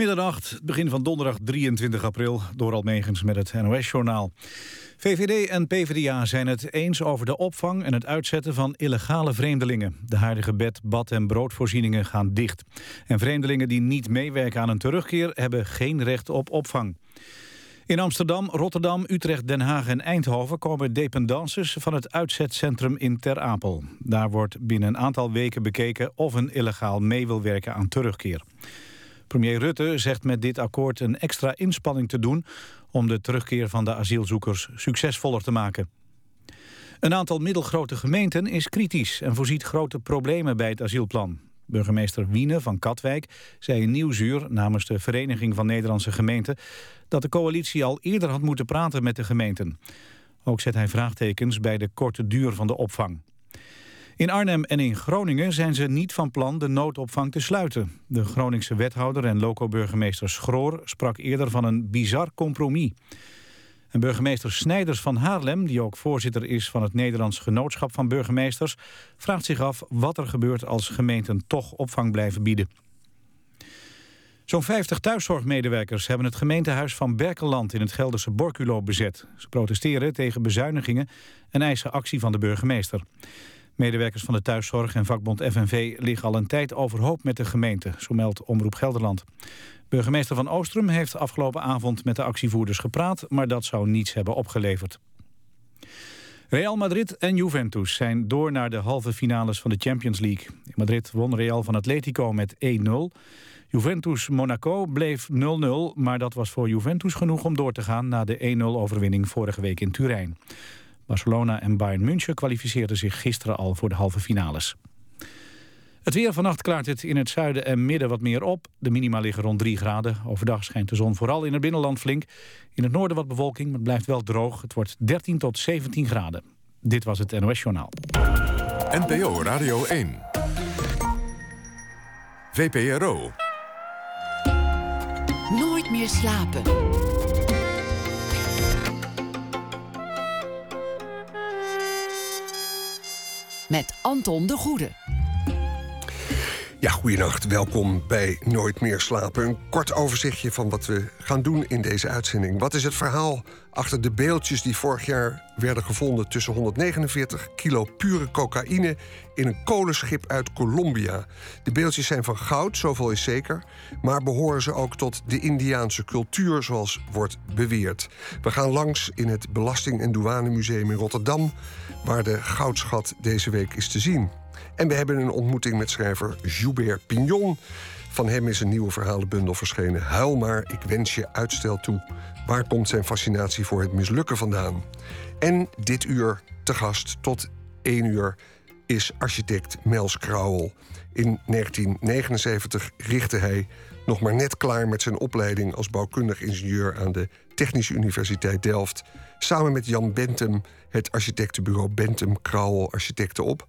Middernacht, begin van donderdag 23 april, door Almegens met het NOS-journaal. VVD en PvdA zijn het eens over de opvang en het uitzetten van illegale vreemdelingen. De huidige bed, bad en broodvoorzieningen gaan dicht. En vreemdelingen die niet meewerken aan een terugkeer hebben geen recht op opvang. In Amsterdam, Rotterdam, Utrecht, Den Haag en Eindhoven komen dependances van het uitzetcentrum in Ter Apel. Daar wordt binnen een aantal weken bekeken of een illegaal mee wil werken aan terugkeer. Premier Rutte zegt met dit akkoord een extra inspanning te doen... om de terugkeer van de asielzoekers succesvoller te maken. Een aantal middelgrote gemeenten is kritisch... en voorziet grote problemen bij het asielplan. Burgemeester Wiene van Katwijk zei in Nieuwsuur... namens de Vereniging van Nederlandse Gemeenten... dat de coalitie al eerder had moeten praten met de gemeenten. Ook zet hij vraagtekens bij de korte duur van de opvang. In Arnhem en in Groningen zijn ze niet van plan de noodopvang te sluiten. De Groningse wethouder en loco-burgemeester Schroor sprak eerder van een bizar compromis. En burgemeester Snijders van Haarlem, die ook voorzitter is van het Nederlands Genootschap van Burgemeesters, vraagt zich af wat er gebeurt als gemeenten toch opvang blijven bieden. Zo'n 50 thuiszorgmedewerkers hebben het gemeentehuis van Berkeland in het Gelderse Borculo bezet. Ze protesteren tegen bezuinigingen en eisen actie van de burgemeester. Medewerkers van de thuiszorg en vakbond FNV liggen al een tijd overhoop met de gemeente, zo meldt Omroep Gelderland. Burgemeester van Oostrum heeft afgelopen avond met de actievoerders gepraat, maar dat zou niets hebben opgeleverd. Real Madrid en Juventus zijn door naar de halve finales van de Champions League. In Madrid won Real van Atletico met 1-0. Juventus-Monaco bleef 0-0, maar dat was voor Juventus genoeg om door te gaan... na de 1-0 overwinning vorige week in Turijn. Barcelona en Bayern München kwalificeerden zich gisteren al voor de halve finales. Het weer vannacht klaart het in het zuiden en midden wat meer op. De minima liggen rond 3 graden. Overdag schijnt de zon vooral in het binnenland flink. In het noorden wat bewolking, maar het blijft wel droog. Het wordt 13 tot 17 graden. Dit was het NOS Journaal. NPO Radio 1. VPRO. Nooit meer slapen. Met Anton de Goede. Ja, goedenacht. Welkom bij Nooit meer slapen. Een kort overzichtje van wat we gaan doen in deze uitzending. Wat is het verhaal achter de beeldjes die vorig jaar werden gevonden tussen 149 kilo pure cocaïne in een kolenschip uit Colombia? De beeldjes zijn van goud, zoveel is zeker, maar behoren ze ook tot de Indiaanse cultuur, zoals wordt beweerd. We gaan langs in het Belasting- en Douanemuseum in Rotterdam, waar de goudschat deze week is te zien. En we hebben een ontmoeting met schrijver Joubert Pignon. Van hem is een nieuwe verhalenbundel verschenen. Huil maar, ik wens je uitstel toe. Waar komt zijn fascinatie voor het mislukken vandaan? En dit uur te gast tot één uur is architect Mels Krauwel. In 1979 richtte hij, nog maar net klaar met zijn opleiding als bouwkundig ingenieur aan de Technische Universiteit Delft, samen met Jan Bentum het architectenbureau Bentum Krauwel Architecten op.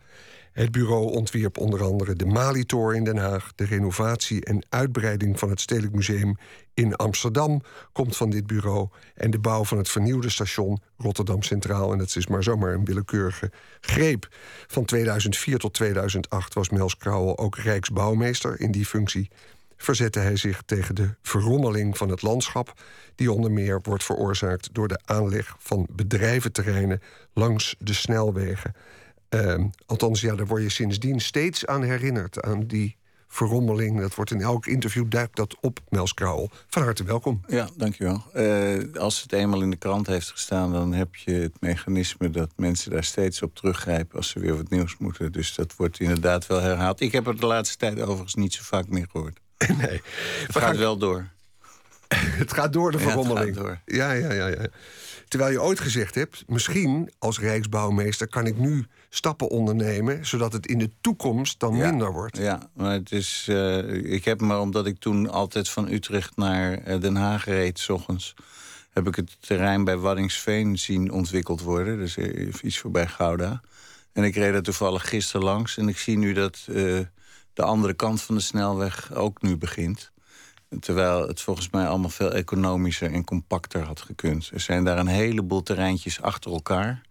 Het bureau ontwierp onder andere de Malitor in Den Haag. De renovatie en uitbreiding van het Stedelijk Museum in Amsterdam komt van dit bureau. En de bouw van het vernieuwde station Rotterdam Centraal. En dat is maar zomaar een willekeurige greep. Van 2004 tot 2008 was Mels Krauwel ook Rijksbouwmeester. In die functie verzette hij zich tegen de verrommeling van het landschap, die onder meer wordt veroorzaakt door de aanleg van bedrijventerreinen langs de snelwegen. Uh, althans, ja, daar word je sindsdien steeds aan herinnerd. Aan die verrommeling. Dat wordt in elk interview duikt dat op, Mels Krauwel. Van harte welkom. Ja, dankjewel. Uh, als het eenmaal in de krant heeft gestaan... dan heb je het mechanisme dat mensen daar steeds op teruggrijpen... als ze weer wat nieuws moeten. Dus dat wordt inderdaad wel herhaald. Ik heb het de laatste tijd overigens niet zo vaak meer gehoord. nee. Het gaat gaan... wel door. het gaat door, de verrommeling. Ja, door. ja, ja, ja, ja. Terwijl je ooit gezegd hebt, misschien als Rijksbouwmeester kan ik nu stappen ondernemen, zodat het in de toekomst dan minder wordt. Ja, maar het is. Uh, ik heb me, omdat ik toen altijd van Utrecht naar eh, Den Haag reed, s ochtends, heb ik het terrein bij Waddingsveen zien ontwikkeld worden. Dus iets voorbij Gouda. En ik reed er toevallig gisteren langs en ik zie nu dat uh, de andere kant van de snelweg ook nu begint. Terwijl het volgens mij allemaal veel economischer en compacter had gekund. Er zijn daar een heleboel terreintjes achter elkaar.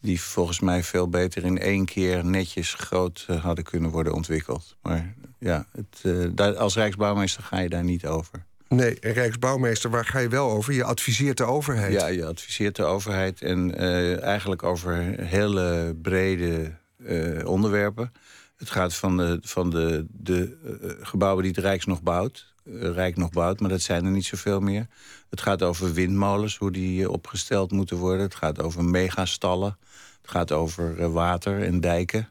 Die volgens mij veel beter in één keer netjes groot hadden kunnen worden ontwikkeld. Maar ja, het, daar, als Rijksbouwmeester ga je daar niet over. Nee, en Rijksbouwmeester, waar ga je wel over? Je adviseert de overheid. Ja, je adviseert de overheid en eigenlijk over hele brede onderwerpen. Het gaat van de, van de, de gebouwen die het Rijks nog bouwt. Rijk nog bouwt, maar dat zijn er niet zoveel meer. Het gaat over windmolens, hoe die opgesteld moeten worden. Het gaat over megastallen. Het gaat over water en dijken.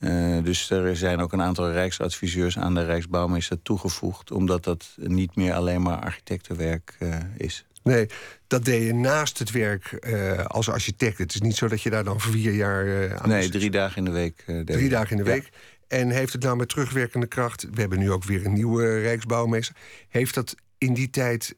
Uh, dus er zijn ook een aantal rijksadviseurs aan de Rijksbouwmeester toegevoegd... omdat dat niet meer alleen maar architectenwerk uh, is. Nee, dat deed je naast het werk uh, als architect. Het is niet zo dat je daar dan vier jaar aan Nee, drie dagen in de week. drie dagen in de week. En heeft het nou met terugwerkende kracht... we hebben nu ook weer een nieuwe Rijksbouwmeester... heeft dat in die tijd,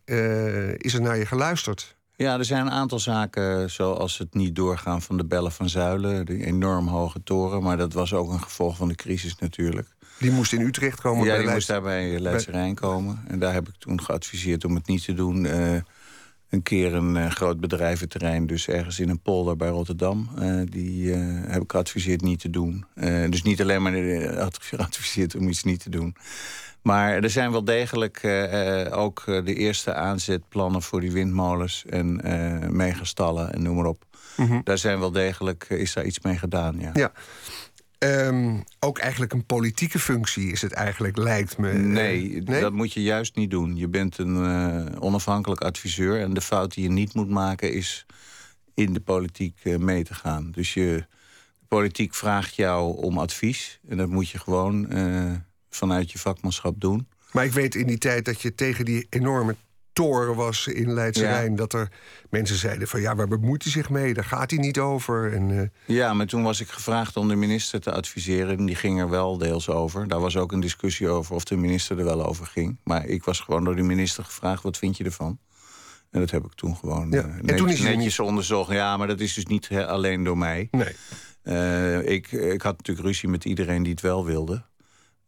is er naar je geluisterd? Ja, er zijn een aantal zaken, zoals het niet doorgaan van de bellen van Zuilen, de enorm hoge toren. Maar dat was ook een gevolg van de crisis natuurlijk. Die moest in Utrecht komen? Ja, bij die moest daar bij Leidse Rijn komen. En daar heb ik toen geadviseerd om het niet te doen. Uh, een keer een uh, groot bedrijventerrein, dus ergens in een polder bij Rotterdam. Uh, die heb ik geadviseerd niet te doen. dus niet alleen maar geadviseerd om iets niet te doen. Maar er zijn wel degelijk uh, ook de eerste aanzetplannen voor die windmolens en uh, megastallen en noem maar op. Mm -hmm. Daar zijn wel degelijk, is daar iets mee gedaan, ja. ja. Um, ook eigenlijk een politieke functie is het eigenlijk, lijkt me. Nee, nee? dat moet je juist niet doen. Je bent een uh, onafhankelijk adviseur. En de fout die je niet moet maken is in de politiek uh, mee te gaan. Dus je, de politiek vraagt jou om advies. En dat moet je gewoon uh, vanuit je vakmanschap doen. Maar ik weet in die tijd dat je tegen die enorme toren was in Leidse ja. Rijn... dat er mensen zeiden van ja, waar bemoeit hij zich mee? Daar gaat hij niet over. En, uh... Ja, maar toen was ik gevraagd om de minister te adviseren... en die ging er wel deels over. Daar was ook een discussie over of de minister er wel over ging. Maar ik was gewoon door de minister gevraagd, wat vind je ervan? En dat heb ik toen gewoon ja. uh, netjes, toen is netjes niet... onderzocht. Ja, maar dat is dus niet alleen door mij. Nee. Uh, ik, ik had natuurlijk ruzie met iedereen die het wel wilde.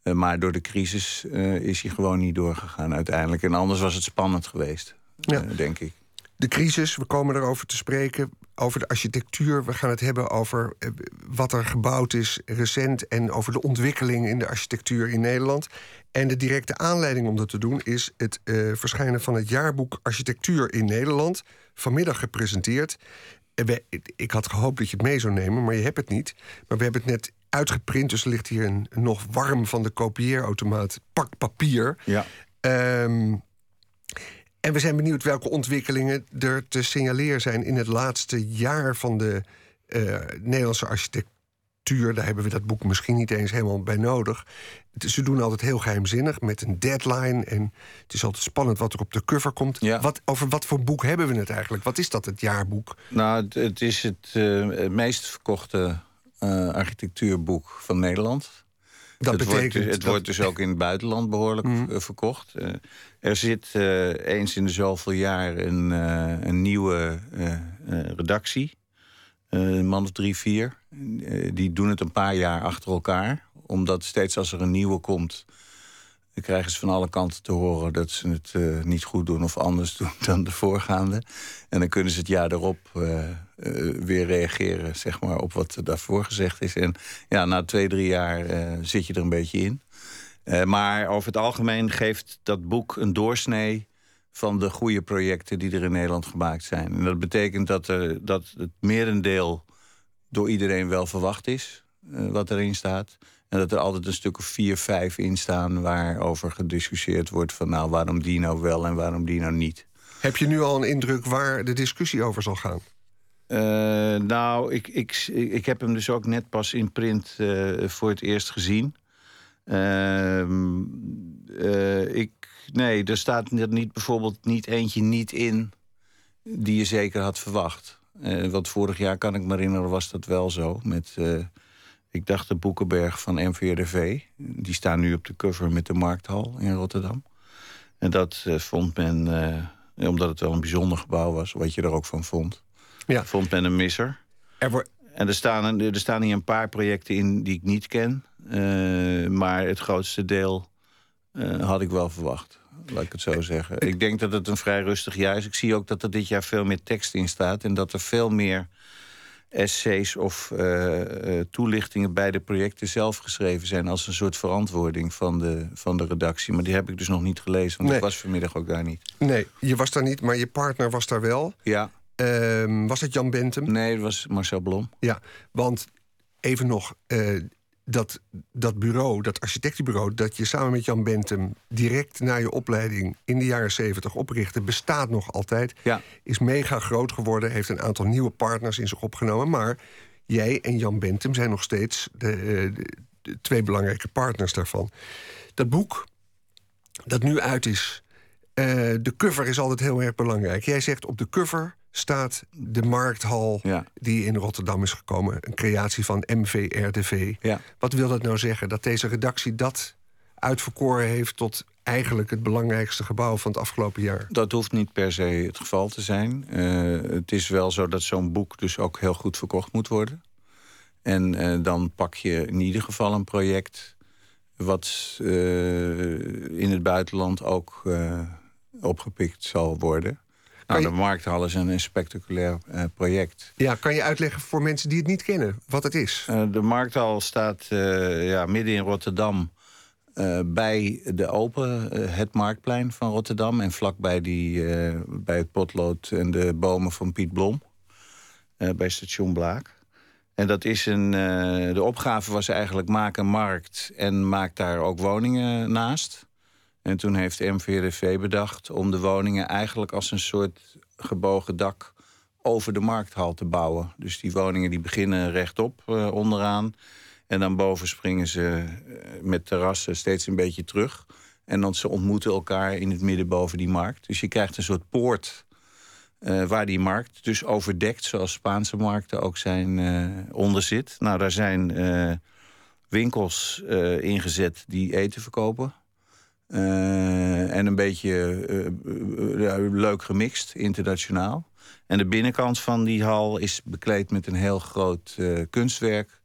Uh, maar door de crisis uh, is hij gewoon niet doorgegaan uiteindelijk. En anders was het spannend geweest, ja. uh, denk ik. De crisis, we komen erover te spreken. Over de architectuur. We gaan het hebben over wat er gebouwd is recent. En over de ontwikkeling in de architectuur in Nederland. En de directe aanleiding om dat te doen is het verschijnen van het jaarboek Architectuur in Nederland. Vanmiddag gepresenteerd. We, ik had gehoopt dat je het mee zou nemen, maar je hebt het niet. Maar we hebben het net uitgeprint, dus er ligt hier een, nog warm van de kopieerautomaat pak papier. Ja. Um, en we zijn benieuwd welke ontwikkelingen er te signaleren zijn in het laatste jaar van de uh, Nederlandse architectuur. Daar hebben we dat boek misschien niet eens helemaal bij nodig. Ze doen altijd heel geheimzinnig met een deadline. En het is altijd spannend wat er op de cover komt. Ja. Wat, over wat voor boek hebben we het eigenlijk? Wat is dat, het jaarboek? Nou, het, is het, uh, het meest verkochte uh, architectuurboek van Nederland. Dat het betekent wordt, het dat... wordt dus ook in het buitenland behoorlijk mm. verkocht. Uh, er zit eens in de zoveel jaar een, een nieuwe redactie. een man of drie, vier. die doen het een paar jaar achter elkaar. Omdat steeds als er een nieuwe komt... Dan krijgen ze van alle kanten te horen dat ze het uh, niet goed doen of anders doen dan de voorgaande. En dan kunnen ze het jaar erop uh, uh, weer reageren zeg maar, op wat daarvoor gezegd is. En ja, na twee, drie jaar zit je er een beetje in. maar over het algemeen geeft dat boek een doorsnee van de goede projecten die er in Nederland gemaakt zijn. En dat betekent dat, er, dat het merendeel door iedereen wel verwacht is, wat erin staat. En dat er altijd een stuk of vier, vijf in staan waarover gediscussieerd wordt van nou waarom die nou wel en waarom die nou niet. Heb je nu al een indruk waar de discussie over zal gaan? Uh, nou, ik, ik, ik heb hem dus ook net pas in print uh, voor het eerst gezien. Uh, ik, nee, er staat er niet, bijvoorbeeld niet eentje niet in die je zeker had verwacht. want vorig jaar, kan ik me herinneren, was dat wel zo. Met ik dacht de Boekenberg van MVRDV. Die staan nu op de cover met de Markthal in Rotterdam. En dat uh, vond men, uh, omdat het wel een bijzonder gebouw was... wat je er ook van vond, ja. vond men een misser. Er wordt... En er staan, er staan hier een paar projecten in die ik niet ken. Uh, maar het grootste deel had ik wel verwacht. Laat ik het zo zeggen. Ik denk dat het een vrij rustig jaar is. Ik zie ook dat er dit jaar veel meer tekst in staat. En dat er veel meer essays of uh, toelichtingen bij de projecten zelf geschreven zijn als een soort verantwoording van de, van de redactie. Maar die heb ik dus nog niet gelezen, want ik was vanmiddag ook daar niet. Nee, je was daar niet, maar je partner was daar wel. Ja. Uh, was het Jan Bentum? Nee, het was Marcel Blom. Ja, want even nog, uh, dat, dat bureau, dat architectenbureau... dat je samen met Jan Bentum direct na je opleiding in de jaren 70 oprichtte... bestaat nog altijd, ja. is mega groot geworden... heeft een aantal nieuwe partners in zich opgenomen. Maar jij en Jan Bentum zijn nog steeds de, de twee belangrijke partners daarvan. Dat boek, dat nu uit is... Uh, de cover is altijd heel erg belangrijk. Jij zegt op de cover staat de markthal ja. die in Rotterdam is gekomen. Een creatie van MVRDV. Ja. Wat wil dat nou zeggen? Dat deze redactie dat uitverkoren heeft tot eigenlijk het belangrijkste gebouw van het afgelopen jaar? Dat hoeft niet per se het geval te zijn. Uh, het is wel zo dat zo'n boek dus ook heel goed verkocht moet worden. En uh, dan pak je in ieder geval een project wat uh, in het buitenland ook opgepikt zal worden. Nou, de Markthal is een spectaculair uh, project. Ja, kan je uitleggen voor mensen die het niet kennen wat het is? Uh, de Markthal staat uh, ja, midden in Rotterdam... bij de Open, het Marktplein van Rotterdam... en vlakbij die, bij het potlood en de bomen van Piet Blom... bij station Blaak. En dat is een, de opgave was eigenlijk maak een markt... en maak daar ook woningen naast... En toen heeft MVRV bedacht om de woningen eigenlijk als een soort gebogen dak over de markthal te bouwen. Dus die woningen die beginnen rechtop uh, onderaan. En dan boven springen ze uh, met terrassen steeds een beetje terug. En dan ze ontmoeten elkaar in het midden boven die markt. Dus je krijgt een soort poort uh, waar die markt dus overdekt, zoals Spaanse markten ook zijn, onder zit. Nou, daar zijn winkels ingezet die eten verkopen. Uh, en een beetje uh, uh, leuk gemixt, internationaal. En de binnenkant van die hal is bekleed met een heel groot kunstwerk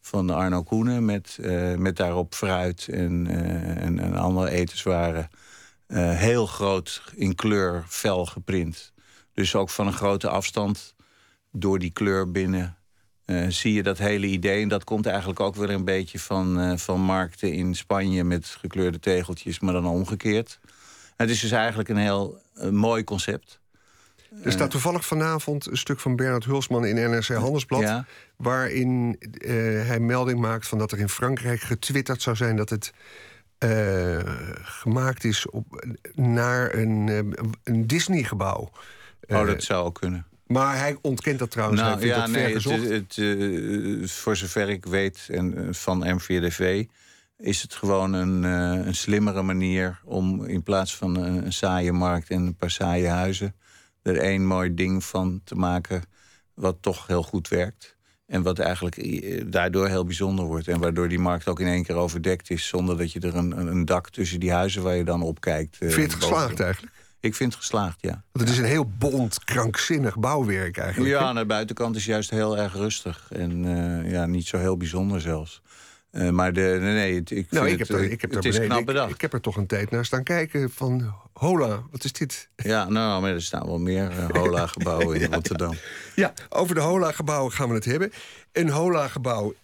van Arno Koenen... met, met daarop fruit en, en, en, andere etenswaren. heel groot in kleur, fel geprint. Dus ook van een grote afstand door die kleur binnen uh, zie je dat hele idee. En dat komt eigenlijk ook weer een beetje van, uh, van markten in Spanje met gekleurde tegeltjes, maar dan omgekeerd. Het is dus eigenlijk een heel uh, mooi concept. Er staat toevallig vanavond een stuk van Bernard Hulsman in NRC Handelsblad. Ja. Waarin hij melding maakt van dat er in Frankrijk getwitterd zou zijn dat het. gemaakt is op, naar een, een Disney-gebouw. Oh, dat zou ook kunnen. Maar hij ontkent dat trouwens. Nou, ja, dat nee, het, het, uh, voor zover ik weet en, van MVDV... is het gewoon een, uh, een slimmere manier om in plaats van een, een, saaie markt... en een paar saaie huizen er één mooi ding van te maken... wat toch heel goed werkt. En wat eigenlijk daardoor heel bijzonder wordt. En waardoor die markt ook in één keer overdekt is... zonder dat je er een, een dak tussen die huizen waar je dan op kijkt... Uh, Vind je het geslaagd eigenlijk? Ik vind het geslaagd, ja. Want het is een heel bont, krankzinnig bouwwerk eigenlijk. Ja, aan de buitenkant is juist heel erg rustig. En uh, ja, niet zo heel bijzonder zelfs. Uh, maar de, nee, nee, ik nou, vind ik heb het, er, ik heb het er is beneden, knap bedacht. Ik, ik, heb er toch een tijd naar staan kijken van... Hola, wat is dit? Ja, nou, maar er staan wel meer uh, Hola-gebouwen in ja, Rotterdam. Ja, over de Hola-gebouwen gaan we het hebben. Een Hola-gebouw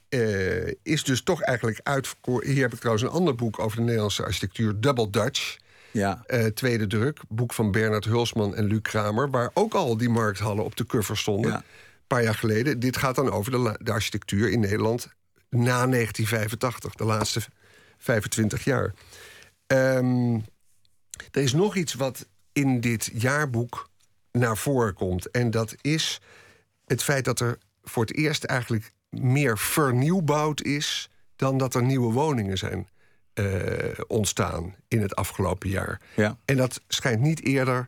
is dus toch eigenlijk uitverkoren... Hier heb ik trouwens een ander boek over de Nederlandse architectuur... Double Dutch. Ja. Uh, tweede druk, boek van Bernard Hulsman en Luc Kramer... waar ook al die markthallen op de cover stonden. Ja. Een paar jaar geleden. Dit gaat dan over de, de, architectuur in Nederland na 1985. De laatste 25 jaar. Um, er is nog iets wat in dit jaarboek naar voren komt. En dat is het feit dat er voor het eerst eigenlijk meer vernieuwbouwd is... dan dat er nieuwe woningen zijn uh, ontstaan in het afgelopen jaar. Ja. En dat schijnt niet eerder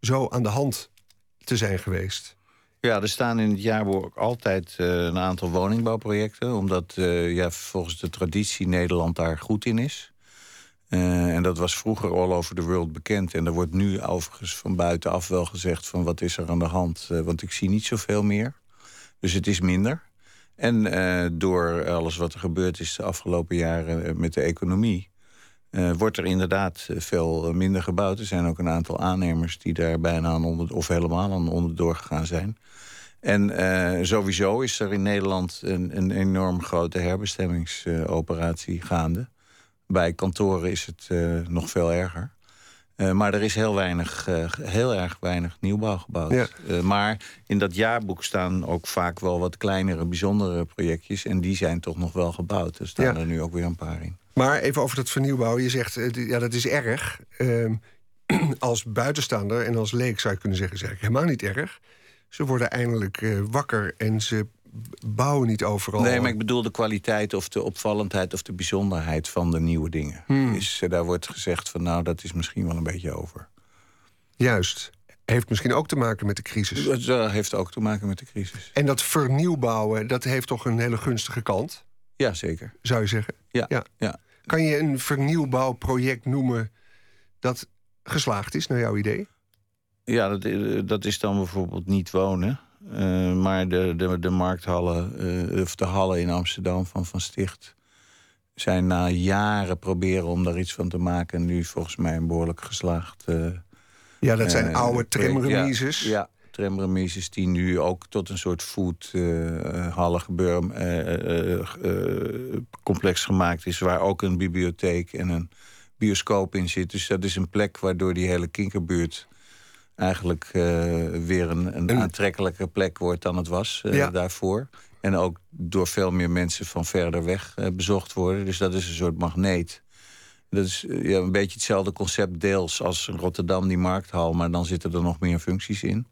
zo aan de hand te zijn geweest. Ja, er staan in het jaarboek altijd uh, een aantal woningbouwprojecten... omdat uh, ja, volgens de traditie Nederland daar goed in is. Uh, en dat was vroeger all over the world bekend. En er wordt nu overigens van buitenaf wel gezegd... van wat is er aan de hand, want ik zie niet zoveel meer. Dus het is minder. En uh, door alles wat er gebeurd is de afgelopen jaren met de economie... Uh, wordt er inderdaad veel minder gebouwd. Er zijn ook een aantal aannemers die daar bijna aan onder, of helemaal aan onderdoor gegaan zijn. En sowieso is er in Nederland een, een enorm grote herbestemmingsoperatie gaande. Bij kantoren is het nog veel erger. Uh, maar er is heel, weinig, heel erg weinig nieuwbouw gebouwd. Ja. maar in dat jaarboek staan ook vaak wel wat kleinere, bijzondere projectjes. En die zijn toch nog wel gebouwd. Er staan ja. er nu ook weer een paar in. Maar even over dat vernieuwbouw. Je zegt, ja, dat is erg. Ehm, als buitenstaander en als leek zou je kunnen zeggen... is eigenlijk helemaal niet erg. Ze worden eindelijk wakker en ze bouwen niet overal. Nee, maar ik bedoel de kwaliteit of de opvallendheid of de bijzonderheid van de nieuwe dingen. Hmm. Is, uh, daar wordt gezegd van nou, dat is misschien wel een beetje over. Juist. Heeft misschien ook te maken met de crisis. Dat heeft ook te maken met de crisis. En dat vernieuwbouwen, dat heeft toch een hele gunstige kant? Ja, zeker. Zou je zeggen? Ja. ja. ja. Kan je een vernieuwbouwproject noemen dat geslaagd is, naar jouw idee? Ja, dat, eh, dat is dan bijvoorbeeld niet wonen. Uh, maar de, de, de markthallen, uh, of de hallen in Amsterdam van Van Sticht... zijn na jaren proberen om daar iets van te maken... nu volgens mij een behoorlijk geslaagd... Uh, ja, dat zijn oude tramremises. Ja, ja tramremises die nu ook tot een soort foodhallen gebeuren... complex gemaakt is, waar ook een bibliotheek en een bioscoop in zit. Dus dat is een plek waardoor die hele kinkerbuurt eigenlijk uh, weer een, een, aantrekkelijke plek wordt dan het was uh, daarvoor. En ook door veel meer mensen van verder weg uh, bezocht worden. Dus dat is een soort magneet. Dat is ja, een beetje hetzelfde concept deels als Rotterdam, die markthal. Maar dan zitten er nog meer functies in.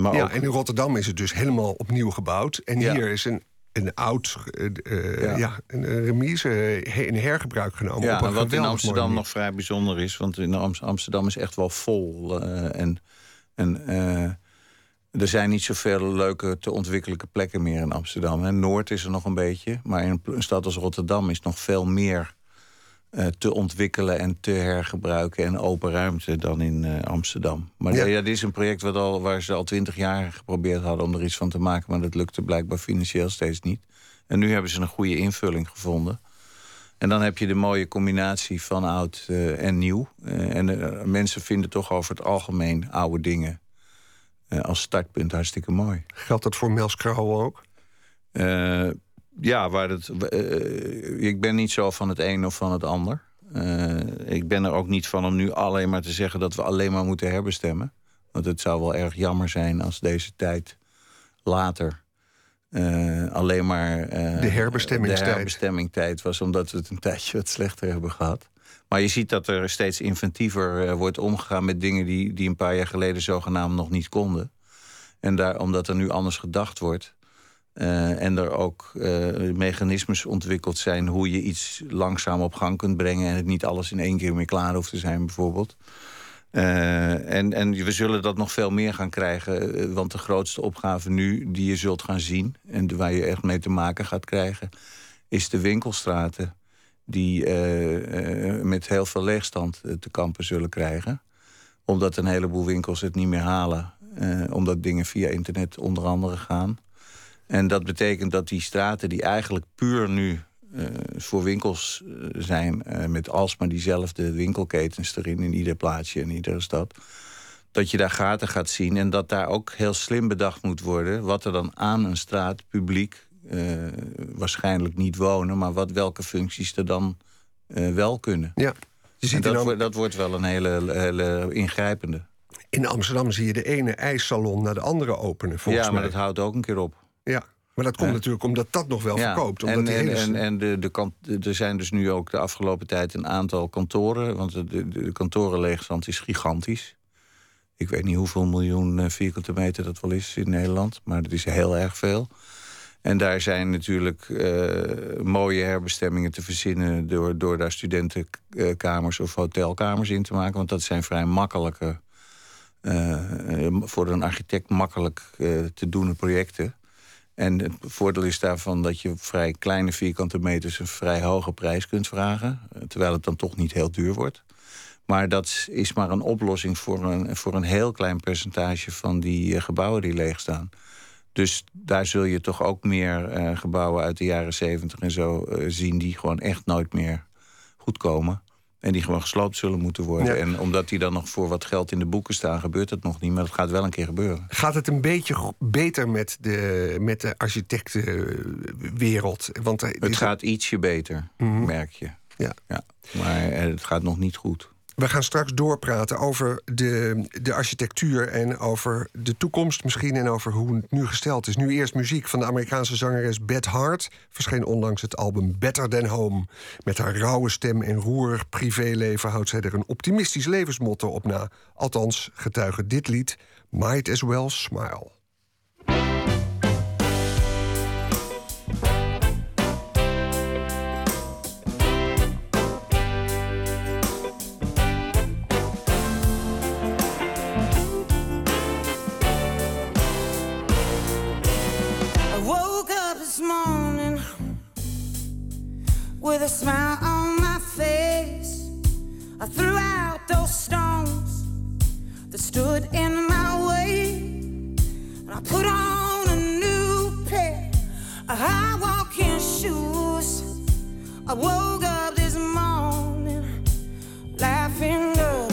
maar ja, en in Rotterdam is het dus helemaal opnieuw gebouwd. En hier is een een oud uh, ja. een remise in hergebruik genomen. Ja, op wat in Amsterdam nog vrij bijzonder is. Want in Amsterdam is echt wel vol. Uh, en en er zijn niet zoveel leuke te ontwikkelijke plekken meer in Amsterdam. En Noord is er nog een beetje. Maar in een stad als Rotterdam is nog veel meer uh, te ontwikkelen en te hergebruiken en open ruimte dan in uh, Amsterdam. Maar ja. ja. dit is een project wat al, waar ze al twintig jaar geprobeerd hadden om er iets van te maken, maar dat lukte blijkbaar financieel steeds niet. En nu hebben ze een goede invulling gevonden. En dan heb je de mooie combinatie van oud uh, en nieuw. en mensen vinden toch over het algemeen oude dingen als startpunt hartstikke mooi. Geldt dat voor Mels Krauwel ook? Ja, waar het, uh, ik ben niet zo van het een of van het ander. Uh, ik ben er ook niet van om nu alleen maar te zeggen dat we alleen maar moeten herbestemmen. Want het zou wel erg jammer zijn als deze tijd later uh, alleen maar de herbestemmingstijd. de herbestemmingstijd was, omdat we het een tijdje wat slechter hebben gehad. Maar je ziet dat er steeds inventiever wordt omgegaan met dingen die, die een paar jaar geleden zogenaamd nog niet konden. En daar, omdat er nu anders gedacht wordt, uh, en er ook uh, mechanismes ontwikkeld zijn hoe je iets langzaam op gang kunt brengen en het niet alles in één keer meer klaar hoeft te zijn, bijvoorbeeld. Uh, en, en we zullen dat nog veel meer gaan krijgen. Want de grootste opgave nu die je zult gaan zien... en waar je echt mee te maken gaat krijgen... is de winkelstraten die met heel veel leegstand te kampen zullen krijgen. Omdat een heleboel winkels het niet meer halen. omdat dingen via internet onder andere gaan. En dat betekent dat die straten die eigenlijk puur nu uh, voor winkels uh, zijn... Uh, met alsmaar diezelfde winkelketens erin in ieder plaatsje in iedere stad... dat je daar gaten gaat zien en dat daar ook heel slim bedacht moet worden... wat er dan aan een straat publiek waarschijnlijk niet wonen... maar wat, welke functies er dan wel kunnen. Ja. Je ziet dat, wordt, dat wordt wel een hele, hele ingrijpende. In Amsterdam zie je de ene ijssalon naar de andere openen, volgens ja, maar mij. dat houdt ook een keer op. Ja, maar dat komt natuurlijk omdat dat nog wel verkoopt. Omdat en, hele... en, en de, de kant, er zijn dus nu ook de afgelopen tijd een aantal kantoren... want de, de, de kantorenleegstand is gigantisch. Ik weet niet hoeveel miljoen eh, vierkante meter dat wel is in Nederland... maar dat is heel erg veel. En daar zijn natuurlijk uh, mooie herbestemmingen te verzinnen... Door, door daar studentenkamers of hotelkamers in te maken. Want dat zijn vrij makkelijke... Uh, voor een architect makkelijk te doen projecten. En het voordeel is daarvan dat je vrij kleine vierkante meters... een vrij hoge prijs kunt vragen. Eh, terwijl het dan toch niet heel duur wordt. Maar dat is maar een oplossing voor een, voor een heel klein percentage... van die uh, gebouwen die leegstaan. Dus daar zul je toch ook meer uh, gebouwen uit de jaren zeventig en zo zien... die gewoon echt nooit meer goed komen. En die gewoon gesloopt zullen moeten worden. Ja. En omdat die dan nog voor wat geld in de boeken staan, gebeurt het nog niet. Maar dat gaat wel een keer gebeuren. Gaat het een beetje beter met de, met de architectenwereld? Want Het gaat ietsje beter, merk je. Ja. Ja. Maar eh, het gaat nog niet goed. We gaan straks doorpraten over de, de architectuur en over de toekomst misschien en over hoe het nu gesteld is. Nu eerst muziek van de Amerikaanse zangeres Beth Hart. Verscheen onlangs het album Better Than Home. Met haar rauwe stem en roerig privéleven houdt zij er een optimistisch levensmotto op na. Althans, getuige dit lied Might As Well Smile. With a smile on my face. I threw out those stones that stood in my way, and I put on a new pair of high walking shoes. I woke up this morning laughing the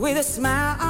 with a smile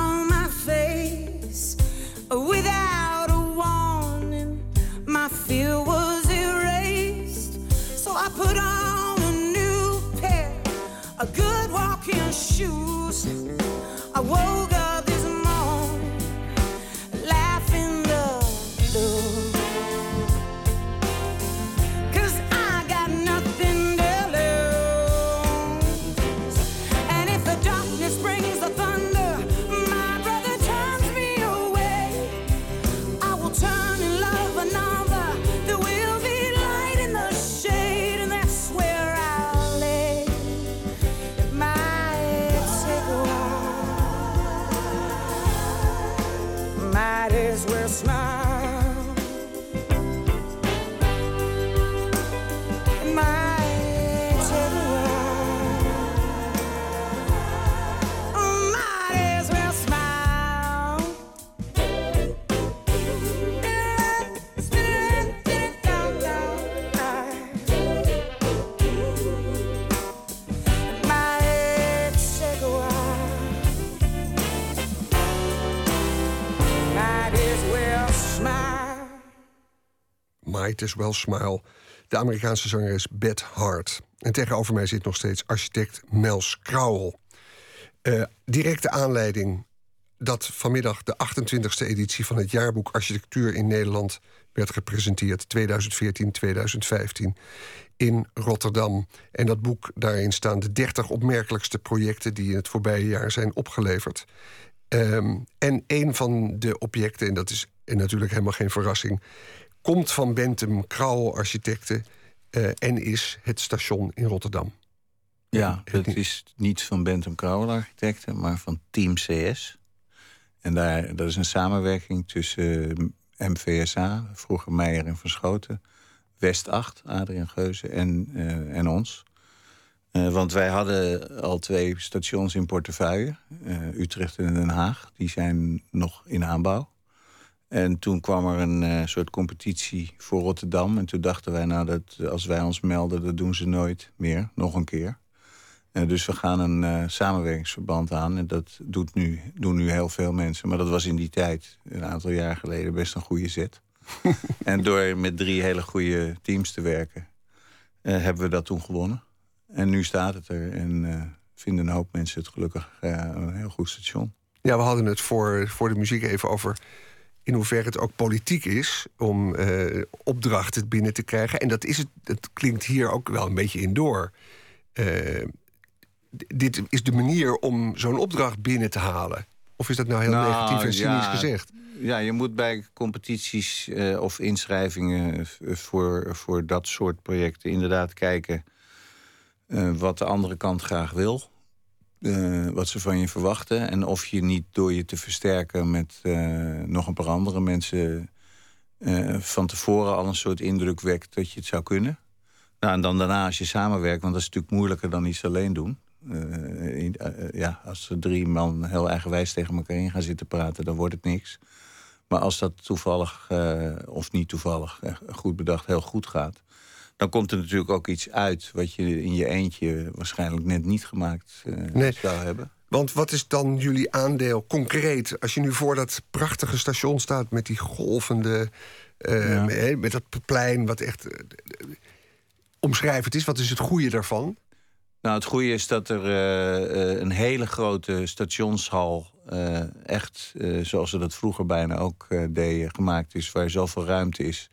As Well Smile. De Amerikaanse zangeres Beth Hart. En tegenover mij zit nog steeds architect Mels Krauwel. Eh, directe aanleiding dat vanmiddag de 28e editie van het jaarboek Architectuur in Nederland werd gepresenteerd, 2014-2015, in Rotterdam. En dat boek, daarin staan de 30 opmerkelijkste projecten die in het voorbije jaar zijn opgeleverd. Ehm, en een van de objecten, en dat is natuurlijk helemaal geen verrassing, komt van Bentham Krauwel Architecten eh, en is het station in Rotterdam. Ja, Het- is niet van Bentham Crowell Architecten, maar van Team CS. En daar, dat is een samenwerking tussen eh, MVSA, vroeger Meijer en Van Schoten... West 8, Adriaan Geuze en, eh, en ons. Want wij hadden al twee stations in portefeuille. Utrecht en Den Haag. Die zijn nog in aanbouw. En toen kwam er een eh, soort competitie voor Rotterdam. En toen dachten wij, nou, dat als wij ons melden... dat doen ze nooit meer, nog een keer. Eh, dus we gaan een eh, samenwerkingsverband aan. En dat doet nu, doen nu heel veel mensen. Maar dat was in die tijd, een aantal jaar geleden, best een goede zet. en door met drie hele goede teams te werken... hebben we dat toen gewonnen. En nu staat het er. En vinden een hoop mensen het gelukkig een heel goed station. Ja, we hadden het voor, voor de muziek even over in hoeverre het ook politiek is om eh, opdrachten binnen te krijgen. En dat is het, het klinkt hier ook wel een beetje in door. Eh, dit is de manier om zo'n opdracht binnen te halen. Of is dat nou heel Nou, negatief en cynisch ja. gezegd? Ja, je moet bij competities eh, of inschrijvingen voor, voor dat soort projecten inderdaad kijken wat de andere kant graag wil. Eh, wat ze van je verwachten. En of je niet door je te versterken met eh, nog een paar andere mensen eh, van tevoren al een soort indruk wekt dat je het zou kunnen. Nou, en dan daarna als je samenwerkt, want dat is natuurlijk moeilijker dan iets alleen doen. Ja, als er drie man heel eigenwijs tegen elkaar in gaan zitten praten, dan wordt het niks. Maar als dat toevallig, of niet toevallig, goed bedacht, heel goed gaat... dan komt er natuurlijk ook iets uit wat je in je eentje waarschijnlijk net niet gemaakt eh, Nee. zou hebben. Want wat is dan jullie aandeel concreet als je nu voor dat prachtige station staat met die golvende, eh, Ja. met, dat plein wat echt eh, omschrijvend is? Wat is het goede daarvan? Nou, het goede is dat er eh, eh, een hele grote stationshal... eh, echt, eh, zoals ze dat vroeger bijna ook eh, deden, gemaakt is... waar zoveel ruimte is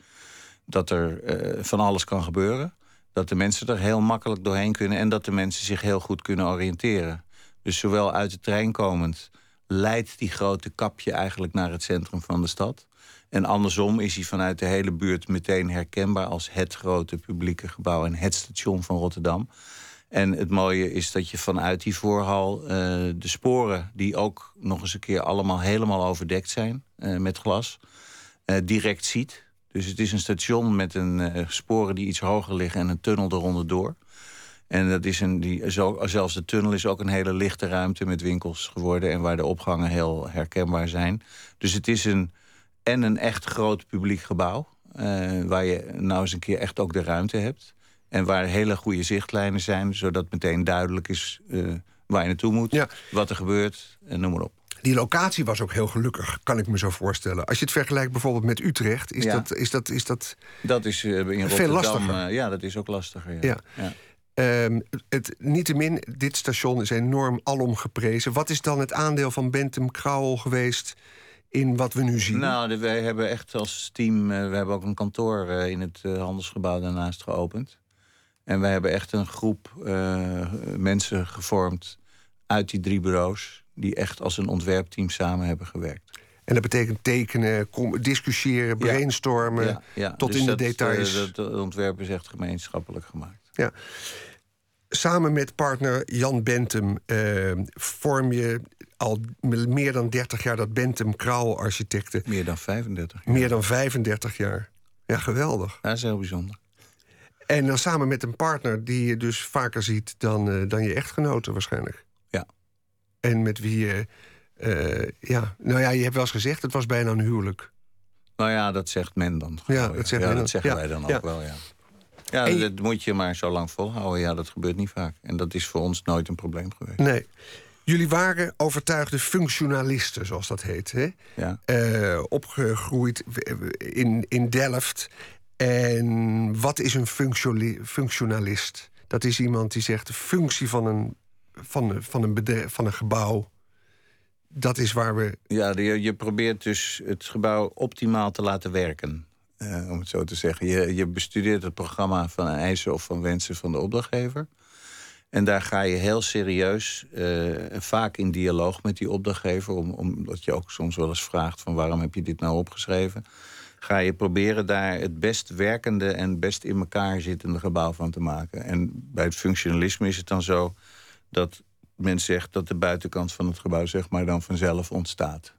dat er eh, van alles kan gebeuren. Dat de mensen er heel makkelijk doorheen kunnen... en dat de mensen zich heel goed kunnen oriënteren. Dus zowel uit de trein komend leidt die grote kapje eigenlijk naar het centrum van de stad. En andersom is hij vanuit de hele buurt meteen herkenbaar... als het grote publieke gebouw en het station van Rotterdam. En het mooie is dat je vanuit die voorhal eh, de sporen... die ook nog eens een keer allemaal helemaal overdekt zijn eh, met glas... direct ziet. Dus het is een station met een eh, sporen die iets hoger liggen... en een tunnel eronder door. En dat is een, die, zelfs de tunnel is ook een hele lichte ruimte met winkels geworden... en waar de opgangen heel herkenbaar zijn. Dus het is een, en een echt groot publiek gebouw... eh, waar je nou eens een keer echt ook de ruimte hebt... en waar hele goede zichtlijnen zijn... zodat meteen duidelijk is eh, waar je naartoe moet, Ja. wat er gebeurt en noem maar op. Die locatie was ook heel gelukkig, kan ik me zo voorstellen. Als je het vergelijkt bijvoorbeeld met Utrecht, is Ja. dat. Is dat, is dat Dat is eh, in Veel Rotterdam... lastiger. eh, ja, dat is ook lastiger. Ja. Ja. Ja. Ehm, het, niettemin, dit station is enorm alom geprezen. Wat is dan het aandeel van Bentham Krauwel geweest in wat we nu zien? Nou, de- wij hebben echt als team... eh, we hebben ook een kantoor in het handelsgebouw daarnaast geopend. En wij hebben echt een groep mensen gevormd uit die drie bureaus... die echt als een ontwerpteam samen hebben gewerkt. En dat betekent tekenen, discussiëren, brainstormen, Ja, ja. tot Dus in de dat, eh, details. dat, dat ontwerp is echt gemeenschappelijk gemaakt. Ja. Samen met partner Jan Bentham eh, vorm je al meer dan 30 jaar dat Bentham Krauwel Architecten. Meer dan 35 jaar. Meer dan 35 jaar. Ja, geweldig. Dat is heel bijzonder. En dan samen met een partner die je dus vaker ziet dan, eh, dan je echtgenoten waarschijnlijk. En met wie je... eh, ja, nou ja, je hebt wel eens gezegd, het was bijna een huwelijk. Nou ja, dat zegt men dan. Ja, dat zegt ja, men dat dan. zeggen Ja, wij dan ook wel, ja. Ja, En dat moet je maar zo lang volhouden. Ja, dat gebeurt niet vaak. En dat is voor ons nooit een probleem geweest. Nee. Jullie waren overtuigde functionalisten, zoals dat heet. Hè? Ja. Eh, opgegroeid in, in Delft. En wat is een functionalist? Dat is iemand die zegt de functie van een, van, van een, van een gebouw. Dat is waar we. Ja, je, je probeert dus het gebouw optimaal te laten werken. eh, om het zo te zeggen. Je, je bestudeert het programma van eisen of van wensen van de opdrachtgever. En daar ga je heel serieus, eh, vaak in dialoog met die opdrachtgever, om, omdat je ook soms wel eens vraagt van waarom heb je dit nou opgeschreven, ga je proberen daar het best werkende en best in elkaar zittende gebouw van te maken. En bij het functionalisme is het dan zo dat men zegt dat de buitenkant van het gebouw zeg maar dan vanzelf ontstaat.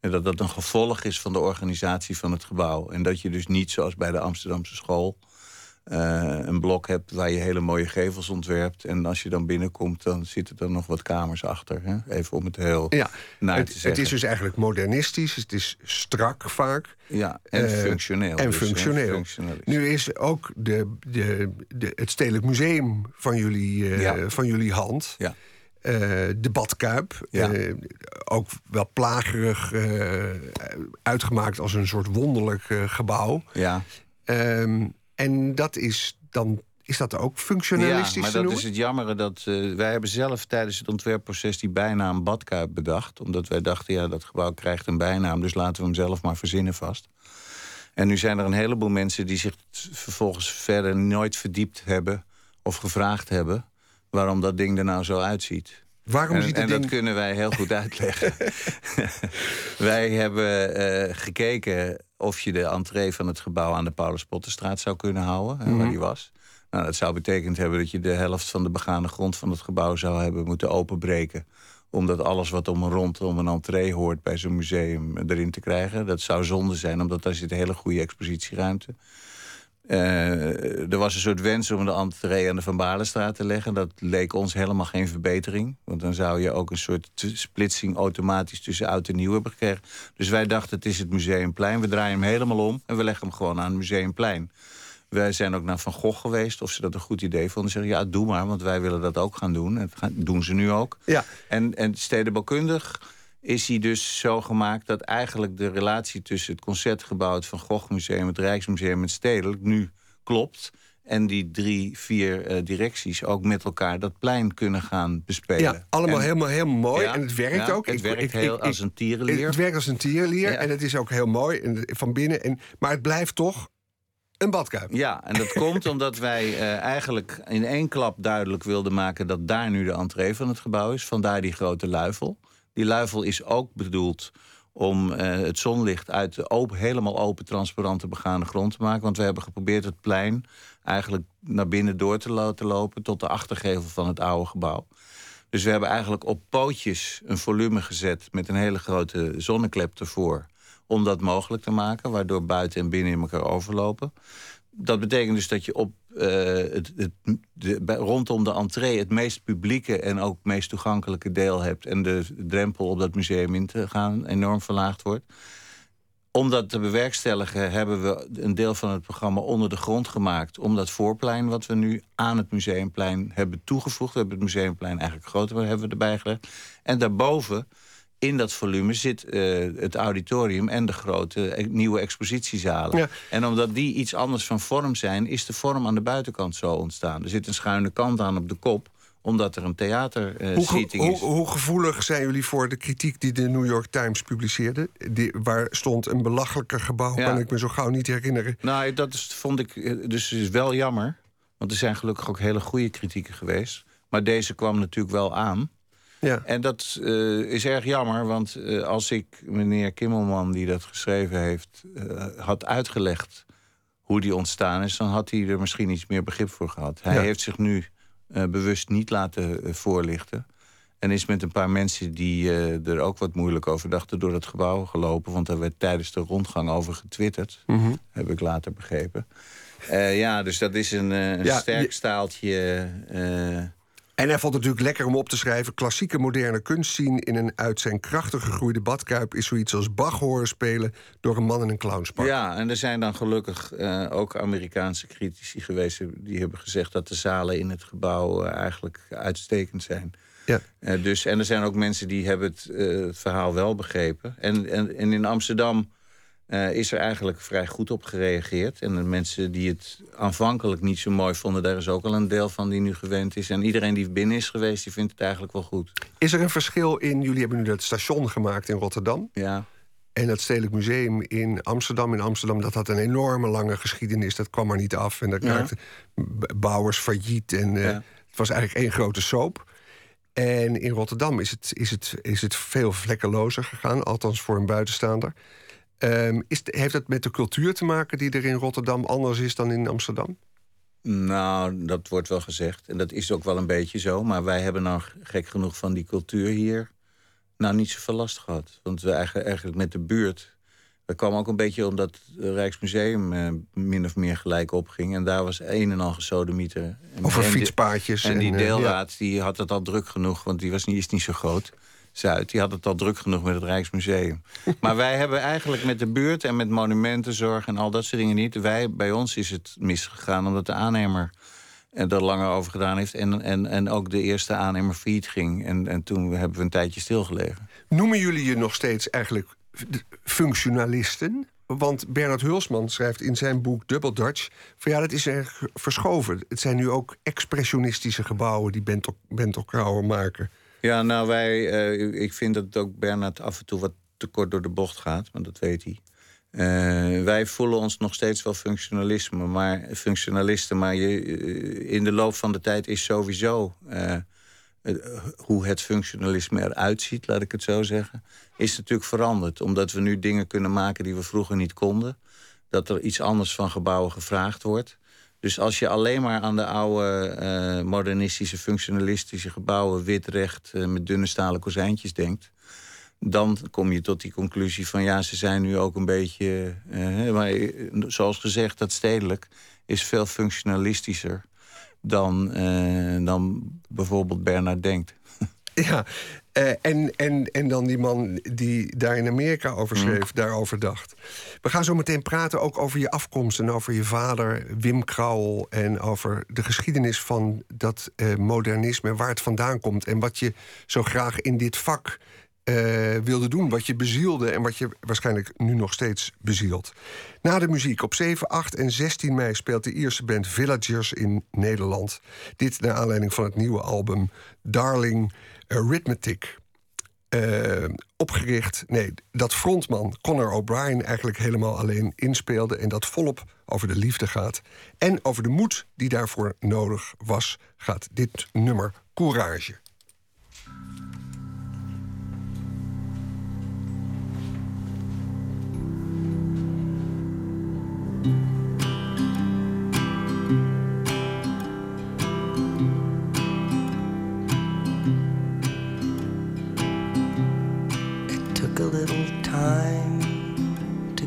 En dat dat een gevolg is van de organisatie van het gebouw. En dat je dus niet zoals bij de Amsterdamse school eh, een blok hebt waar je hele mooie gevels ontwerpt. En als je dan binnenkomt, dan zitten er nog wat kamers achter. Hè? Even om het heel Ja, naar te het, zeggen. het is dus eigenlijk modernistisch, het is strak vaak. Ja, en Eh, functioneel. En dus, functioneel. Nu is ook de, de, de, het Stedelijk Museum van jullie, eh, Ja. van jullie hand. Ja. De Badkuip. Ja. ook wel plagerig uitgemaakt als een soort wonderlijk gebouw. Ja. Ehm, en dat is dan. Is dat ook functionalistisch Ja, maar dat is het jammere. Dat, eh, wij hebben zelf tijdens het ontwerpproces die bijnaam Badkuip bedacht. Omdat wij dachten, ja, dat gebouw krijgt een bijnaam... dus laten we hem zelf maar verzinnen vast. En nu zijn er een heleboel mensen die zich vervolgens verder nooit verdiept hebben... of gevraagd hebben waarom dat ding er nou zo uitziet. Waarom En, ziet en dat kunnen wij heel goed uitleggen. wij hebben eh, gekeken of je de entree van het gebouw aan de Paulus Potterstraat zou kunnen houden, hè, Mhm. waar die was. Nou, dat zou betekend hebben dat je de helft van de begane grond van het gebouw zou hebben moeten openbreken. Omdat alles wat om rondom een entree hoort bij zo'n museum erin te krijgen. Dat zou zonde zijn, omdat daar zit een hele goede expositieruimte. Eh, er was een soort wens om de entree aan de Van Balenstraat te leggen. Dat leek ons helemaal geen verbetering. Want dan zou je ook een soort splitsing automatisch tussen oud en nieuw hebben gekregen. Dus wij dachten, het is het Museumplein. We draaien hem helemaal om en we leggen hem gewoon aan het Museumplein. Wij zijn ook naar Van Gogh geweest, of ze dat een goed idee vonden. Ze zeggen, ja, doe maar, want wij willen dat ook gaan doen. En dat doen ze nu ook. Ja. En, en stedenbouwkundig is hij dus zo gemaakt... dat eigenlijk de relatie tussen het Concertgebouw... het Van Gogh Museum, het Rijksmuseum en het Stedelijk nu klopt... en die drie, vier eh, directies ook met elkaar dat plein kunnen gaan bespelen. Ja, allemaal En- helemaal, helemaal mooi. Ja, en het werkt ja, ook. Het Ik- werkt ik- heel ik- als een tierenlier. Het werkt als een tierlier Ja. en het is ook heel mooi en, van binnen. En, maar het blijft toch een badkuip. Ja, en dat komt omdat wij eh, eigenlijk in één klap duidelijk wilden maken dat daar nu de entree van het gebouw is. Vandaar die grote luifel. Die luifel is ook bedoeld om eh, het zonlicht uit de open, helemaal open, transparante begane grond te maken. Want we hebben geprobeerd het plein eigenlijk naar binnen door te laten lopen tot de achtergevel van het oude gebouw. Dus we hebben eigenlijk op pootjes een volume gezet met een hele grote zonneklep ervoor. Om dat mogelijk te maken, waardoor buiten en binnen in elkaar overlopen. Dat betekent dus dat je op, eh, het, de, rondom de entree het meest publieke en ook meest toegankelijke deel hebt. En de drempel op dat museum in te gaan enorm verlaagd wordt. Om dat te bewerkstelligen hebben we een deel van het programma onder de grond gemaakt. Om dat voorplein wat we nu aan het museumplein hebben toegevoegd. We hebben het museumplein eigenlijk groter hebben we erbij gelegd. En daarboven, in dat volume, zit eh, het auditorium en de grote eh, nieuwe expositiezalen. Ja. En omdat die iets anders van vorm zijn, is de vorm aan de buitenkant zo ontstaan. Er zit een schuine kant aan op de kop omdat er een theater eh seating hoe, is. hoe gevoelig zijn jullie voor de kritiek die de New York Times publiceerde? Die, waar stond een belachelijker gebouw, Ja. kan ik me zo gauw niet herinneren. Nou, dat is, vond ik eh, dus is wel jammer. Want er zijn gelukkig ook hele goede kritieken geweest. Maar deze kwam natuurlijk wel aan. Ja. En dat eh, is erg jammer, want eh, als ik meneer Kimmelman, die dat geschreven heeft, eh, had uitgelegd hoe die ontstaan is, dan had hij er misschien iets meer begrip voor gehad. Hij Ja. heeft zich nu bewust niet laten voorlichten. En is met een paar mensen die er ook wat moeilijk over dachten door het gebouw gelopen. Want daar werd tijdens de rondgang over getwitterd. Mhm. Heb ik later begrepen. Ja, dus dat is een, een Ja, sterk je- staaltje. En hij vond het natuurlijk lekker om op te schrijven... klassieke moderne kunst zien in een uit zijn krachten gegroeide badkuip... is zoiets als Bach horen spelen door een man in een clownspak. Ja, en er zijn dan gelukkig eh, ook Amerikaanse critici geweest... die hebben gezegd dat de zalen in het gebouw eh, eigenlijk uitstekend zijn. Ja. Eh, dus, en er zijn ook mensen die hebben het, het verhaal wel begrepen. En, en, en in Amsterdam eh, is er eigenlijk vrij goed op gereageerd. En de mensen die het aanvankelijk niet zo mooi vonden... daar is ook al een deel van die nu gewend is. En iedereen die binnen is geweest, die vindt het eigenlijk wel goed. Is er een verschil in... jullie hebben nu dat station gemaakt in Rotterdam... Ja. en het Stedelijk Museum in Amsterdam. In Amsterdam, dat had een enorme lange geschiedenis. Dat kwam er niet af. En daar Ja. raakten b- bouwers failliet. En eh, Ja. Het was eigenlijk één grote soap. En in Rotterdam is het, is het, is het veel vlekkelozer gegaan, althans voor een buitenstaander. Ehm, is, heeft het met de cultuur te maken die er in Rotterdam anders is dan in Amsterdam? Nou, dat wordt wel gezegd. En dat is ook wel een beetje zo. Maar wij hebben nou gek genoeg van die cultuur hier... nou niet zoveel last gehad. Want we eigenlijk, eigenlijk met de buurt... Dat kwam ook een beetje omdat het Rijksmuseum eh, min of meer gelijk opging. En daar was een en al gesodemieter. En- Over en fietspaadjes. En die eh, deelraad die had het al druk genoeg, want die was niet, is niet zo groot. Zuid, die had het al druk genoeg met het Rijksmuseum. maar wij hebben eigenlijk met de buurt en met monumentenzorg en al dat soort dingen niet. Wij, bij ons is het misgegaan omdat de aannemer er langer over gedaan heeft. En, en, en ook de eerste aannemer failliet ging. En, en toen hebben we een tijdje stilgelegen. Noemen jullie je nog steeds eigenlijk functionalisten? Want Bernard Hulsman schrijft in zijn boek Double Dutch... van ja, dat is erg verschoven. Het zijn nu ook expressionistische gebouwen... die Bento, Bento Krauwer maken. Ja, nou, wij, eh, ik vind dat ook Bernard af en toe wat te kort door de bocht gaat, maar dat weet hij. Eh, wij voelen ons nog steeds wel functionalisme, maar, functionalisten, maar je, eh, in de loop van de tijd is sowieso hoe het functionalisme eruit ziet, laat ik het zo zeggen, is natuurlijk veranderd. Omdat we nu dingen kunnen maken die we vroeger niet konden. Dat er iets anders van gebouwen gevraagd wordt. Dus als je alleen maar aan de oude eh, modernistische, functionalistische gebouwen... wit, recht, eh, met dunne stalen kozijntjes denkt... dan kom je tot die conclusie van ja, ze zijn nu ook een beetje... eh, maar zoals gezegd, dat stedelijk is veel functionalistischer... dan, dan bijvoorbeeld Bernard denkt. Ja, eh, en, en, en dan die man die daar in Amerika over schreef, daarover dacht. We gaan zo meteen praten ook over je afkomst en over je vader Wim Krauwel... en over de geschiedenis van dat eh, modernisme en waar het vandaan komt... en wat je zo graag in dit vak eh, wilde doen, wat je bezielde... en wat je waarschijnlijk nu nog steeds bezielt. Na de muziek op 7, 8 en 16 mei speelt de Ierse band Villagers in Nederland. Dit naar aanleiding van het nieuwe album Darling Arithmetic. Eh, opgericht, nee, dat frontman Conor O'Brien eigenlijk helemaal alleen inspeelde... en dat volop over de liefde gaat. En over de moed die daarvoor nodig was, gaat dit nummer Courage.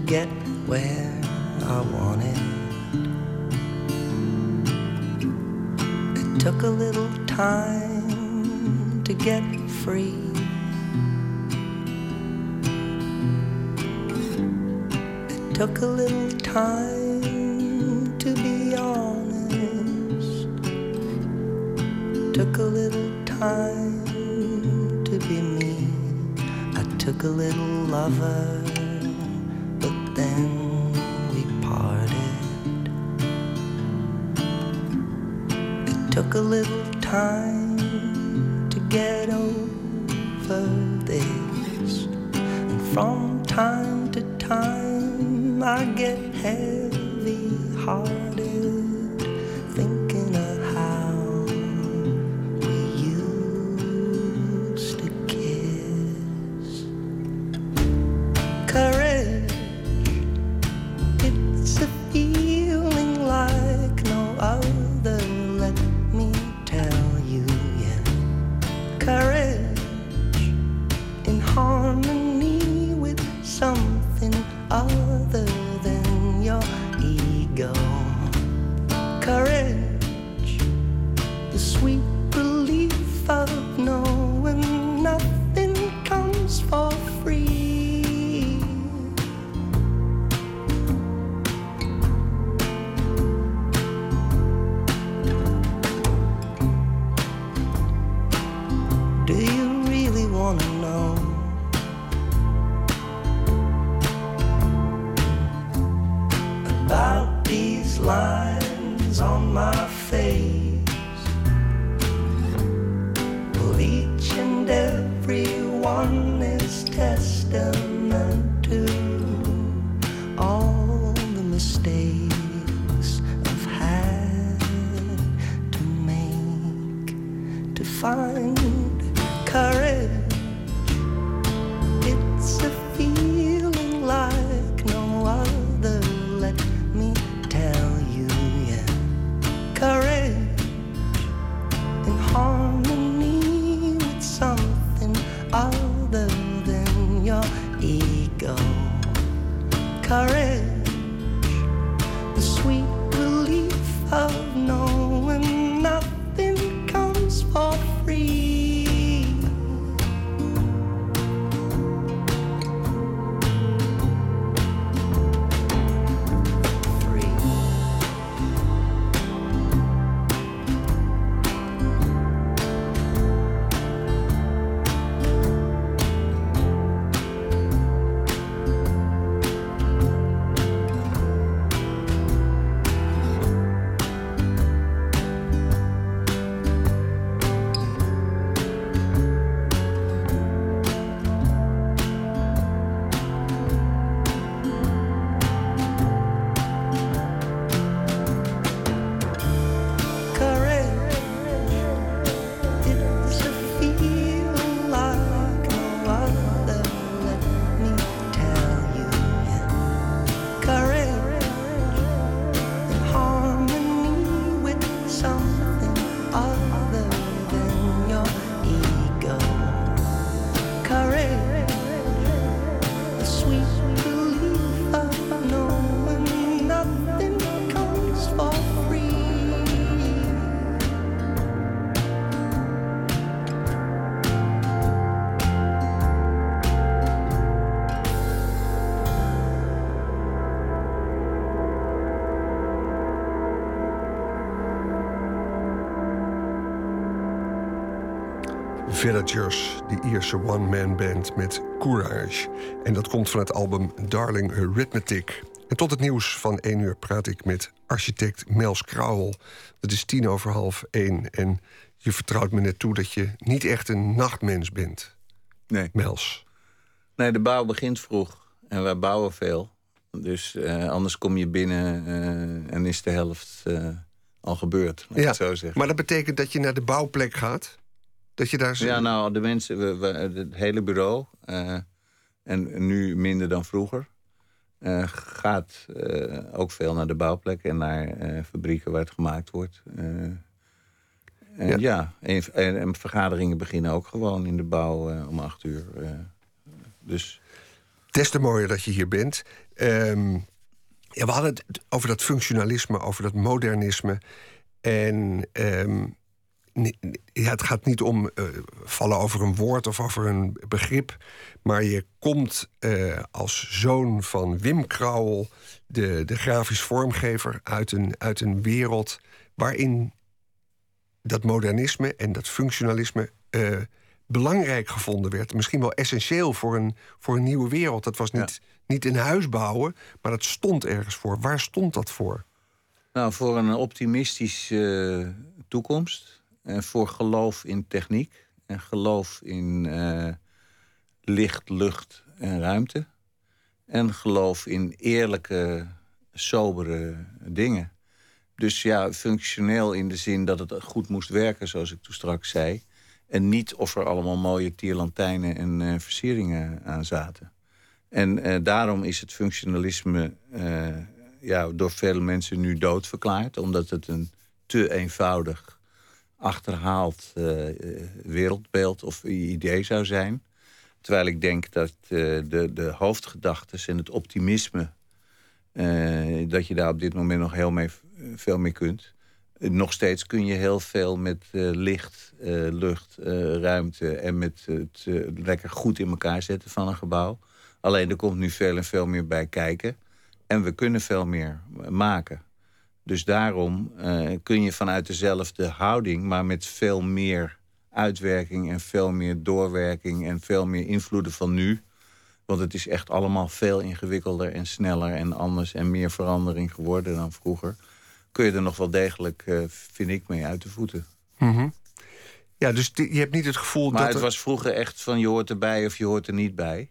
Get where I wanted. It took a little time to get free. It took a little time to be honest. Took a little time to be me. I took a little lover, little time to get over this. And from time to time, I get heavy hearted, Villagers, die Ierse one-man band met Courage. En dat komt van het album Darling Arithmetic. En tot het nieuws van 1 uur praat ik met architect Mels Krauwel. Het is tien over half één en je vertrouwt me net toe dat je niet echt een nachtmens bent, Nee. Mels. nee, de bouw begint vroeg en wij bouwen veel. Dus eh, anders kom je binnen eh, en is de helft eh, al gebeurd. Ja, zo zeggen. maar dat betekent dat je naar de bouwplek gaat? Dat je daar... zo- Ja, nou, de mensen, we, we- het hele bureau, eh, en nu minder dan vroeger, eh, gaat eh, ook veel naar de bouwplek en naar fabrieken waar het gemaakt wordt. En Ja. ja, en, en, en vergaderingen beginnen ook gewoon in de bouw om acht uur. dus Des te mooier dat je hier bent. Ehm, ja, we hadden het over dat functionalisme, over dat modernisme. En ehm, ja, het gaat niet om eh, vallen over een woord of over een begrip. Maar je komt eh, als zoon van Wim Krauwel, de, de grafisch vormgever, uit een, uit een wereld waarin dat modernisme en dat functionalisme eh, belangrijk gevonden werd. Misschien wel essentieel voor een, voor een nieuwe wereld. Dat was niet, niet een huis bouwen, maar dat stond ergens voor. Waar stond dat voor? Nou, voor een optimistische toekomst. Voor geloof in techniek. En geloof in eh, licht, lucht en ruimte. En geloof in eerlijke, sobere dingen. Dus ja, functioneel in de zin dat het goed moest werken, zoals ik toen straks zei. En niet of er allemaal mooie tierlantijnen en eh, versieringen aan zaten. En eh, daarom is het functionalisme ja, door vele mensen nu doodverklaard. Omdat het een te eenvoudig, achterhaald eh, wereldbeeld of idee zou zijn. Terwijl ik denk dat eh, de, de hoofdgedachtes en het optimisme... eh, dat je daar op dit moment nog heel veel mee kunt. Nog steeds kun je heel veel met licht, lucht, ruimte... en met het lekker goed in elkaar zetten van een gebouw. Alleen er komt nu veel en veel meer bij kijken. En we kunnen veel meer maken. Dus daarom eh, kun je vanuit dezelfde houding... maar met veel meer uitwerking en veel meer doorwerking... en veel meer invloeden van nu... want het is echt allemaal veel ingewikkelder en sneller en anders... en meer verandering geworden dan vroeger... kun je er nog wel degelijk, eh, vind ik, mee uit de voeten. Ja, dus die- je hebt niet het gevoel Maar dat... het er- was vroeger echt van je hoort erbij of je hoort er niet bij.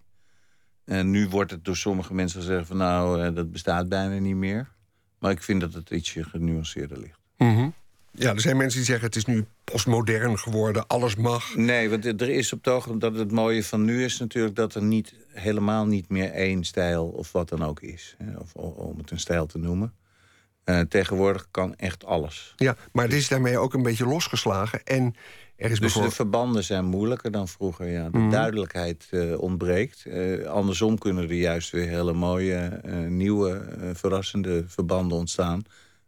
En nu wordt het door sommige mensen gezegd van nou, eh, dat bestaat bijna niet meer. Maar ik vind dat het ietsje genuanceerder ligt. Mhm. Ja, er zijn mensen die zeggen het is nu postmodern geworden, alles mag. Nee, want er is op het ogenblik dat het mooie van nu is natuurlijk dat er niet helemaal niet meer één stijl of wat dan ook is. hè, Of, om het een stijl te noemen. Eh, tegenwoordig kan echt alles. Ja, maar het is daarmee ook een beetje losgeslagen. En er is Dus de verbanden zijn moeilijker dan vroeger. Ja. De duidelijkheid eh, ontbreekt. Eh, andersom kunnen er juist weer hele mooie, eh, nieuwe, verrassende verbanden ontstaan.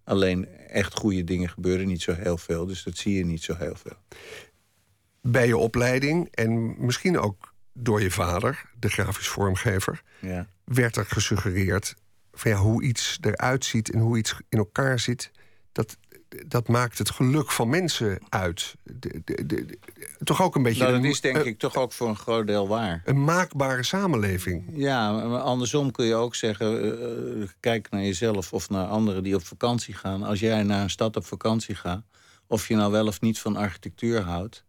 Alleen echt goede dingen gebeuren niet zo heel veel. Dus dat zie je niet zo heel veel. bij je opleiding en misschien ook door je vader, de grafisch vormgever, Ja. werd er gesuggereerd van ja, hoe iets eruit ziet en hoe iets in elkaar zit, dat, dat maakt het geluk van mensen uit. De- de- de- de- toch ook een beetje Nou, dat een, is denk ik toch ook voor een groot deel waar. een maakbare samenleving. Ja, maar andersom kun je ook zeggen... eh, eh, kijk naar jezelf of naar anderen die op vakantie gaan. Als jij naar een stad op vakantie gaat... of je nou wel of niet van architectuur houdt...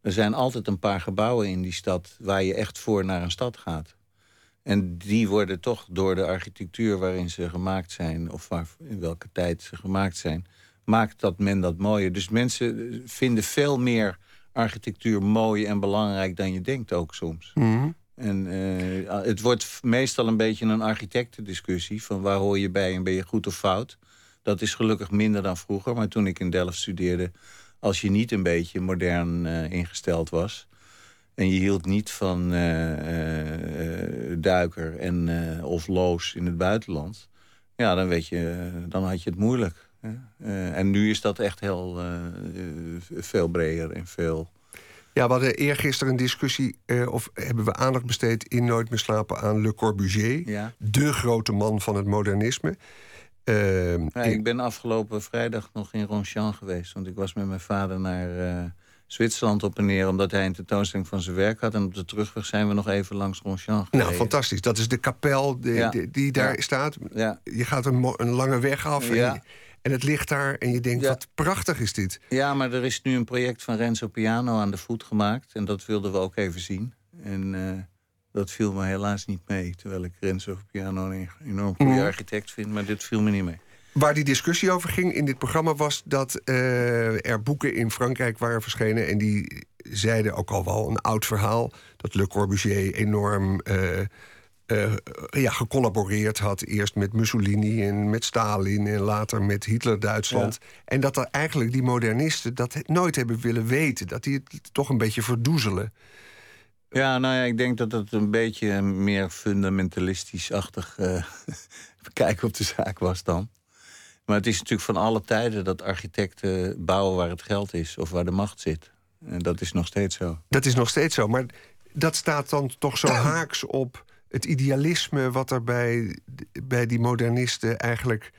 er zijn altijd een paar gebouwen in die stad... waar je echt voor naar een stad gaat. En die worden toch door de architectuur waarin ze gemaakt zijn... of waar, in welke tijd ze gemaakt zijn... maakt dat men dat mooier. Dus mensen vinden veel meer architectuur mooi en belangrijk... dan je denkt ook soms. En eh, het wordt meestal een beetje een architectendiscussie... van waar hoor je bij en ben je goed of fout. Dat is gelukkig minder dan vroeger. Maar toen ik in Delft studeerde... als je niet een beetje modern eh, ingesteld was... en je hield niet van eh, duiker en, of loos in het buitenland... ja, dan, weet je, dan had je het moeilijk. Eh, en nu is dat echt heel eh, eh, veel breder en veel... Ja, we hadden eergisteren een discussie, eh, of hebben we aandacht besteed in Nooit meer slapen aan Le Corbusier, Ja. de grote man van het modernisme. Eh, Ja, ik ben afgelopen vrijdag nog in Ronchamp geweest. Want ik was met mijn vader naar Zwitserland op en neer... omdat hij een tentoonstelling van zijn werk had. En op de terugweg zijn we nog even langs Ronchamp gereden. Nou, fantastisch. Dat is de kapel die, Ja. die, die daar staat. Je gaat een, een lange weg af en, en het ligt daar en je denkt, Ja. wat prachtig is dit. ja, maar er is nu een project van Renzo Piano aan de voet gemaakt. En dat wilden we ook even zien. En eh, dat viel me helaas niet mee. Terwijl ik Renzo Piano een enorm goede Mhm. architect vind. Maar dit viel me niet mee. Waar die discussie over ging in dit programma was dat eh, er boeken in Frankrijk waren verschenen. En die zeiden ook al wel een oud verhaal. Dat Le Corbusier enorm eh, eh, ja, gecollaboreerd had. Eerst met Mussolini en met Stalin en later met Hitler-Duitsland. En dat er eigenlijk die modernisten dat nooit hebben willen weten. Dat die het toch een beetje verdoezelen. Ja, nou ja, ik denk dat het een beetje meer fundamentalistisch-achtig eh, bekijken op de zaak was dan. Maar het is natuurlijk van alle tijden dat architecten bouwen waar het geld is of waar de macht zit. En dat is nog steeds zo. Dat is nog steeds zo. Maar dat staat dan toch zo haaks op het idealisme wat er bij, bij die modernisten eigenlijk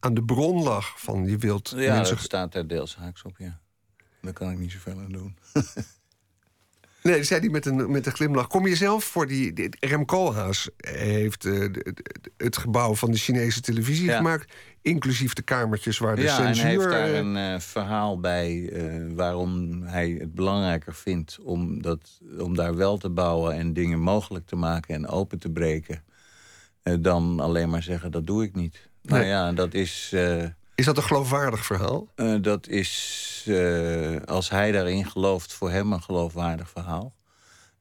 aan de bron lag. Van je wilt Ja, mensen. dat staat daar deels haaks op, ja. Daar kan ik niet zoveel aan doen. Nee, zei hij met een, met een glimlach. Kom je zelf voor die. dit- Rem Koolhaas heeft eh, het gebouw van de Chinese televisie Ja. gemaakt. Inclusief de kamertjes waar de ja, en censuur. hij heeft daar eh, een eh, verhaal bij waarom hij het belangrijker vindt om, dat, om daar wel te bouwen en dingen mogelijk te maken en open te breken. dan alleen maar zeggen dat doe ik niet. Nou ja, dat is. Is dat een geloofwaardig verhaal? eh, dat is, eh, als hij daarin gelooft, voor hem een geloofwaardig verhaal.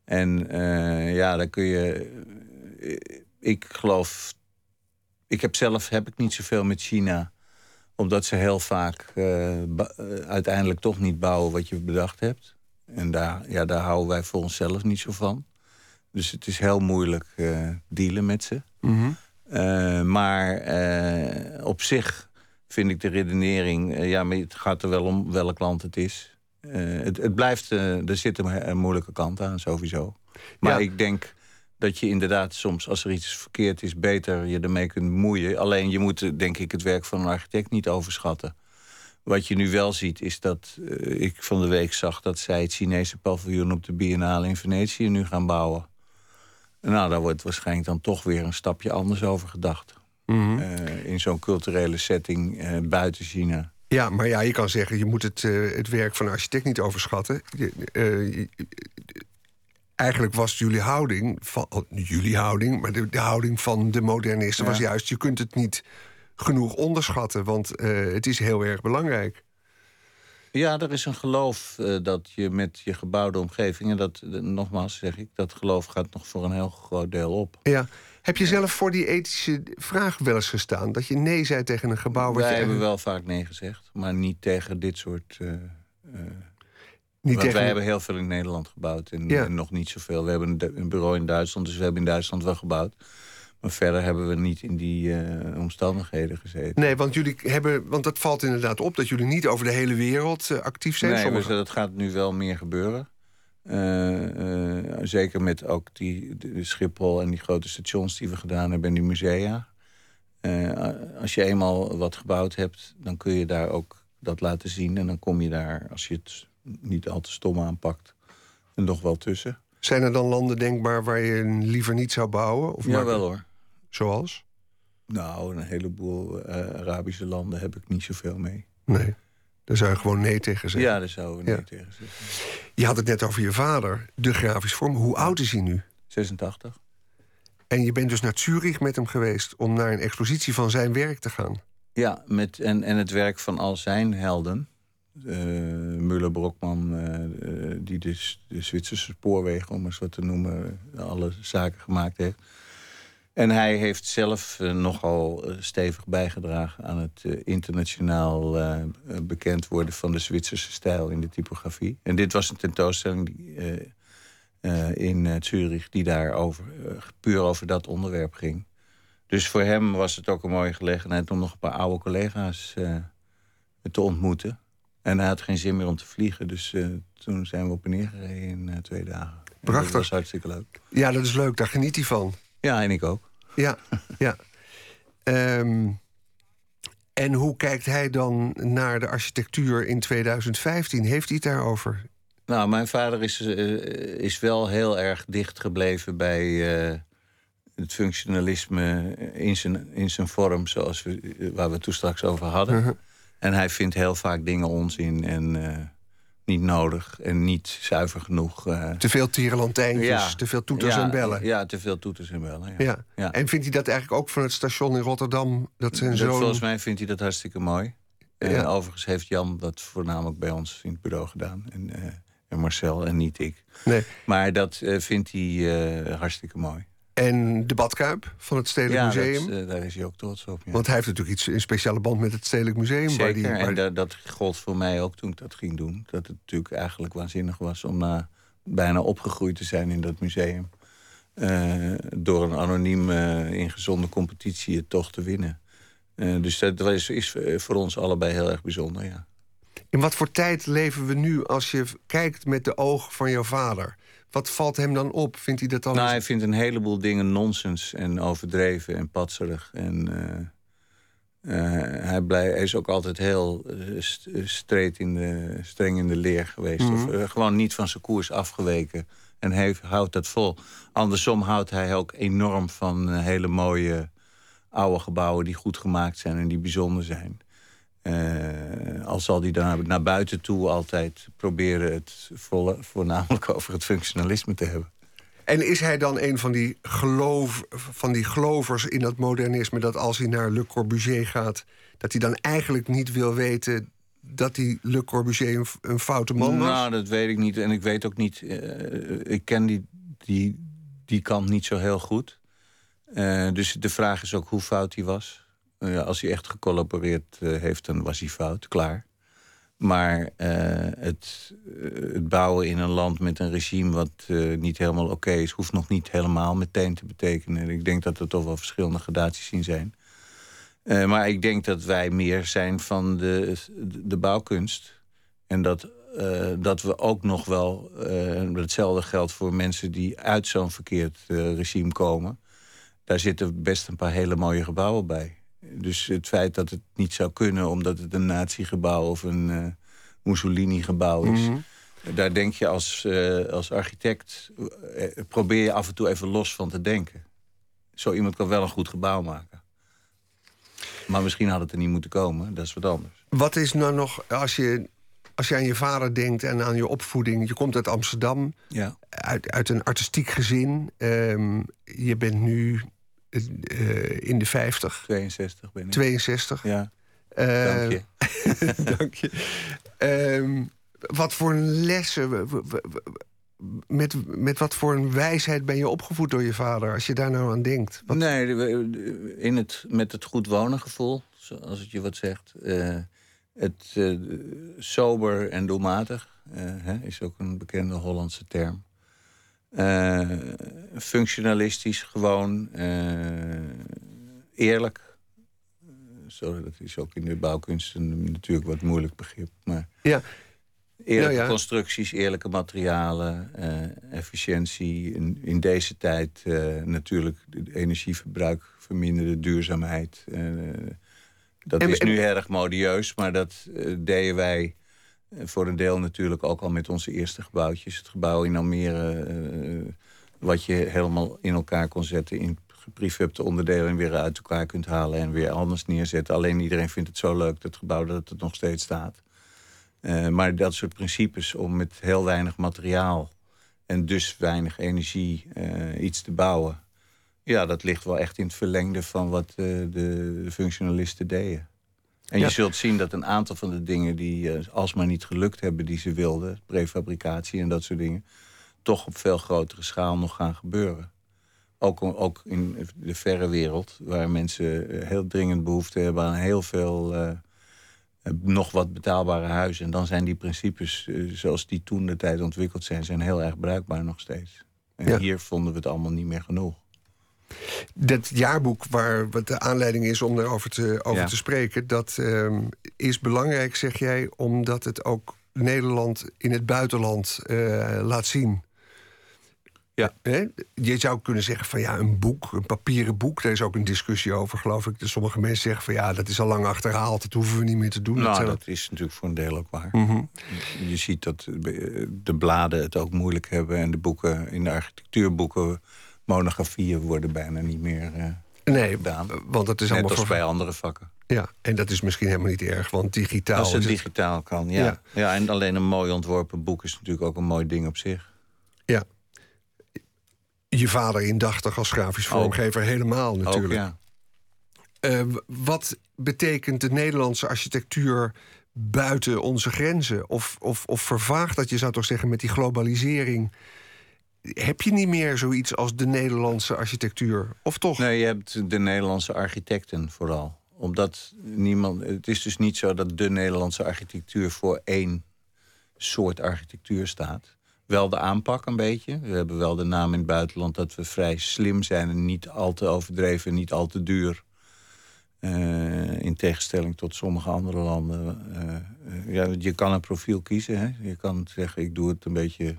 En eh, ja, dan kun je. ik geloof. Ik heb zelf heb ik niet zoveel met China. Omdat ze heel vaak uiteindelijk toch niet bouwen wat je bedacht hebt. En daar, ja, daar houden wij voor onszelf niet zo van. Dus het is heel moeilijk eh, dealen met ze. Eh, maar eh, op zich vind ik de redenering... eh, ja, maar het gaat er wel om welk land het is. Eh, het, het blijft, eh, er zit een, moeilijke kant aan, sowieso. Maar Ja. ik denk dat je inderdaad soms, als er iets verkeerd is... beter je ermee kunt bemoeien. Alleen je moet, denk ik, het werk van een architect niet overschatten. Wat je nu wel ziet, is dat ik van de week zag... dat zij het Chinese paviljoen op de Biennale in Venetië nu gaan bouwen. Nou, daar wordt waarschijnlijk dan toch weer een stapje anders over gedacht. Eh, in zo'n culturele setting eh, buiten China. Ja, maar ja, je kan zeggen, je moet het, eh, het werk van een architect niet overschatten. Je- eh, je- eigenlijk was jullie houding, van, oh, jullie houding, maar de, de houding van de modernisten was juist, je kunt het niet genoeg onderschatten, want eh, het is heel erg belangrijk. Ja, er is een geloof eh, dat je met je gebouwde omgeving... en dat, nogmaals zeg ik, dat geloof gaat nog voor een heel groot deel op. Ja. Heb je zelf voor die ethische vraag wel eens gestaan? Dat je nee zei tegen een gebouw wat Wij je... hebben wel vaak nee gezegd, maar niet tegen dit soort... eh, niet want tegen... wij hebben heel veel in Nederland gebouwd en, Ja. en nog niet zoveel. We hebben een, bureau in Duitsland, dus we hebben in Duitsland wel gebouwd. Maar verder hebben we niet in die eh, omstandigheden gezeten. Nee, want jullie hebben... Want dat valt inderdaad op dat jullie niet over de hele wereld actief zijn. Nee, Sommige- dus dat gaat nu wel meer gebeuren. Eh, eh, zeker met ook die de Schiphol en die grote stations die we gedaan hebben en die musea. Eh, als je eenmaal wat gebouwd hebt, dan kun je daar ook dat laten zien. En dan kom je daar, als je het niet al te stom aanpakt, er nog wel tussen. Zijn er dan landen denkbaar waar je liever niet zou bouwen? Of Ja, wel hoor. Zoals? Nou, een heleboel Arabische landen heb ik niet zoveel mee. Nee. Daar zou je gewoon nee tegen zeggen. Ja, daar zouden we Ja. niet tegen zeggen. Je had het net over je vader, de grafisch vorm. Hoe oud is hij nu? 86. En je bent dus naar Zurich met hem geweest om naar een expositie van zijn werk te gaan. Ja, met, en, en het werk van al zijn helden. eh Muller Brokman, eh, eh, die dus de Zwitserse spoorwegen, om eens wat te noemen, alle zaken gemaakt heeft. En hij heeft zelf eh, nogal eh, stevig bijgedragen aan het eh, internationaal bekend worden van de Zwitserse stijl in de typografie. En dit was een tentoonstelling in Zurich die daar over, puur over dat onderwerp ging. Dus voor hem was het ook een mooie gelegenheid om nog een paar oude collega's te ontmoeten. En hij had geen zin meer om te vliegen, dus toen zijn we op en neer gereden in twee dagen. En Prachtig. Dat was hartstikke leuk. Ja, dat is leuk, daar geniet hij van. Ja, en ik ook. Ja, ja. Ehm, en hoe kijkt hij dan naar de architectuur in 2015? Heeft hij het daarover? Nou, mijn vader is, eh, is wel heel erg dicht gebleven bij eh, het functionalisme in zijn, in zijn vorm, zoals we, waar we het toen straks over hadden. Mhm. En hij vindt heel vaak dingen onzin en eh, niet nodig en niet zuiver genoeg. eh. Te veel tierenlantijntjes, Ja. te veel toeters Ja, en bellen. Ja, te veel toeters en bellen. Ja. Ja. En vindt hij dat eigenlijk ook van het station in Rotterdam? Dat zijn zo'n... Volgens mij vindt hij dat hartstikke mooi. En Ja. overigens heeft Jan dat voornamelijk bij ons in het bureau gedaan. En, eh, en Marcel en niet ik. Nee. Maar dat eh, vindt hij eh, hartstikke mooi. En de Badkuip van het Stedelijk ja, Museum. dat, eh, daar is hij ook trots op. Ja. Want hij heeft natuurlijk iets, een speciale band met het Stedelijk Museum. waar Zeker, die, waar en dat, dat gold voor mij ook toen ik dat ging doen. Dat het natuurlijk eigenlijk waanzinnig was om na, bijna opgegroeid te zijn in dat museum. Eh, door een anoniem eh, ingezonden competitie het toch te winnen. Eh, dus dat was, is voor ons allebei heel erg bijzonder, ja. In wat voor tijd leven we nu als je kijkt met de ogen van jouw vader? Wat valt hem dan op? Vindt hij dat dan... Nou, hij vindt een heleboel dingen nonsens en overdreven en patserig. En eh, eh, hij, blij, hij is ook altijd heel eh, st- streed in de, streng in de leer geweest. Of eh, gewoon niet van zijn koers afgeweken. En heeft, houdt dat vol. Andersom houdt hij ook enorm van hele mooie oude gebouwen... die goed gemaakt zijn en die bijzonder zijn. Eh, al zal hij dan naar buiten toe altijd proberen... het volle- voornamelijk over het functionalisme te hebben. En is hij dan een van die, geloof, van die gelovers in dat modernisme... dat als hij naar Le Corbusier gaat... dat hij dan eigenlijk niet wil weten dat die Le Corbusier een, een foute man was? Nou, dat weet ik niet. En ik weet ook niet... eh, ik ken die, die, die kant niet zo heel goed. Eh, dus de vraag is ook hoe fout hij was. Als hij echt gecollaboreerd eh, heeft, dan was hij fout, klaar. Maar eh, het, eh, het bouwen in een land met een regime wat niet helemaal oké is... hoeft nog niet helemaal meteen te betekenen. Ik denk dat er toch wel verschillende gradaties in zijn. Maar ik denk dat wij meer zijn van de, de bouwkunst. En dat, dat we ook nog wel... hetzelfde geldt voor mensen die uit zo'n verkeerd regime komen. Daar zitten best een paar hele mooie gebouwen bij. Dus het feit dat het niet zou kunnen... omdat het een nazi-gebouw of een eh, Mussolini-gebouw is... daar denk je als, eh, als architect... eh, probeer je af en toe even los van te denken. Zo iemand kan wel een goed gebouw maken. Maar misschien had het er niet moeten komen. Dat is wat anders. Wat is nou nog, als je, als je aan je vader denkt en aan je opvoeding... je komt uit Amsterdam, Ja. uit, uit een artistiek gezin. ehm, je bent nu in de 50, 62 ben ik. 62. Ja, Eh, dank je. Dank je. Ehm, wat voor lessen, met, met wat voor een wijsheid ben je opgevoed door je vader... als je daar nou aan denkt? Wat, Nee, in het, met het goed wonen gevoel, zoals het je wat zegt. eh, het eh, sober en doelmatig eh, hè, is ook een bekende Hollandse term. Eh, functionalistisch, gewoon eh, eerlijk. Eh, Zo, dat is ook in de bouwkunst een natuurlijk wat moeilijk begrip. Maar Ja. Eerlijke Ja, ja. constructies, eerlijke materialen, efficiëntie. In, in deze tijd natuurlijk de energieverbruik verminderen, duurzaamheid. dat En- is en- nu erg modieus, maar dat deden wij voor een deel natuurlijk ook al met onze eerste gebouwtjes. Het gebouw in Almere, eh, wat je helemaal in elkaar kon zetten... in geprefabte onderdelen en weer uit elkaar kunt halen... en weer anders neerzetten. Alleen iedereen vindt het zo leuk, dat gebouw, dat het nog steeds staat. Eh, maar dat soort principes om met heel weinig materiaal... en dus weinig energie eh, iets te bouwen... ja, dat ligt wel echt in het verlengde van wat eh, de functionalisten deden. En Ja. je zult zien dat een aantal van de dingen die eh, alsmaar niet gelukt hebben... die ze wilden, prefabricatie en dat soort dingen... toch op veel grotere schaal nog gaan gebeuren. Ook, ook in de verre wereld, waar mensen eh, heel dringend behoefte hebben aan heel veel... eh, nog wat betaalbare huizen. En dan zijn die principes, zoals die toen de tijd ontwikkeld zijn... zijn heel erg bruikbaar nog steeds. En Ja. hier vonden we het allemaal niet meer genoeg. Dat jaarboek waar wat de aanleiding is om erover te, over Ja. te spreken... dat ehm, is belangrijk, zeg jij, omdat het ook Nederland in het buitenland eh, laat zien. Ja. Je zou kunnen zeggen van ja, een boek, een papieren boek... daar is ook een discussie over, geloof ik. Dus sommige mensen zeggen van ja, dat is al lang achterhaald... dat hoeven we niet meer te doen. nou, dat is natuurlijk voor een deel ook waar. Mhm. Je ziet dat eh, de bladen het ook moeilijk hebben... en de boeken in de architectuurboeken, monografieën... worden bijna niet meer eh, Nee, gedaan. want dat is Net allemaal als voor... bij andere vakken. Ja, en dat is misschien helemaal niet erg, want digitaal... Als het het- digitaal kan, ja. Ja. ja. En alleen een mooi ontworpen boek is natuurlijk ook een mooi ding op zich. Ja. Je vader indachtig als grafisch Ook. vormgever helemaal natuurlijk. Ook, ja. Eh, wat betekent de Nederlandse architectuur buiten onze grenzen? Of, of, of vervaagt dat, je zou toch zeggen, met die globalisering... heb je niet meer zoiets als de Nederlandse architectuur? Of toch? Nee, je hebt de Nederlandse architecten vooral. Omdat niemand. Het is dus niet zo dat de Nederlandse architectuur voor één soort architectuur staat. Wel de aanpak een beetje. We hebben wel de naam in het buitenland dat we vrij slim zijn en niet al te overdreven en niet al te duur. Eh, in tegenstelling tot sommige andere landen. Eh, eh, ja, je kan een profiel kiezen. Hè? Je kan zeggen, ik doe het een beetje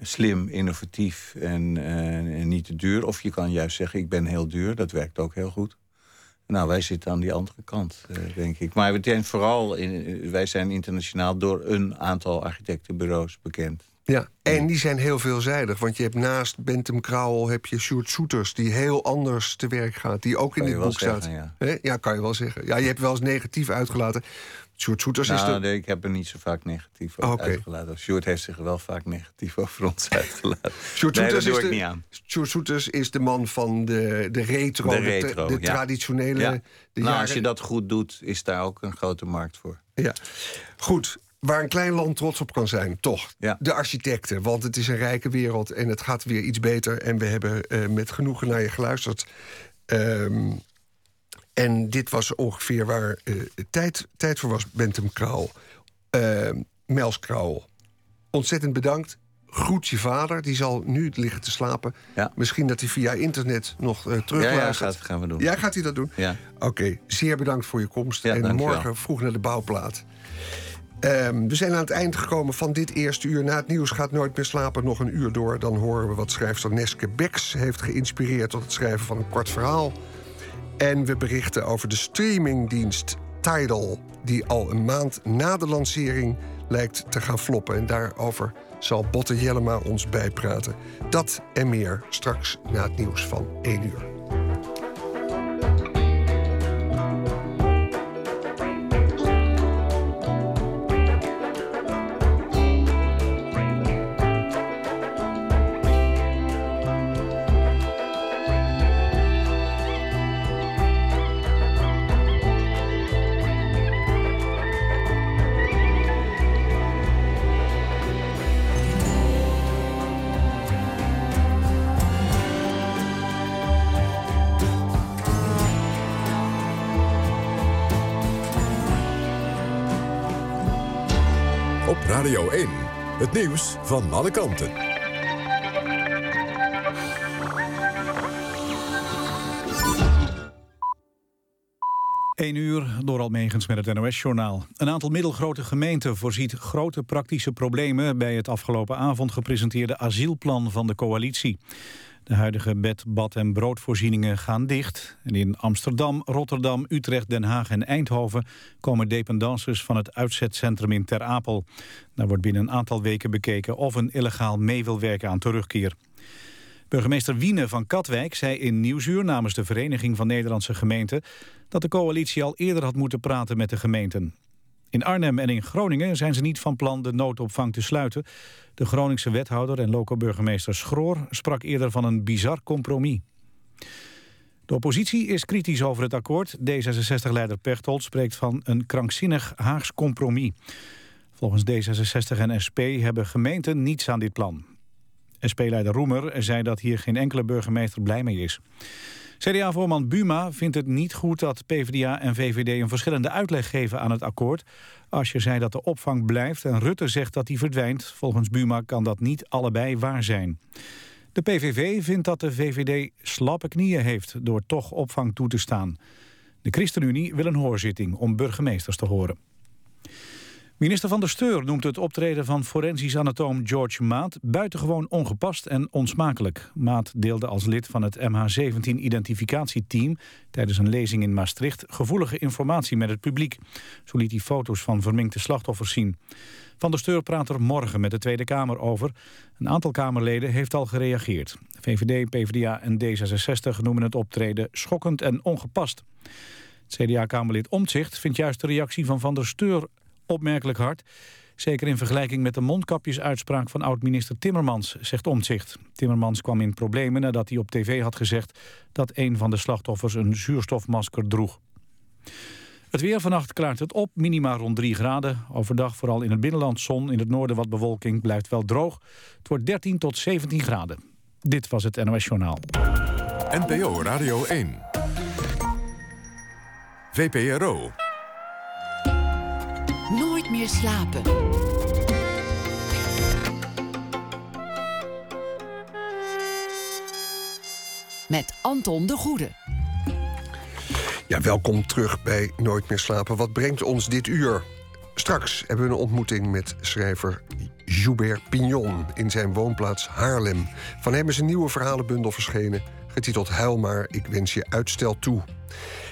slim, innovatief en, eh, en niet te duur. Of je kan juist zeggen, ik ben heel duur. Dat werkt ook heel goed. Nou, wij zitten aan die andere kant, eh, denk ik. Maar we zijn vooral, in, wij zijn internationaal door een aantal architectenbureaus bekend. Ja, en die zijn heel veelzijdig. Want je hebt naast Bentham Krauwel heb je Sjoerd Soeters... die heel anders te werk gaat, die ook in dit boek staat. zeggen, Hè? Ja, kan je wel zeggen. Ja, je hebt wel eens negatief uitgelaten. Sjoerd Soeters is Nou, de... nee, ik heb er niet zo vaak negatief over Oké. uitgelaten. Sjoerd heeft zich wel vaak negatief over ons uitgelaten. Sjoerd nee, Soeters is de- niet aan. Sjoerd Soeters is de man van de, de retro, De de, tra- retro, de ja. traditionele... Ja. Nou, jaren- als je dat goed doet, is daar ook een grote markt voor. Ja. Goed, waar een klein land trots op kan zijn, toch. Ja. De architecten, want het is een rijke wereld... en het gaat weer iets beter. En we hebben eh, met genoegen naar je geluisterd. Ehm, en dit was ongeveer waar eh, tijd, tijd voor was, Bentham Krauwel. Ehm Mels Krauwel. Ontzettend bedankt. Groet je vader, die zal nu liggen te slapen. Ja. Misschien dat hij via internet nog eh Ja, ja, terugluistert. gaat, gaan we doen. Ja, gaat hij dat doen? Ja. Oké, zeer bedankt voor je komst. Ja, en dankjewel. morgen vroeg naar de bouwplaat. Ehm, we zijn aan het eind gekomen van dit eerste uur. Na het nieuws gaat Nooit meer slapen nog een uur door. Dan horen we wat schrijfster Neske Beks heeft geïnspireerd... tot het schrijven van een kort verhaal. En we berichten over de streamingdienst Tidal... die al een maand na de lancering lijkt te gaan floppen. En daarover zal Botte Jellema ons bijpraten. Dat en meer straks na het nieuws van 1 uur. Het nieuws van alle kanten. 1 uur door Almegens met het NOS-journaal. Een aantal middelgrote gemeenten voorziet grote praktische problemen... bij het afgelopen avond gepresenteerde asielplan van de coalitie. De huidige bed, bad en broodvoorzieningen gaan dicht. En in Amsterdam, Rotterdam, Utrecht, Den Haag en Eindhoven... komen dependances van het uitzetcentrum in Ter Apel. Daar wordt binnen een aantal weken bekeken... of een illegaal mee wil werken aan terugkeer. Burgemeester Wiene van Katwijk zei in Nieuwsuur namens de Vereniging van Nederlandse Gemeenten dat de coalitie al eerder had moeten praten met de gemeenten. In Arnhem en in Groningen zijn ze niet van plan de noodopvang te sluiten. De Groningse wethouder en loco-burgemeester Schroor sprak eerder van een bizar compromis. De oppositie is kritisch over het akkoord. D66-leider Pechtold spreekt van een krankzinnig Haags compromis. Volgens D66 en SP hebben gemeenten niets aan dit plan. SP-leider Roemer zei dat hier geen enkele burgemeester blij mee is. CDA-voorman Buma vindt het niet goed dat PvdA en VVD een verschillende uitleg geven aan het akkoord. Als je zei dat de opvang blijft en Rutte zegt dat die verdwijnt, volgens Buma kan dat niet allebei waar zijn. De PVV vindt dat de VVD slappe knieën heeft door toch opvang toe te staan. De ChristenUnie wil een hoorzitting om burgemeesters te horen. Minister van der Steur noemt het optreden van forensisch anatoom George Maat buitengewoon ongepast en onsmakelijk. Maat deelde als lid van het MH17-identificatieteam tijdens een lezing in Maastricht gevoelige informatie met het publiek. Zo liet hij foto's van verminkte slachtoffers zien. Van der Steur praat er morgen met de Tweede Kamer over. Een aantal Kamerleden heeft al gereageerd. VVD, PvdA en D66 noemen het optreden schokkend en ongepast. CDA-Kamerlid Omtzigt vindt juist de reactie van Van der Steur opmerkelijk hard. Zeker in vergelijking met de mondkapjesuitspraak van oud-minister Timmermans, zegt Omtzigt. Timmermans kwam in problemen nadat hij op tv had gezegd dat een van de slachtoffers een zuurstofmasker droeg. Het weer vannacht klaart het op, minima rond 3 graden. Overdag vooral in het binnenland zon, in het noorden wat bewolking, blijft wel droog. Het wordt 13 tot 17 graden. Dit was het NOS Journaal. NPO Radio 1. VPRO. Meer slapen. Met Anton de Goede. Ja, welkom terug bij Nooit meer slapen. Wat brengt ons dit uur? Straks hebben we een ontmoeting met schrijver Joubert Pignon in zijn woonplaats Haarlem. Van hem is een nieuwe verhalenbundel verschenen, getiteld Huil maar, ik wens je uitstel toe.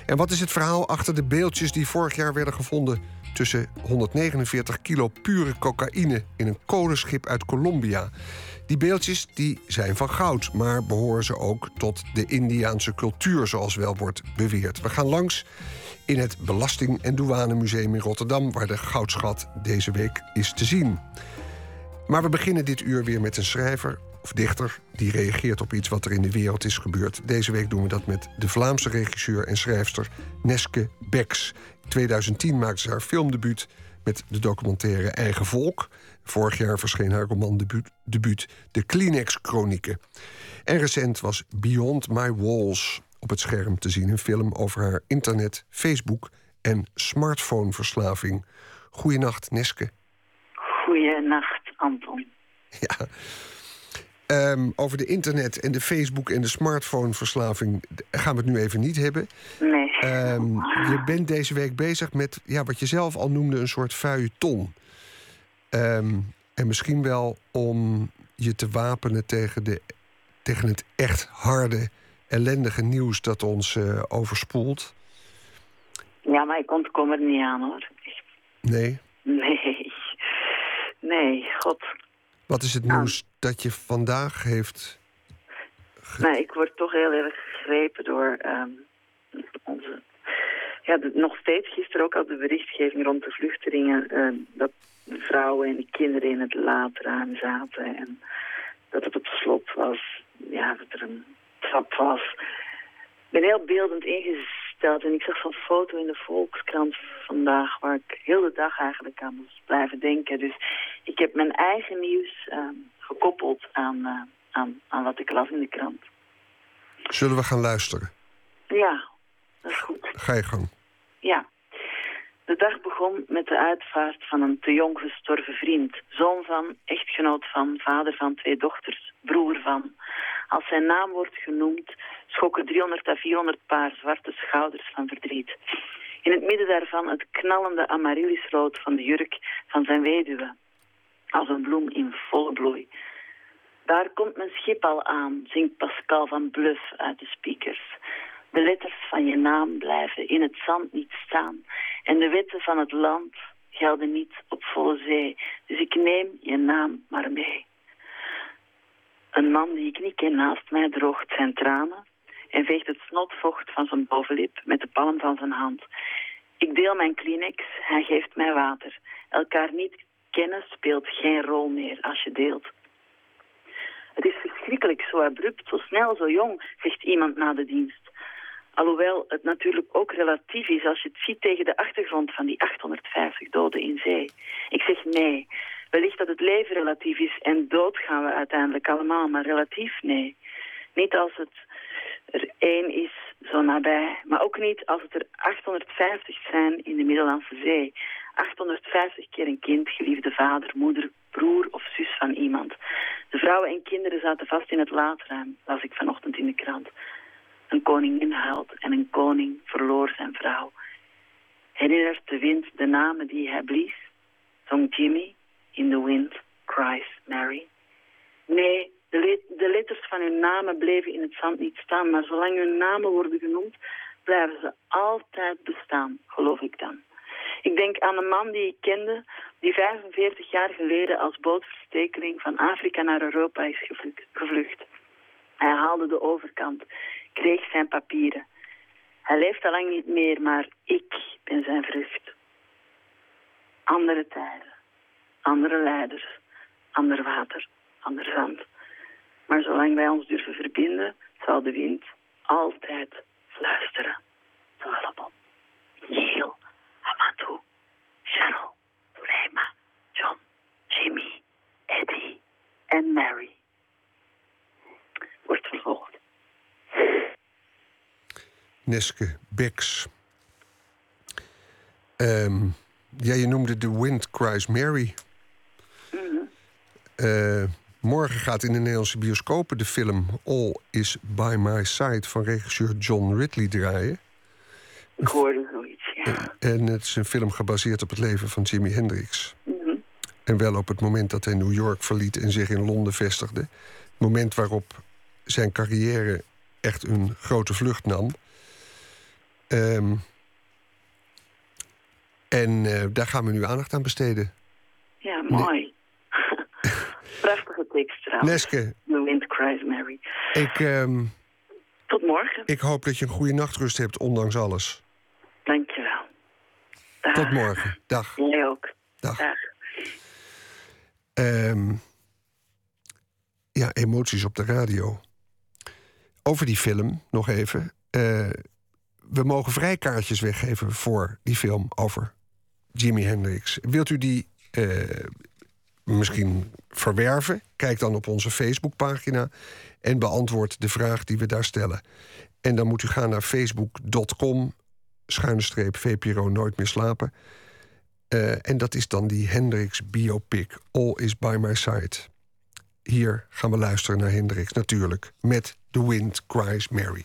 En wat is het verhaal achter de beeldjes die vorig jaar werden gevonden tussen 149 kilo pure cocaïne in een kolenschip uit Colombia? Die beeldjes die zijn van goud, maar behoren ze ook tot de Indiaanse cultuur, zoals wel wordt beweerd. We gaan langs in het Belasting- en Douanemuseum in Rotterdam, waar de goudschat deze week is te zien. Maar we beginnen dit uur weer met een schrijver of dichter die reageert op iets wat er in de wereld is gebeurd. Deze week doen we dat met de Vlaamse regisseur en schrijfster Neske Beks. In 2010 maakte ze haar filmdebuut met de documentaire Eigen Volk. Vorig jaar verscheen haar romandebuut debuut De Kleenex-chronieken. En recent was Beyond My Walls op het scherm te zien. Een film over haar internet, Facebook en smartphoneverslaving. Goeienacht, Neske. Goeienacht, Anton. Ja. Ehm, over de internet en de Facebook en de smartphoneverslaving gaan we het nu even niet hebben. Nee. Ehm, je bent deze week bezig met ja, wat je zelf al noemde een soort feuilleton. Ehm, en misschien wel om je te wapenen tegen, de, tegen het echt harde, ellendige nieuws dat ons eh, overspoelt. Ja, maar ik ontkom er niet aan, hoor. Nee. Nee. Nee, god. Wat is het Nou. nieuws dat je vandaag heeft? Nee, ik word toch heel erg gegrepen door ehm, onze... Ja, de- nog steeds gisteren ook al de berichtgeving rond de vluchtelingen... ehm, dat de vrouwen en de kinderen in het laadruim zaten... en dat het op slot was. Ja, dat er een trap was. Ik ben heel beeldend en ik zag zo'n foto in de Volkskrant vandaag... waar ik heel de dag eigenlijk aan moest blijven denken. Dus ik heb mijn eigen nieuws ehm, gekoppeld aan, eh, aan, aan wat ik las in de krant. Zullen we gaan luisteren? Ja, dat is goed. Ga je gang. Ja. De dag begon met de uitvaart van een te jong gestorven vriend. Zoon van, echtgenoot van, vader van twee dochters, broer van. Als zijn naam wordt genoemd, schokken 300 à 400 paar zwarte schouders van verdriet. In het midden daarvan het knallende amaryllisrood van de jurk van zijn weduwe. Als een bloem in volle bloei. Daar komt mijn schip al aan, zingt Pascal van Bluff uit de speakers. De letters van je naam blijven in het zand niet staan. En de wetten van het land gelden niet op volle zee. Dus ik neem je naam maar mee. Een man die ik niet ken naast mij droogt zijn tranen en veegt het snotvocht van zijn bovenlip met de palm van zijn hand. Ik deel mijn Kleenex, hij geeft mij water. Elkaar niet kennen speelt geen rol meer als je deelt. Het is verschrikkelijk, zo abrupt, zo snel, zo jong, zegt iemand na de dienst. Alhoewel het natuurlijk ook relatief is als je het ziet tegen de achtergrond van die 850 doden in zee. Ik zeg nee. Wellicht dat het leven relatief is en dood gaan we uiteindelijk allemaal, maar relatief nee. Niet als het er één is zo nabij, maar ook niet als het er 850 zijn in de Middellandse Zee. 850 keer een kind, geliefde vader, moeder, broer of zus van iemand. De vrouwen en kinderen zaten vast in het laadruim, las ik vanochtend in de krant. Een koningin huilt en een koning verloor zijn vrouw. Herinnert de wind de namen die hij blies? Zong Jimmy, in the wind cries Mary. Nee, de, le- de letters van hun namen bleven in het zand niet staan, maar zolang hun namen worden genoemd, blijven ze altijd bestaan, geloof ik dan. Ik denk aan een man die ik kende, die 45 jaar geleden als bootverstekeling van Afrika naar Europa is gevlucht- gevlucht. Hij haalde de overkant, kreeg zijn papieren. Hij leeft al lang niet meer, maar ik ben zijn vrucht. Andere tijden, andere leiders, ander water, ander zand. Maar zolang wij ons durven verbinden, zal de wind altijd fluisteren. Salomon, Neil, Amadou, Cheryl, Sulema, John, Jimmy, Eddie en Mary. Wordt vervolgd. Neske Bex. Ehm, ja, je noemde The Wind Cries Mary. Eh, morgen gaat in de Nederlandse bioscopen de film All Is By My Side van regisseur John Ridley draaien. Ik hoorde zoiets, ja. En het is een film gebaseerd op het leven van Jimi Hendrix. En wel op het moment dat hij New York verliet en zich in Londen vestigde. Het moment waarop zijn carrière echt een grote vlucht nam. Ehm, en eh, daar gaan we nu aandacht aan besteden. Ja, mooi. Prachtige tekst trouwens. Neske, The Wind Cries Mary. ik, ehm, Tot morgen. ik hoop dat je een goede nachtrust hebt, ondanks alles. Dankjewel. Dag. Tot morgen. Dag. Jij ook. Dag. Dag. Ehm, ja, emoties op de radio. Over die film nog even. Eh, we mogen vrijkaartjes weggeven voor die film over Jimi Hendrix. Wilt u die eh, misschien verwerven? Kijk dan op onze Facebookpagina en beantwoord de vraag die we daar stellen. En dan moet u gaan naar facebook.com schuine streep VPRO Nooit meer slapen. Eh, en dat is dan die Hendrix biopic All is by my side. Hier gaan we luisteren naar Hendrix natuurlijk met The Wind Cries Mary.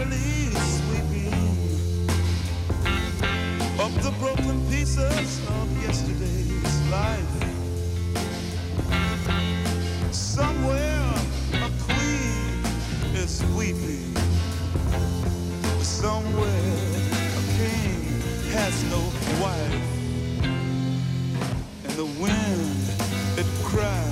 is drearily sweeping up the broken pieces of yesterday's life. Somewhere a queen is weeping. Somewhere a king has no wife, and the wind it cries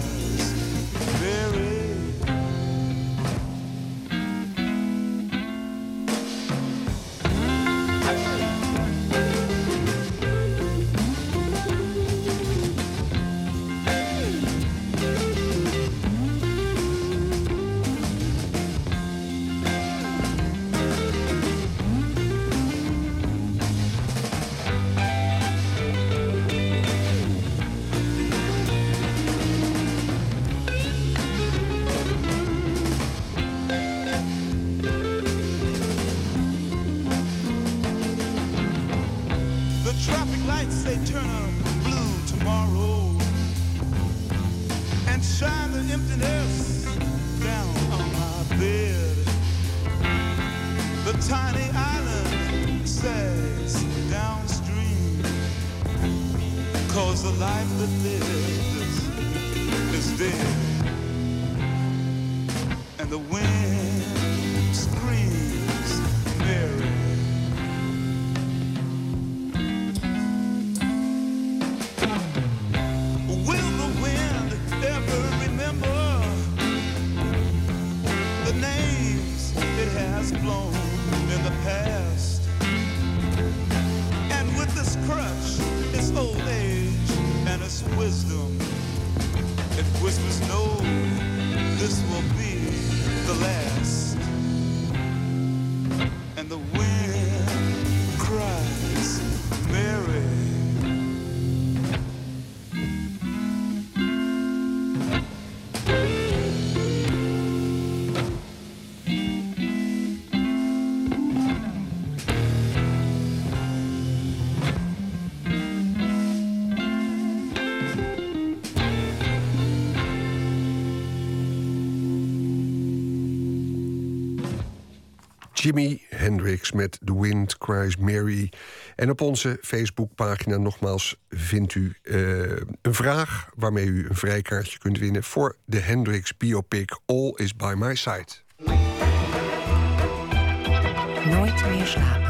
has blown in the past? And with this crutch, its old age and its wisdom, it whispers, No, this will be the last. Jimi Hendrix met The Wind Cries Mary. En op onze Facebookpagina nogmaals vindt u eh, een vraag... waarmee u een vrijkaartje kunt winnen voor de Hendrix biopic All Is By My Side. Nooit meer slapen.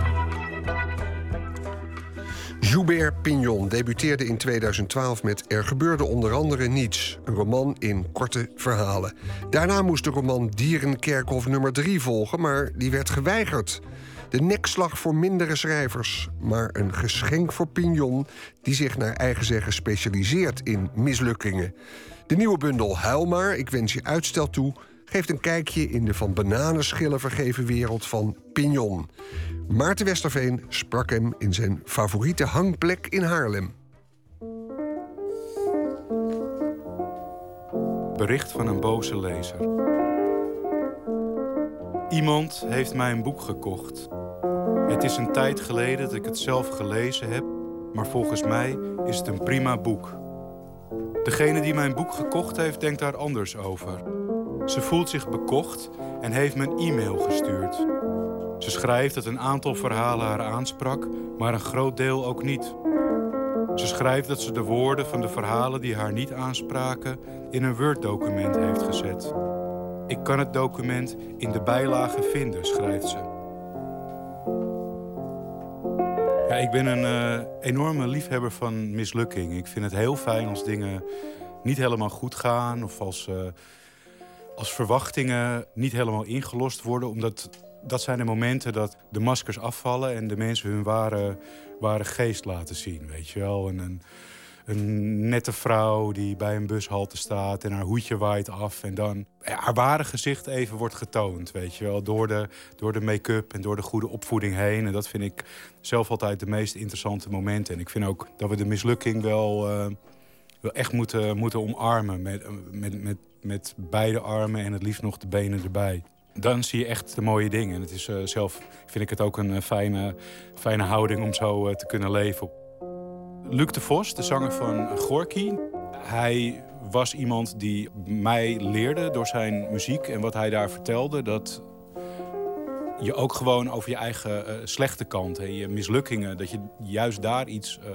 Joubert Pignon debuteerde in 2012 met Er gebeurde onder andere niets, een roman in korte verhalen. Daarna moest de roman Dierenkerkhof nummer 3 volgen, maar die werd geweigerd. De nekslag voor mindere schrijvers, maar een geschenk voor Pignon... die zich naar eigen zeggen specialiseert in mislukkingen. De nieuwe bundel Huil maar, ik wens je uitstel toe... geeft een kijkje in de van bananenschillen vergeven wereld van Pignon. Maarten Westerveen sprak hem in zijn favoriete hangplek in Haarlem. Bericht van een boze lezer. Iemand heeft mij een boek gekocht. Het is een tijd geleden dat ik het zelf gelezen heb, maar volgens mij is het een prima boek. Degene die mijn boek gekocht heeft, denkt daar anders over. Ze voelt zich bekocht en heeft me een e-mail gestuurd. Ze schrijft dat een aantal verhalen haar aansprak, maar een groot deel ook niet. Ze schrijft dat ze de woorden van de verhalen die haar niet aanspraken in een Word-document heeft gezet. Ik kan het document in de bijlage vinden, schrijft ze. Ja, ik ben een eh, enorme liefhebber van mislukking. Ik vind het heel fijn als dingen niet helemaal goed gaan of als, eh, als verwachtingen niet helemaal ingelost worden, omdat dat zijn de momenten dat de maskers afvallen en de mensen hun ware, ware geest laten zien. Weet je wel? En een, een nette vrouw die bij een bushalte staat en haar hoedje waait af. En dan haar ware gezicht even wordt getoond. Weet je wel? Door de, door de make-up en door de goede opvoeding heen. En dat vind ik zelf altijd de meest interessante momenten. En ik vind ook dat we de mislukking wel, eh, wel echt moeten, moeten omarmen. Met, met, met, met beide armen en het liefst nog de benen erbij dan zie je echt de mooie dingen. En het is, eh, zelf vind ik het ook een eh, fijne, fijne houding om zo te kunnen leven. Luc de Vos, de zanger van Gorky. Hij was iemand die mij leerde door zijn muziek en wat hij daar vertelde... dat je ook gewoon over je eigen eh, slechte kant, hè, je mislukkingen... dat je juist daar iets eh,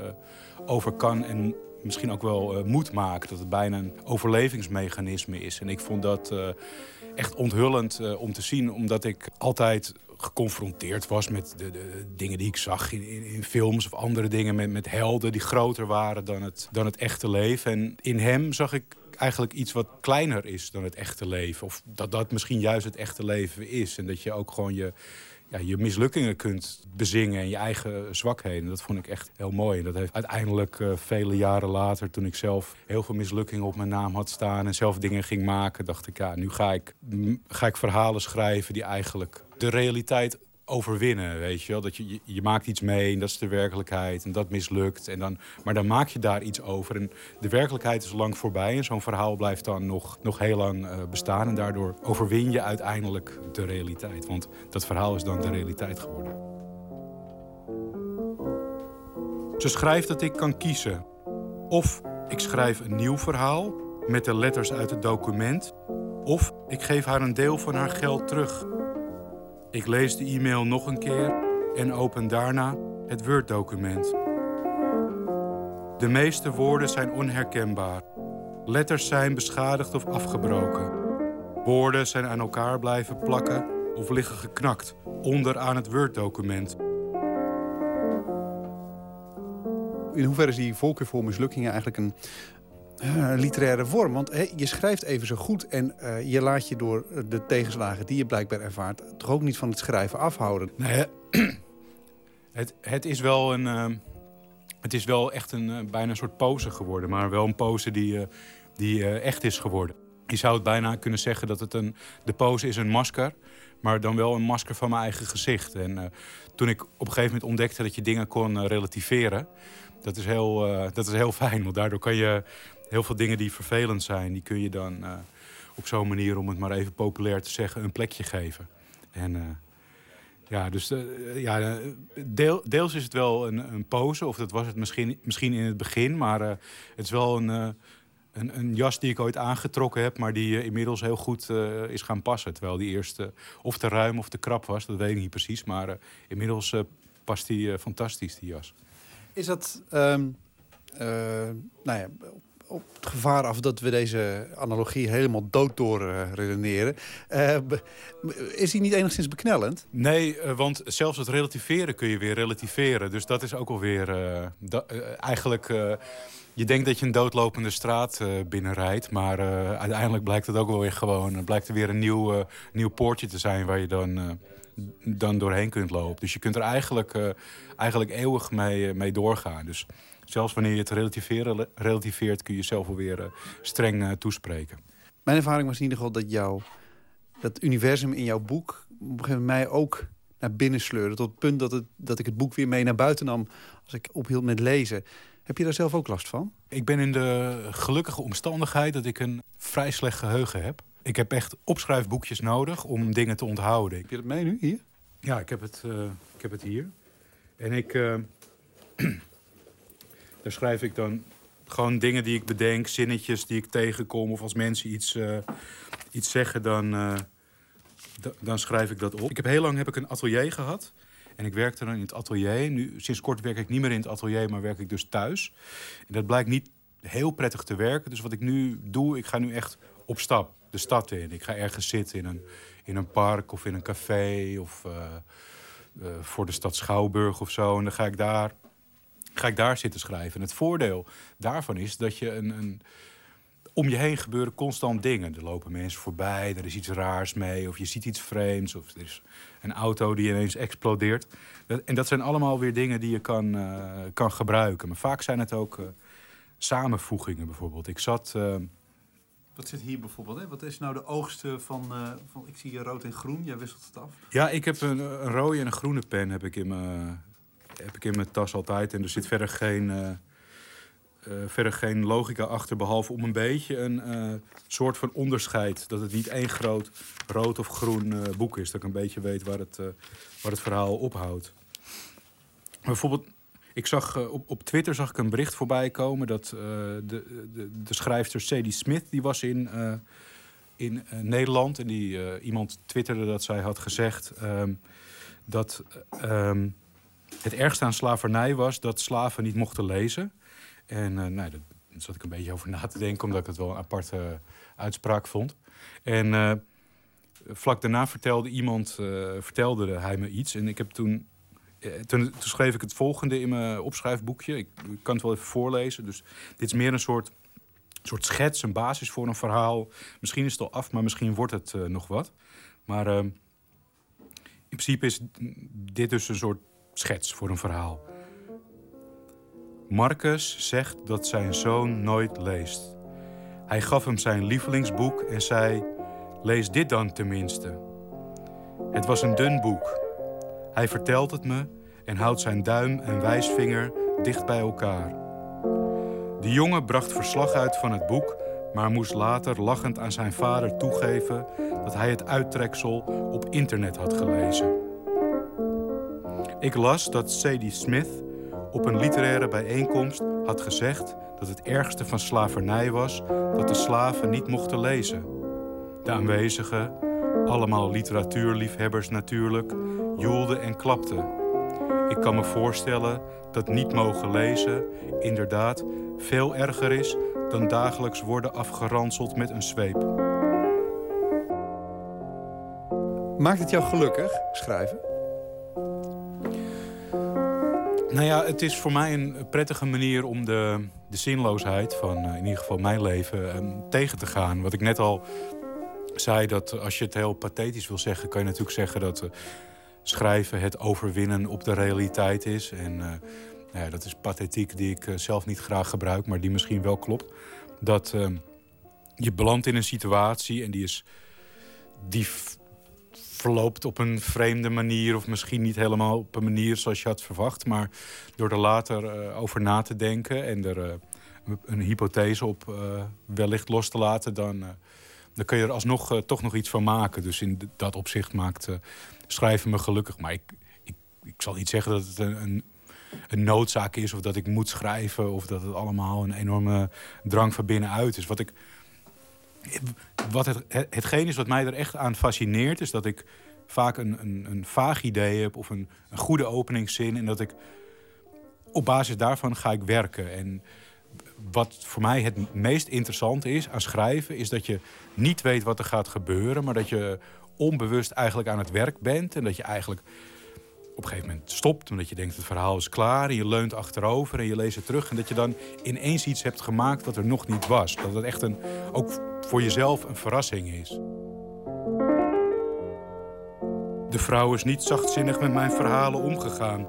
over kan en misschien ook wel eh, moet maken. Dat het bijna een overlevingsmechanisme is. En ik vond dat echt onthullend om te zien, omdat ik altijd geconfronteerd was met de, de dingen die ik zag in, in, in films of andere dingen. Met, met helden die groter waren dan het, dan het echte leven. En in hem zag ik eigenlijk iets wat kleiner is dan het echte leven. Of dat dat misschien juist het echte leven is. En dat je ook gewoon je, ja, je mislukkingen kunt bezingen en je eigen zwakheden. Dat vond ik echt heel mooi. En dat heeft uiteindelijk eh, vele jaren later, toen ik zelf heel veel mislukkingen op mijn naam had staan en zelf dingen ging maken, dacht ik, ja, nu ga ik, ga ik verhalen schrijven die eigenlijk de realiteit overwinnen, weet je wel. Dat je, je, maakt iets mee en dat is de werkelijkheid en dat mislukt. En dan, maar dan maak je daar iets over. En de werkelijkheid is lang voorbij en zo'n verhaal blijft dan nog, nog heel lang eh, bestaan. En daardoor overwin je uiteindelijk de realiteit. Want dat verhaal is dan de realiteit geworden. Ze schrijft dat ik kan kiezen. Of ik schrijf een nieuw verhaal met de letters uit het document. Of ik geef haar een deel van haar geld terug. Ik lees de e-mail nog een keer en open daarna het Word-document. De meeste woorden zijn onherkenbaar. Letters zijn beschadigd of afgebroken. Woorden zijn aan elkaar blijven plakken of liggen geknakt onder aan het Word-document. In hoeverre is die voorkeur voor mislukkingen eigenlijk een literaire vorm? Want je schrijft even zo goed en eh, je laat je door de tegenslagen die je blijkbaar ervaart... toch ook niet van het schrijven afhouden. Nee, het, het is wel een. eh, het is wel echt een eh, bijna een soort pose geworden, maar wel een pose die, eh, die eh, echt is geworden. Je zou het bijna kunnen zeggen dat het een. De pose is een masker, maar dan wel een masker van mijn eigen gezicht. En eh, toen ik op een gegeven moment ontdekte dat je dingen kon eh, relativeren, dat is, heel, eh, dat is heel fijn. Want daardoor kan je heel veel dingen die vervelend zijn, die kun je dan eh, op zo'n manier, om het maar even populair te zeggen, een plekje geven. En eh, ja, dus eh, ja, deel, deels is het wel een, een pose, of dat was het misschien, misschien in het begin, maar het is wel een, een, een jas die ik ooit aangetrokken heb, maar die inmiddels heel goed is gaan passen. Terwijl die eerst of te ruim of te krap was, dat weet ik niet precies, maar inmiddels past die fantastisch, die jas. Is dat, ehm, eh, nou ja, op het gevaar af dat we deze analogie helemaal dood door eh, redeneren... eh, is die niet enigszins beknellend? Nee, eh, want zelfs het relativeren kun je weer relativeren. Dus dat is ook alweer eh, eigenlijk. je denkt dat je een doodlopende straat binnenrijdt, maar uiteindelijk blijkt het ook wel weer gewoon. blijkt er weer een nieuw, nieuw poortje te zijn waar je dan, dan doorheen kunt lopen. Dus je kunt er eigenlijk, eigenlijk eeuwig mee, mee doorgaan. Dus zelfs wanneer je het relativeren, relativeert, kun je jezelf alweer eh, streng eh, toespreken. Mijn ervaring was in ieder geval dat jou, dat universum in jouw boek... op een gegeven moment mij ook naar binnen sleurde. Tot het punt dat, het, dat ik het boek weer mee naar buiten nam... als ik ophield met lezen. Heb je daar zelf ook last van? Ik ben in de gelukkige omstandigheid dat ik een vrij slecht geheugen heb. Ik heb echt opschrijfboekjes nodig om dingen te onthouden. Heb je dat mee nu, hier? Ja, ik heb het, eh, ik heb het hier. En ik, daar schrijf ik dan gewoon dingen die ik bedenk, zinnetjes die ik tegenkom. Of als mensen iets, eh, iets zeggen, dan, eh, da- dan schrijf ik dat op. Ik heb heel lang heb ik een atelier gehad. En ik werkte dan in het atelier. Nu, sinds kort werk ik niet meer in het atelier, maar werk ik dus thuis. En dat blijkt niet heel prettig te werken. Dus wat ik nu doe, ik ga nu echt op stap de stad in. Ik ga ergens zitten in een, in een park of in een café of eh, voor de stad Schouwburg of zo. En dan ga ik daar, ga ik daar zitten schrijven. En het voordeel daarvan is dat je een, een om je heen gebeuren constant dingen. Er lopen mensen voorbij, er is iets raars mee, of je ziet iets vreemds, of er is een auto die ineens explodeert. En dat zijn allemaal weer dingen die je kan, eh, kan gebruiken. Maar vaak zijn het ook eh, samenvoegingen bijvoorbeeld. Ik zat. eh, Wat zit hier bijvoorbeeld? Hè? Wat is nou de oogste van, van... Ik zie hier rood en groen, jij wisselt het af. ja, ik heb een, een rode en een groene pen heb ik in mijn, heb ik in mijn tas altijd. En er zit verder geen, eh, eh, verder geen logica achter, behalve om een beetje een eh, soort van onderscheid. Dat het niet één groot rood of groen boek is. Dat ik een beetje weet waar het, waar het verhaal ophoudt. Bijvoorbeeld, ik zag, op, op Twitter zag ik een bericht voorbij komen dat de, de, de schrijfster Sadie Smith, die was in, in Nederland. En die, iemand twitterde dat zij had gezegd ehm, dat ehm, het ergste aan slavernij was dat slaven niet mochten lezen. En eh, nou, daar zat ik een beetje over na te denken, omdat ik het wel een aparte uitspraak vond. En eh, vlak daarna vertelde iemand, eh, vertelde hij me iets. En ik heb toen, toen, toen schreef ik het volgende in mijn opschrijfboekje. Ik, kan het wel even voorlezen. Dus dit is meer een soort, soort schets, een basis voor een verhaal. Misschien is het al af, maar misschien wordt het nog wat. Maar in principe is dit dus een soort schets voor een verhaal. Marcus zegt dat zijn zoon nooit leest. Hij gaf hem zijn lievelingsboek en zei: Lees dit dan tenminste. Het was een dun boek. Hij vertelt het me en houdt zijn duim en wijsvinger dicht bij elkaar. De jongen bracht verslag uit van het boek, maar moest later lachend aan zijn vader toegeven dat hij het uittreksel op internet had gelezen. Ik las dat Sadie Smith op een literaire bijeenkomst had gezegd dat het ergste van slavernij was dat de slaven niet mochten lezen. De aanwezigen, allemaal literatuurliefhebbers natuurlijk, joelden en klapten. Ik kan me voorstellen dat niet mogen lezen inderdaad veel erger is dan dagelijks worden afgeranseld met een zweep. Maakt het jou gelukkig, schrijven? Nou ja, het is voor mij een prettige manier om de, de zinloosheid van eh, in ieder geval mijn leven eh, tegen te gaan. Wat ik net al zei, dat als je het heel pathetisch wil zeggen, kan je natuurlijk zeggen dat eh, schrijven het overwinnen op de realiteit is. En eh, nou ja, dat is pathetiek die ik zelf niet graag gebruik, maar die misschien wel klopt. Dat eh, je belandt in een situatie en die is. die verloopt op een vreemde manier, of misschien niet helemaal op een manier zoals je had verwacht. Maar door er later eh, over na te denken en er eh, een hypothese op eh, wellicht los te laten, dan, dan kun je er alsnog toch nog iets van maken. Dus in dat opzicht maakt schrijven me gelukkig. Maar ik, ik, ik zal niet zeggen dat het een, een, een noodzaak is of dat ik moet schrijven of dat het allemaal een enorme drang van binnenuit is. Wat ik wat het, het- hetgeen is wat mij er echt aan fascineert, is dat ik vaak een, een, een vaag idee heb of een, een goede openingszin. En dat ik op basis daarvan ga ik werken. En wat voor mij het meest interessante is aan schrijven, is dat je niet weet wat er gaat gebeuren, maar dat je onbewust eigenlijk aan het werk bent. En dat je eigenlijk op een gegeven moment stopt, omdat je denkt het verhaal is klaar. En je leunt achterover en je leest het terug. En dat je dan ineens iets hebt gemaakt wat er nog niet was. Dat het echt een, ook voor jezelf een verrassing is. De vrouw is niet zachtzinnig met mijn verhalen omgegaan.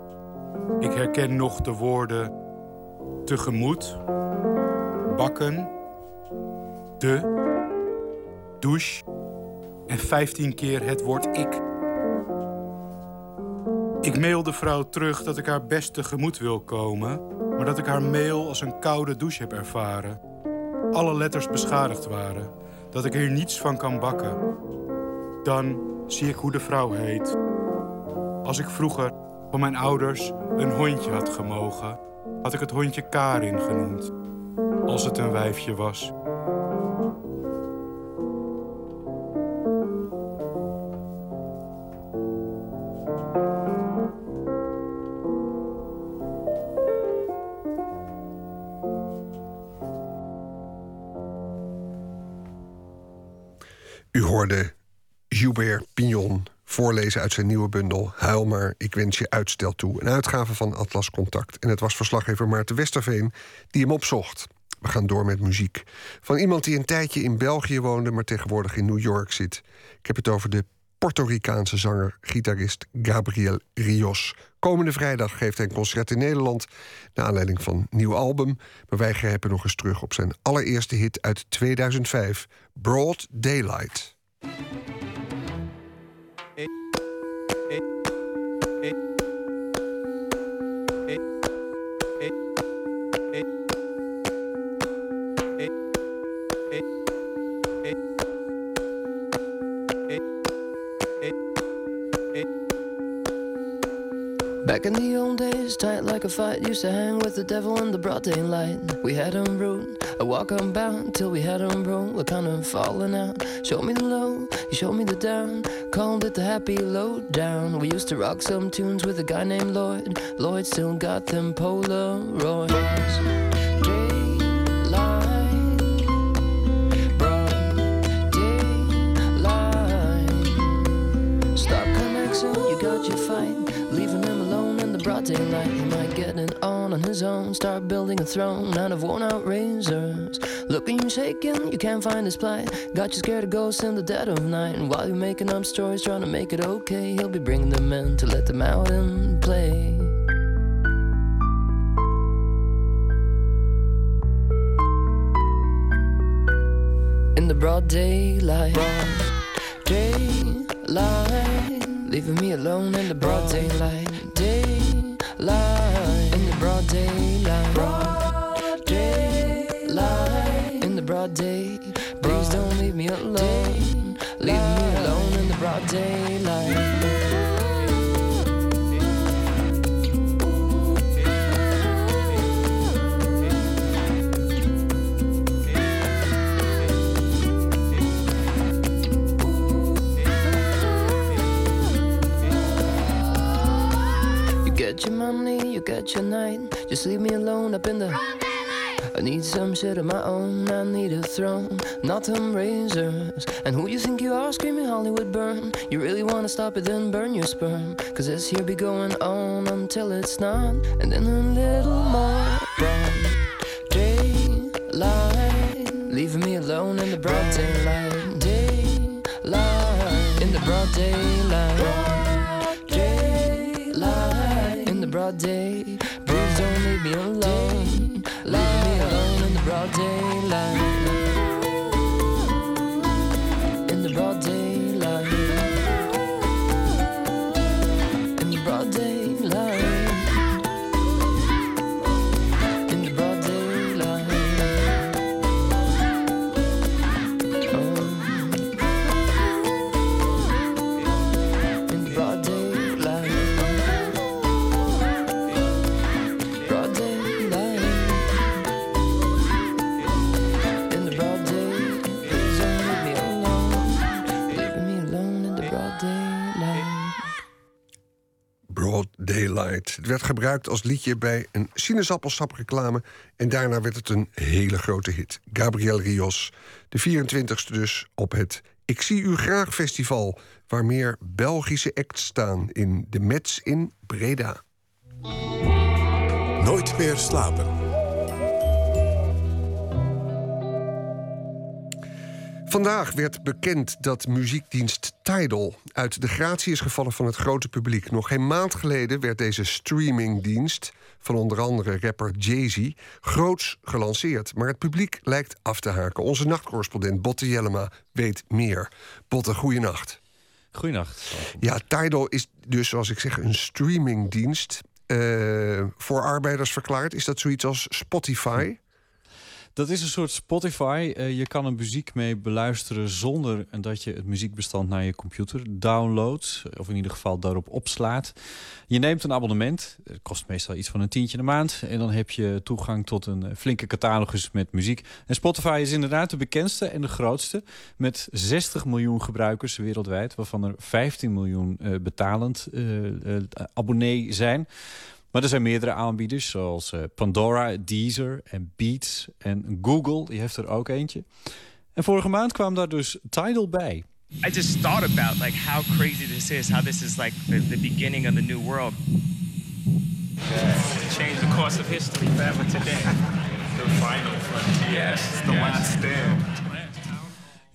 Ik herken nog de woorden tegemoet, bakken, de, douche en vijftien keer het woord ik. Ik mail de vrouw terug dat ik haar best tegemoet wil komen, maar dat ik haar mail als een koude douche heb ervaren. Alle letters beschadigd waren, dat ik er niets van kan bakken. Dan zie ik hoe de vrouw heet. Als ik vroeger van mijn ouders een hondje had gemogen, had ik het hondje Karin genoemd. Als het een wijfje was. Uit zijn nieuwe bundel Huil maar, ik wens je uitstel toe. Een uitgave van Atlas Contact. En het was verslaggever Maarten Westerveen die hem opzocht. We gaan door met muziek. Van iemand die een tijdje in België woonde, maar tegenwoordig in New York zit. Ik heb het over de Puerto Ricaanse zanger, gitarist Gabriel Rios. Komende vrijdag geeft hij een concert in Nederland... naar aanleiding van een nieuw album. Maar wij grijpen nog eens terug op zijn allereerste hit uit 2005... Broad Daylight. Back in the old days, tight like a fight, used to hang with the devil in the broad daylight. We had him rude, a walk unbound till we had him roll. We're kind of falling out. Show me the low, you showed me the down. Called it the happy low down. We used to rock some tunes with a guy named Lloyd. Lloyd still got them Polaroids. Broad daylight. He might get it on on his own. Start building a throne out of worn out razors. Looking you shaking, you can't find his plight. Got you scared of ghosts in the dead of night. And while you're making up stories, trying to make it okay, he'll be bringing them in to let them out and play. In the broad daylight, daylight, leaving me alone in the broad daylight, daylight, in the broad daylight, daylight, in the broad day. Money, you get your night. Just leave me alone up in the. I need some shit of my own. I need a throne, not them razors. And who you think you are screaming Hollywood burn? You really wanna stop it, then burn your sperm. Cause this here be going on until it's not. And then a little more broad daylight. Leaving me alone in the broad daylight. Daylight. In the broad daylight. Day. Het werd gebruikt als liedje bij een sinaasappelsapreclame... en daarna werd het een hele grote hit. Gabriel Rios, de 24e dus op het Ik zie u graag festival... waar meer Belgische acts staan in de Mets in Breda. Nooit meer slapen. Vandaag werd bekend dat muziekdienst Tidal uit de gratie is gevallen van het grote publiek. Nog geen maand geleden werd deze streamingdienst van onder andere rapper Jay-Z groots gelanceerd. Maar het publiek lijkt af te haken. Onze nachtcorrespondent Botte Jellema weet meer. Botte, goeienacht. Goeienacht. Ja, Tidal is dus, zoals ik zeg, een streamingdienst. eh, voor arbeiders verklaard. Is dat zoiets als Spotify? Dat is een soort Spotify. Eh, je kan er muziek mee beluisteren zonder dat je het muziekbestand naar je computer downloadt. Of in ieder geval daarop opslaat. Je neemt een abonnement. Het kost meestal iets van een tientje de maand. En dan heb je toegang tot een eh, flinke catalogus met muziek. En Spotify is inderdaad de bekendste en de grootste. Met 60 miljoen gebruikers wereldwijd. Waarvan er 15 miljoen eh, betalend abonnee zijn. Maar er zijn meerdere aanbieders, zoals eh, Pandora, Deezer en Beats en Google. Die heeft er ook eentje. En vorige maand kwam daar dus Tidal bij. I just thought about like how crazy this is, how this is like the, the beginning of the new world. change the course of history forever today. The final frontier. Yes, the last stand.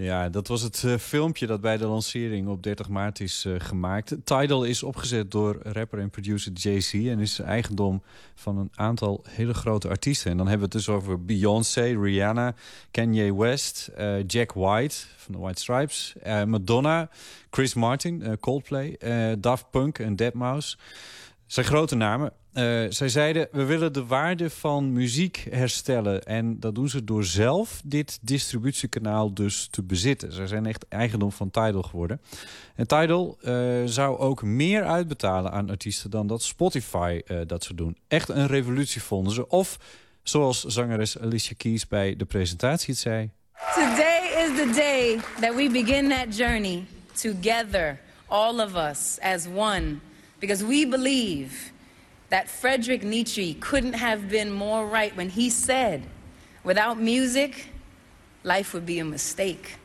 Ja, dat was het eh, filmpje dat bij de lancering op 30 maart is eh, gemaakt. Tidal is opgezet door rapper en producer Jay-Z... en is eigendom van een aantal hele grote artiesten. En dan hebben we het dus over Beyoncé, Rihanna, Kanye West... eh, Jack White van de White Stripes, Madonna, Chris Martin, Coldplay... Daft Punk en Deadmau5. Zijn grote namen. Eh, zij zeiden, we willen de waarde van muziek herstellen. En dat doen ze door zelf dit distributiekanaal dus te bezitten. Ze zijn echt eigendom van Tidal geworden. En Tidal eh, zou ook meer uitbetalen aan artiesten... dan dat Spotify eh, dat zou doen. Echt een revolutie vonden ze. Of, zoals zangeres Alicia Keys bij de presentatie het zei... Today is the day that we begin that journey together, all of us as one, because we believe that Friedrich Nietzsche couldn't have been more right when he said, without music, life would be a mistake.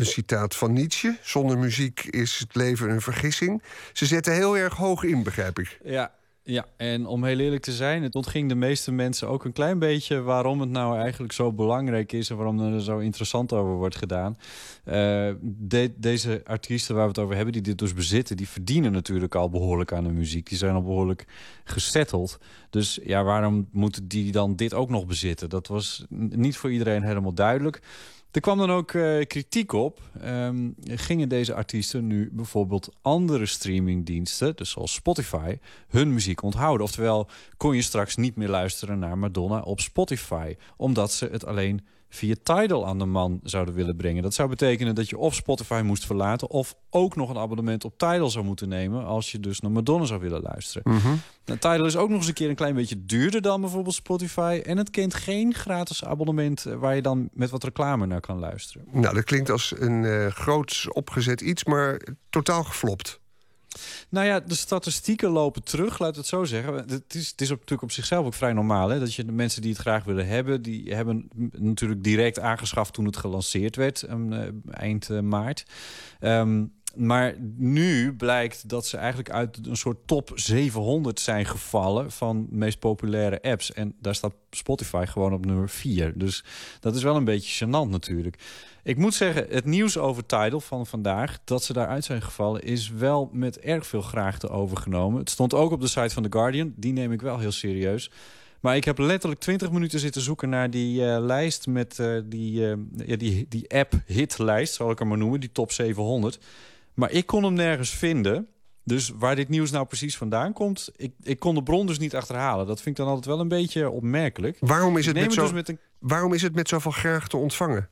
een citaat van Nietzsche. Zonder muziek is het leven een vergissing. Ze zetten heel erg hoog in, begrijp ik. Ja, ja, en om heel eerlijk te zijn, het ontging de meeste mensen ook een klein beetje waarom het nou eigenlijk zo belangrijk is en waarom er zo interessant over wordt gedaan. De, deze artiesten waar we het over hebben, die dit dus bezitten, die verdienen natuurlijk al behoorlijk aan de muziek. Die zijn al behoorlijk gesetteld. Dus ja, waarom moeten die dan dit ook nog bezitten? Dat was niet voor iedereen helemaal duidelijk. Er kwam dan ook uh, kritiek op. Um, gingen deze artiesten nu bijvoorbeeld andere streamingdiensten, dus zoals Spotify, hun muziek onthouden? Oftewel, kon je straks niet meer luisteren naar Madonna op Spotify, omdat ze het alleen via Tidal aan de man zouden willen brengen. Dat zou betekenen dat je of Spotify moest verlaten... of ook nog een abonnement op Tidal zou moeten nemen... als je dus naar Madonna zou willen luisteren. Nou, Tidal is ook nog eens een keer een klein beetje duurder dan bijvoorbeeld Spotify... en het kent geen gratis abonnement... eh, waar je dan met wat reclame naar kan luisteren. Nou, dat klinkt als een uh, groots opgezet iets, maar totaal geflopt. Nou ja, de statistieken lopen terug, laat het zo zeggen. Het is, het is natuurlijk op zichzelf ook vrij normaal. Hè? Dat je de mensen die het graag willen hebben... die hebben natuurlijk direct aangeschaft toen het gelanceerd werd... Um, eind uh, maart. Um, maar nu blijkt dat ze eigenlijk uit een soort top 700 zijn gevallen... van de meest populaire apps. En daar staat Spotify gewoon op nummer 4. Dus dat is wel een beetje gênant natuurlijk. Ik moet zeggen, het nieuws over Tidal van vandaag... dat ze daaruit zijn gevallen, is wel met erg veel graagte overgenomen. Het stond ook op de site van The Guardian. Die neem ik wel heel serieus. Maar ik heb letterlijk 20 minuten zitten zoeken naar die uh, lijst... met uh, die, ja, die, die app-hitlijst, zal ik hem maar noemen, die top 700... Maar ik kon hem nergens vinden. Dus waar dit nieuws nou precies vandaan komt... ik, ik kon de bron dus niet achterhalen. Dat vind ik dan altijd wel een beetje opmerkelijk. Waarom is het, met, zo, dus met een... waarom is het met zoveel graag te ontvangen?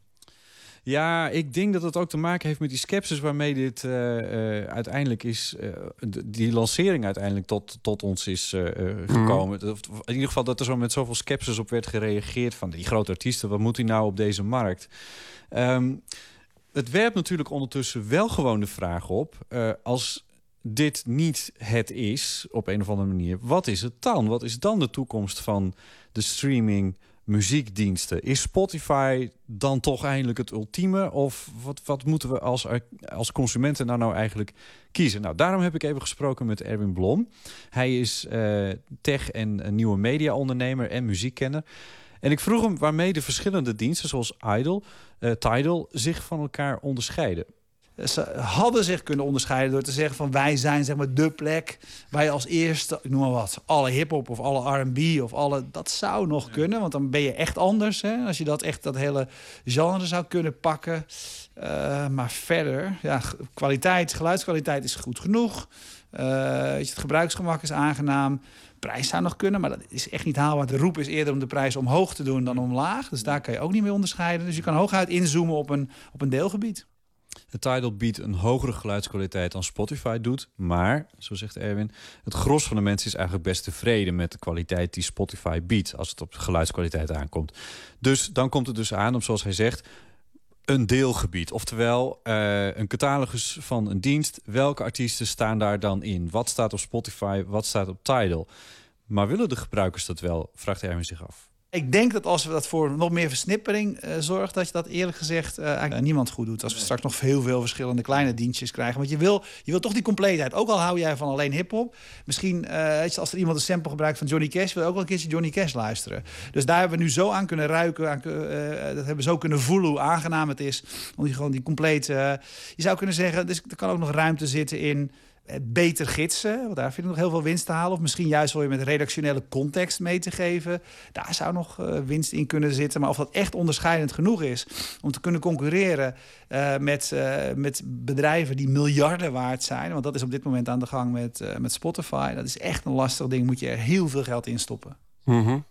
Ja, ik denk dat het ook te maken heeft met die skepsis waarmee dit uh, uh, uiteindelijk is, uh, die lancering uiteindelijk tot, tot ons is gekomen. Mm. In ieder geval dat er zo met zoveel skepsis op werd gereageerd van die grote artiesten. Wat moet hij nou op deze markt? Um, het werpt natuurlijk ondertussen wel gewoon de vraag op... Uh, als dit niet het is, op een of andere manier... wat is het dan? Wat is dan de toekomst van de streaming muziekdiensten? Is Spotify dan toch eindelijk het ultieme? Of wat, wat moeten we als, als consumenten nou, nou eigenlijk kiezen? Nou, daarom heb ik even gesproken met Erwin Blom. Hij is uh, tech- en een nieuwe media-ondernemer en muziekkenner... En ik vroeg hem waarmee de verschillende diensten, zoals Idol, uh, Tidal, zich van elkaar onderscheiden. Ze hadden zich kunnen onderscheiden door te zeggen van wij zijn zeg maar de plek waar je als eerste, ik noem maar wat, alle hip-hop of alle RB of alle. Dat zou nog ja. kunnen, want dan ben je echt anders. Hè? Als je dat echt dat hele genre zou kunnen pakken. Uh, maar verder, ja, kwaliteit, geluidskwaliteit is goed genoeg. Uh, het gebruiksgemak is aangenaam prijs zou nog kunnen, maar dat is echt niet haalbaar. De roep is eerder om de prijs omhoog te doen dan omlaag. Dus daar kan je ook niet mee onderscheiden. Dus je kan hooguit inzoomen op een, op een deelgebied. De Tidal biedt een hogere geluidskwaliteit dan Spotify doet. Maar, zo zegt Erwin, het gros van de mensen is eigenlijk best tevreden met de kwaliteit die Spotify biedt als het op geluidskwaliteit aankomt. Dus dan komt het dus aan om, zoals hij zegt, een deelgebied. Oftewel, uh, een catalogus van een dienst. Welke artiesten staan daar dan in? Wat staat op Spotify? Wat staat op Tidal? Maar willen de gebruikers dat wel? Vraagt Erwin zich af. Ik denk dat als we dat voor nog meer versnippering uh, zorgt, dat je dat eerlijk gezegd uh, eigenlijk niemand goed doet. Als we straks nog heel veel verschillende kleine dienstjes krijgen. Want je wil, je wil toch die compleetheid. Ook al hou jij van alleen hip-hop. Misschien uh, als er iemand een sample gebruikt van Johnny Cash, wil je ook wel een keertje Johnny Cash luisteren. Dus daar hebben we nu zo aan kunnen ruiken. Aan, dat hebben we zo kunnen voelen hoe aangenaam het is. Om die gewoon die compleet. je zou kunnen zeggen, dus er kan ook nog ruimte zitten in beter gidsen. Want daar vind ik nog heel veel winst te halen. Of misschien juist wel je met redactionele context mee te geven. Daar zou nog uh, winst in kunnen zitten. Maar of dat echt onderscheidend genoeg is om te kunnen concurreren uh, met, met bedrijven die miljarden waard zijn. Want dat is op dit moment aan de gang met, met Spotify. Dat is echt een lastig ding. Moet je er heel veel geld in stoppen. Mm -hmm.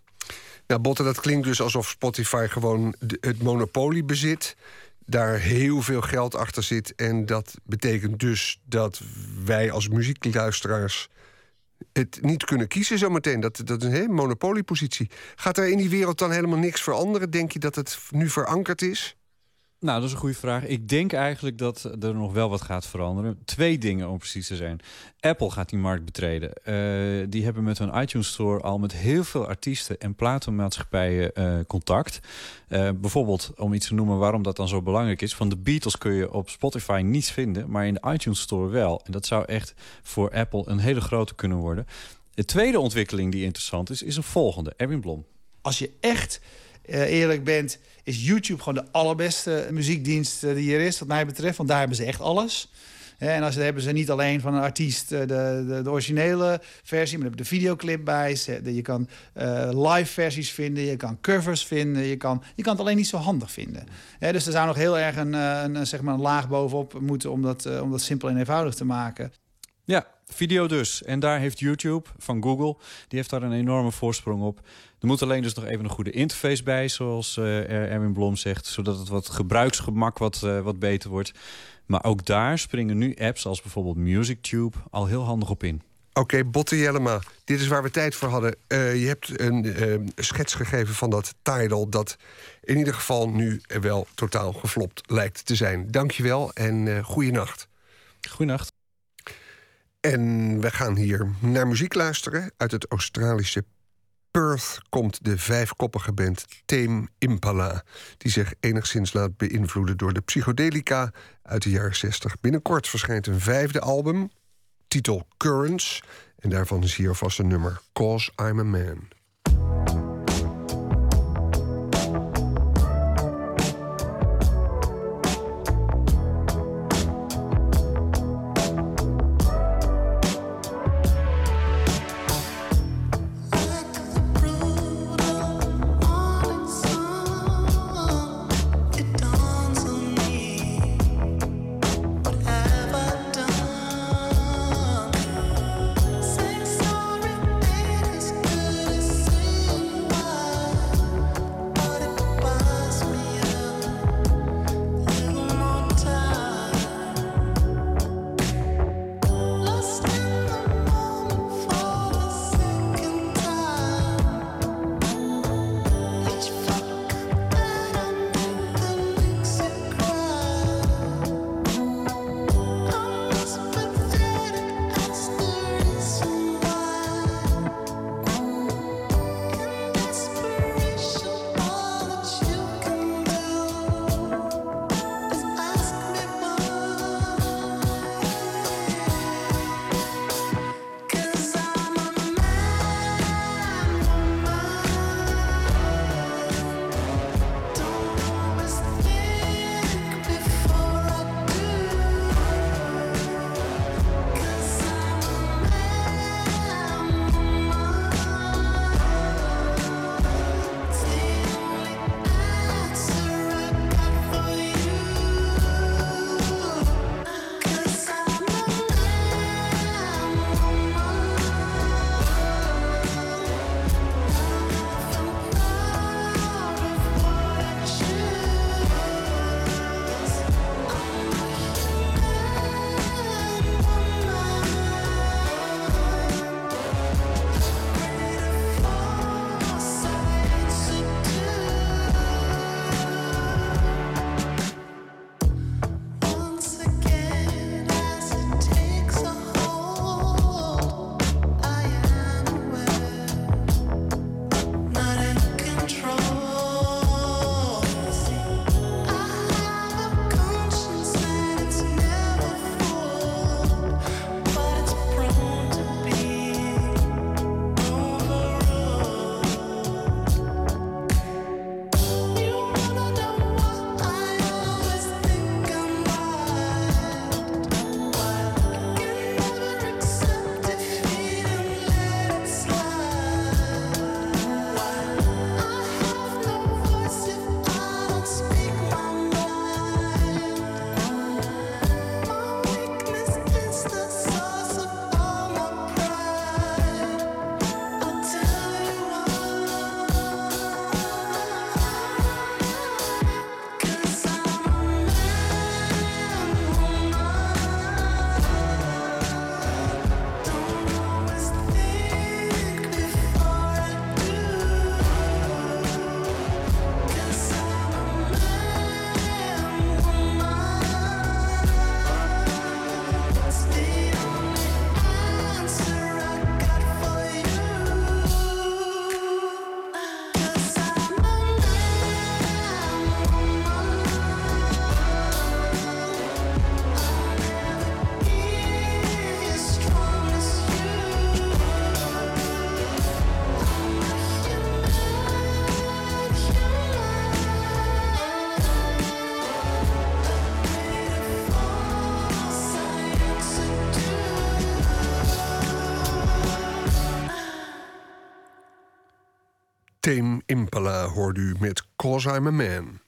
Nou, Botte, dat klinkt dus alsof Spotify gewoon het monopolie bezit daar heel veel geld achter zit. En dat betekent dus dat wij als muziekluisteraars het niet kunnen kiezen zometeen. Dat, dat is een monopoliepositie. Gaat er in die wereld dan helemaal niks veranderen? Denk je dat het nu verankerd is? Nou, dat is een goede vraag. Ik denk eigenlijk dat er nog wel wat gaat veranderen. Twee dingen om precies te zijn. Apple gaat die markt betreden. Uh, die hebben met hun iTunes Store al met heel veel artiesten en platenmaatschappijen uh, contact. Uh, bijvoorbeeld, om iets te noemen waarom dat dan zo belangrijk is. Van de Beatles kun je op Spotify niets vinden, maar in de iTunes Store wel. En dat zou echt voor Apple een hele grote kunnen worden. De tweede ontwikkeling die interessant is, is een volgende. Erwin Blom. Als je echt eerlijk bent, is YouTube gewoon de allerbeste muziekdienst uh, die er is, wat mij betreft. Want daar hebben ze echt alles. En als, hebben ze niet alleen van een artiest de, de, de originele versie, maar er de videoclip bij. Je kan live versies vinden, je kan covers vinden, je kan, je kan het alleen niet zo handig vinden. dus er zou nog heel erg een, een, zeg maar een laag bovenop moeten om dat, om dat simpel en eenvoudig te maken. Ja, video dus. En daar heeft YouTube van Google, die heeft daar een enorme voorsprong op. Er moet alleen dus nog even een goede interface bij, zoals uh, Erwin Blom zegt, zodat het wat gebruiksgemak wat, uh, wat beter wordt. Maar ook daar springen nu apps als bijvoorbeeld MusicTube al heel handig op in. Oké, okay, Botte Jellema, dit is waar we tijd voor hadden. Uh, je hebt een uh, schets gegeven van dat Tidal... dat in ieder geval nu wel totaal geflopt lijkt te zijn. Dank je wel en uh, goeienacht. Goeienacht. En we gaan hier naar muziek luisteren uit het Australische Perth komt de vijfkoppige band Tame Impala... die zich enigszins laat beïnvloeden door de psychedelica uit de jaren 60. Binnenkort verschijnt een vijfde album, titel Currents... en daarvan is hier vast een nummer, Cause I'm a Man. Hoorde u met Cause I'm a Man.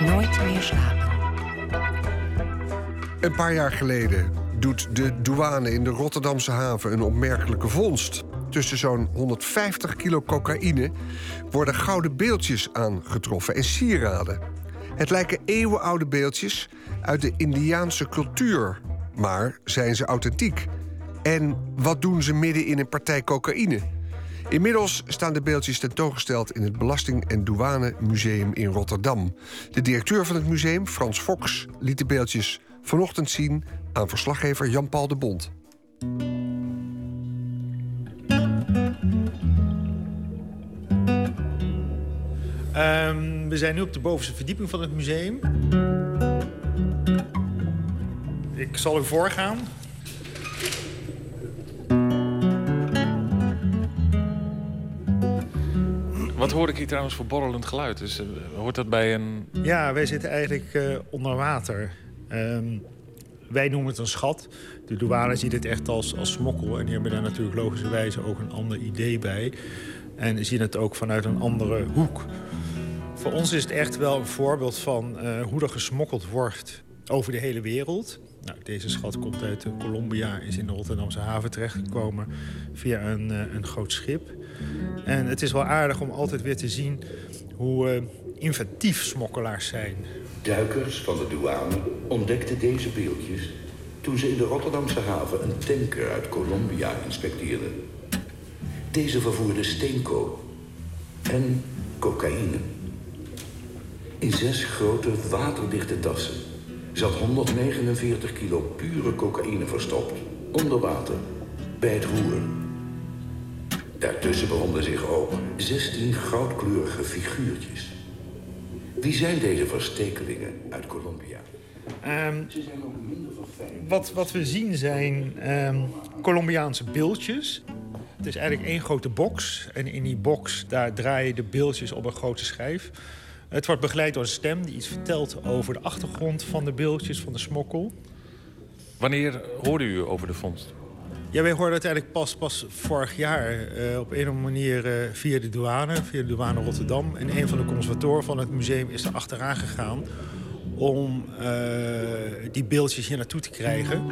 Nooit meer slapen. Een paar jaar geleden doet de douane in de Rotterdamse haven een opmerkelijke vondst. Tussen zo'n 150 kilo cocaïne worden gouden beeldjes aangetroffen en sieraden. Het lijken eeuwenoude beeldjes uit de Indiaanse cultuur. Maar zijn ze authentiek? En wat doen ze midden in een partij cocaïne? Inmiddels staan de beeldjes tentoongesteld in het Belasting- en Douane Museum in Rotterdam. De directeur van het museum, Frans Fox, liet de beeldjes vanochtend zien aan verslaggever Jan-Paul de Bond. Ehm, we zijn nu op de bovenste verdieping van het museum. Ik zal u voorgaan. Wat hoor ik hier trouwens voor borrelend geluid? Dus, hoort dat bij een... Ja, wij zitten eigenlijk eh, onder water. Ehm, wij noemen het een schat. De douane ziet het echt als, als smokkel. En die hebben daar natuurlijk logischerwijze ook een ander idee bij. En zien het ook vanuit een andere hoek. Voor ons is het echt wel een voorbeeld van eh, hoe er gesmokkeld wordt over de hele wereld. Nou, deze schat komt uit Colombia, is in de Rotterdamse haven terechtgekomen via een, een groot schip. En het is wel aardig om altijd weer te zien hoe eh, inventief smokkelaars zijn. Duikers van de douane ontdekten deze beeldjes toen ze in de Rotterdamse haven een tanker uit Colombia inspecteerden. Deze vervoerde steenkool en cocaïne. In zes grote waterdichte tassen zat 149 kilo pure cocaïne verstopt, onder water, bij het roer. Daartussen bevonden zich ook 16 goudkleurige figuurtjes. Wie zijn deze verstekelingen uit Colombia? Ehm, wat, wat we zien zijn ehm, Colombiaanse beeldjes. Het is eigenlijk één grote box. En in die box daar draaien de beeldjes op een grote schijf. Het wordt begeleid door een stem die iets vertelt over de achtergrond van de beeldjes, van de smokkel. Wanneer hoorde u over de vondst? Ja, wij hoorden het eigenlijk pas, pas vorig jaar eh, op een of andere manier eh, via de douane, via de douane Rotterdam. En een van de conservatoren van het museum is er achteraan gegaan om eh, die beeldjes hier naartoe te krijgen.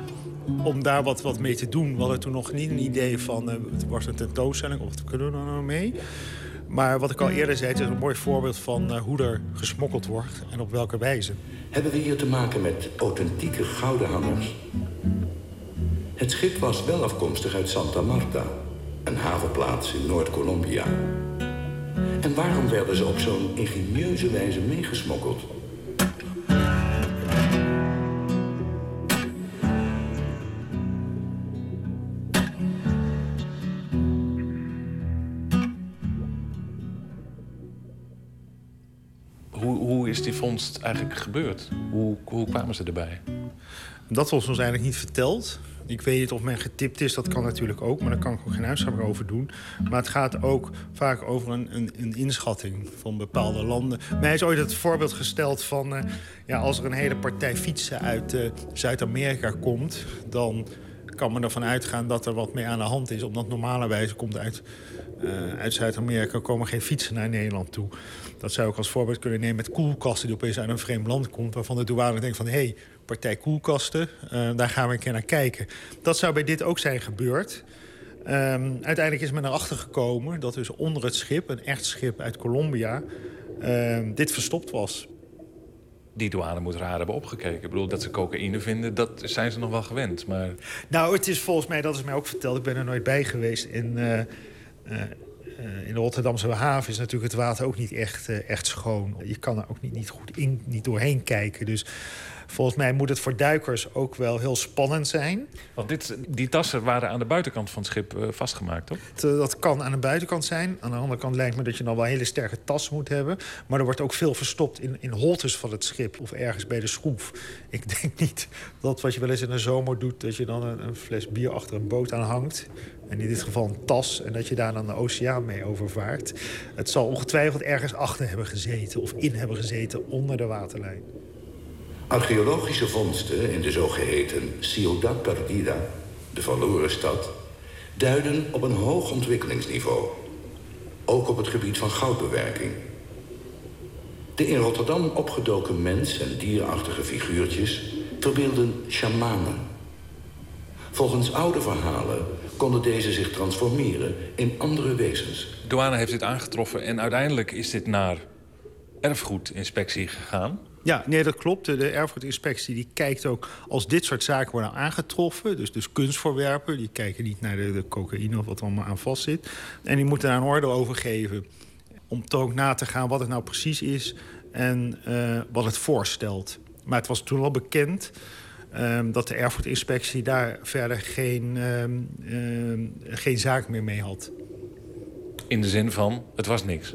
Om daar wat, wat mee te doen. We hadden toen nog niet een idee van, het wordt een tentoonstelling of wat kunnen we nou mee. Maar wat ik al eerder zei, het is een mooi voorbeeld van hoe er gesmokkeld wordt en op welke wijze. Hebben we hier te maken met authentieke gouden hangers? Het schip was wel afkomstig uit Santa Marta, een havenplaats in Noord-Colombia. En waarom werden ze op zo'n ingenieuze wijze meegesmokkeld? Hoe, hoe is die vondst eigenlijk gebeurd? Hoe, hoe kwamen ze erbij? Dat was ons eigenlijk niet verteld. Ik weet niet of men getipt is, dat kan natuurlijk ook, maar daar kan ik ook geen uitspraak over doen. Maar het gaat ook vaak over een, een, een inschatting van bepaalde landen. Mij is ooit het voorbeeld gesteld van, eh, ja, als er een hele partij fietsen uit eh, Zuid-Amerika komt, dan kan men ervan uitgaan dat er wat mee aan de hand is. Omdat normalerwijze komt uit, eh, uit Zuid-Amerika komen geen fietsen naar Nederland toe. Dat zou ik als voorbeeld kunnen nemen met koelkasten die opeens uit een vreemd land komt. Waarvan de douane denkt van, hé, hey, partij koelkasten, eh, daar gaan we een keer naar kijken. Dat zou bij dit ook zijn gebeurd. Ehm, uiteindelijk is men erachter gekomen dat dus onder het schip, een echt schip uit Colombia, ehm, dit verstopt was. Die douane moet raar hebben opgekeken. Ik bedoel, dat ze cocaïne vinden, dat zijn ze nog wel gewend. Maar Nou, het is volgens mij, dat is mij ook verteld, ik ben er nooit bij geweest. In, eh, eh, in de Rotterdamse haven is natuurlijk het water ook niet echt, echt schoon. Je kan er ook niet, niet goed in, niet doorheen kijken. Dus volgens mij moet het voor duikers ook wel heel spannend zijn. Want dit, die tassen waren aan de buitenkant van het schip eh, vastgemaakt, toch? Eh, Dat kan aan de buitenkant zijn. Aan de andere kant lijkt me dat je dan wel hele sterke tassen moet hebben. Maar er wordt ook veel verstopt in, in holtes van het schip of ergens bij de schroef. Ik denk niet dat wat je wel eens in de zomer doet... dat je dan een, een fles bier achter een boot aan hangt. En in dit geval een tas. En dat je daar dan de oceaan mee overvaart. Het zal ongetwijfeld ergens achter hebben gezeten... of in hebben gezeten onder de waterlijn. Archeologische vondsten in de zogeheten Ciudad Perdida, de verloren stad, duiden op een hoog ontwikkelingsniveau. Ook op het gebied van goudbewerking. De in Rotterdam opgedoken mens- en dierachtige figuurtjes verbeelden shamanen. Volgens oude verhalen konden deze zich transformeren in andere wezens. Douane heeft dit aangetroffen en uiteindelijk is dit naar erfgoedinspectie gegaan. Ja, nee, dat klopt. De erfgoedinspectie die kijkt ook als dit soort zaken worden aangetroffen. Dus, dus kunstvoorwerpen. Die kijken niet naar de, de cocaïne of wat er allemaal aan vastzit. En die moeten daar een orde over geven. Om toch ook na te gaan wat het nou precies is en eh, wat het voorstelt. Maar het was toen al bekend ehm, dat de erfgoedinspectie daar verder geen, ehm, ehm, geen zaak meer mee had. In de zin van, het was niks.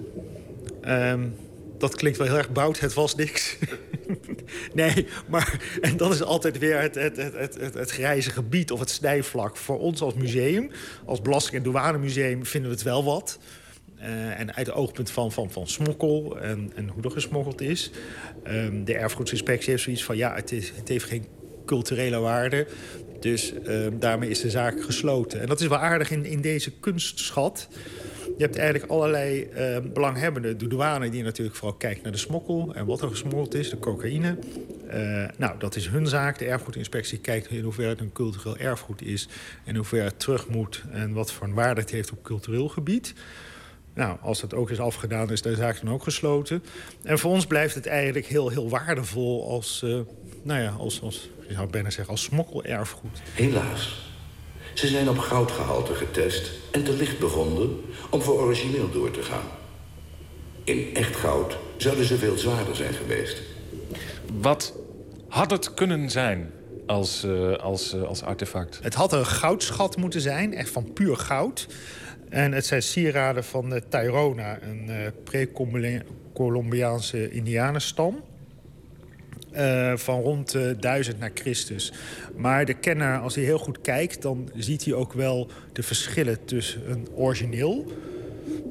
Dat klinkt wel heel erg bout, het was niks. nee, maar en dat is altijd weer het, het, het, het, het, grijze gebied of het snijvlak. Voor ons als museum, als Belasting- en Douanemuseum, vinden we het wel wat. Eh, en uit het oogpunt van, van, van smokkel en, en hoe er gesmokkeld is. Ehm, de erfgoedsinspectie heeft zoiets van... ja, het, is, het heeft geen culturele waarde. Dus ehm, daarmee is de zaak gesloten. En dat is wel aardig in, in deze kunstschat. Je hebt eigenlijk allerlei eh, belanghebbenden. De douane die natuurlijk vooral kijkt naar de smokkel... en wat er gesmokkeld is, de cocaïne. Eh, nou, dat is hun zaak. De erfgoedinspectie kijkt in hoeverre het een cultureel erfgoed is... en hoeverre het terug moet en wat voor een waarde het heeft op cultureel gebied. Nou, als dat ook is afgedaan, is de zaak dan ook gesloten. En voor ons blijft het eigenlijk heel, heel waardevol als, eh, nou ja, als, als, je zou bijna zeggen, als smokkelerfgoed. Helaas. Ze zijn op goudgehalte getest en te licht bevonden om voor origineel door te gaan. In echt goud zouden ze veel zwaarder zijn geweest. Wat had het kunnen zijn als, eh, als, eh, als artefact? Het had een goudschat moeten zijn, echt van puur goud. En het zijn sieraden van de Tairona, een eh pre-Columbiaanse indianenstam. Eh, van rond eh, 1000 na Christus. Maar de kenner, als hij heel goed kijkt... dan ziet hij ook wel de verschillen tussen een origineel...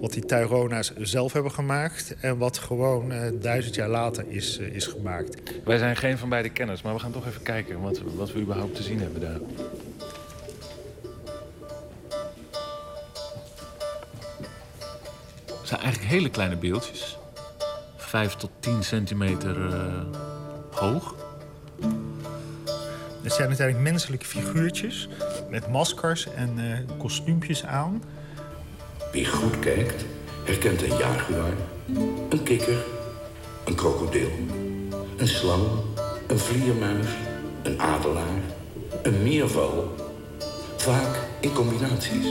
wat die Tairona's zelf hebben gemaakt... en wat gewoon eh, duizend jaar later is, eh, is gemaakt. Wij zijn geen van beide kenners, maar we gaan toch even kijken wat, wat we überhaupt te zien hebben daar. Het zijn eigenlijk hele kleine beeldjes. Vijf tot tien centimeter eh, hoog. Het zijn uiteindelijk menselijke figuurtjes... met maskers en eh, kostuumpjes aan. Wie goed kijkt, herkent een jaguar, een kikker, een krokodil, een slang, een vliermuis, een adelaar, een meerval. Vaak in combinaties.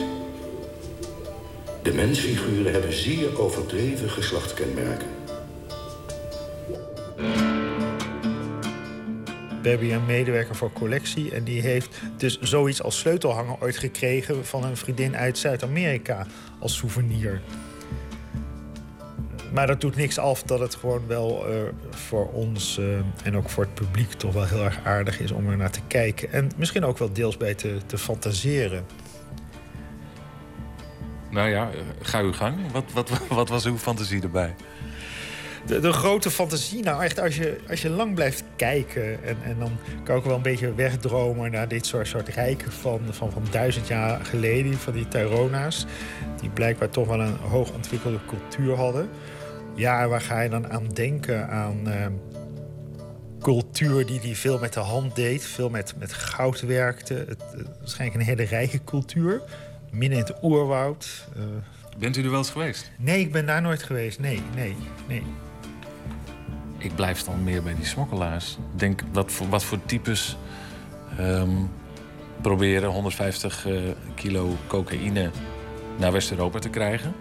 De mensfiguren hebben zeer overdreven geslachtskenmerken. We hebben een medewerker voor collectie... en die heeft dus zoiets als sleutelhanger ooit gekregen... van een vriendin uit Zuid-Amerika als souvenir. Maar dat doet niks af dat het gewoon wel eh, voor ons eh, en ook voor het publiek... toch wel heel erg aardig is om er naar te kijken. En misschien ook wel deels bij te, te fantaseren. Nou ja, eh, ga uw gang. Wat, wat, wat was uw fantasie erbij? De, de grote fantasie, nou echt als je, als je lang blijft kijken... En, en dan kan ik wel een beetje wegdromen naar dit soort, soort rijken van, van, van duizend jaar geleden... van die Tairona's, die blijkbaar toch wel een hoog ontwikkelde cultuur hadden. Ja, waar ga je dan aan denken? Aan eh, cultuur die, die veel met de hand deed, veel met, met goud werkte. Het, het, waarschijnlijk een hele rijke cultuur, midden in het oerwoud... eh, Bent u er wel eens geweest? Nee, ik ben daar nooit geweest. Nee, nee, nee. Ik blijf dan meer bij die smokkelaars. Denk, wat voor, wat voor types ehm, proberen 150 eh, kilo cocaïne naar West-Europa te krijgen?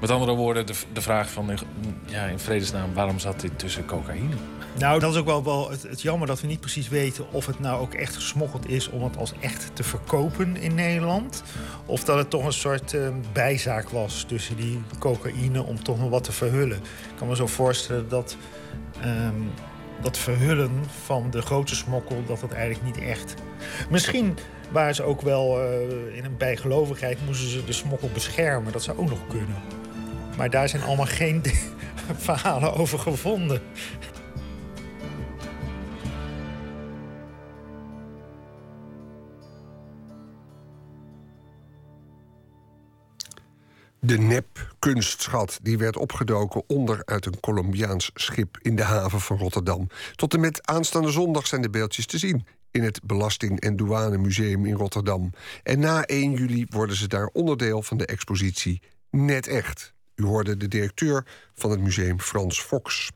Met andere woorden, de, de vraag van... eh, Ja, in vredesnaam, waarom zat dit tussen cocaïne? Nou, dat is ook wel, wel het, jammer dat we niet precies weten of het nou ook echt gesmokkeld is om het als echt te verkopen in Nederland. Of dat het toch een soort eh, bijzaak was tussen die cocaïne om toch nog wat te verhullen. Ik kan me zo voorstellen dat ehm, dat verhullen van de grote smokkel, dat dat eigenlijk niet echt. Misschien waren ze ook wel eh, in een bijgelovigheid, moesten ze de smokkel beschermen. Dat zou ook nog kunnen. Maar daar zijn allemaal geen verhalen over gevonden. De nep-kunstschat die werd opgedoken onder uit een Colombiaans schip in de haven van Rotterdam. Tot en met aanstaande zondag zijn de beeldjes te zien in het Belasting- en Douanemuseum in Rotterdam. En na 1 juli worden ze daar onderdeel van de expositie Net Echt. U hoorde de directeur van het museum Frans Fox.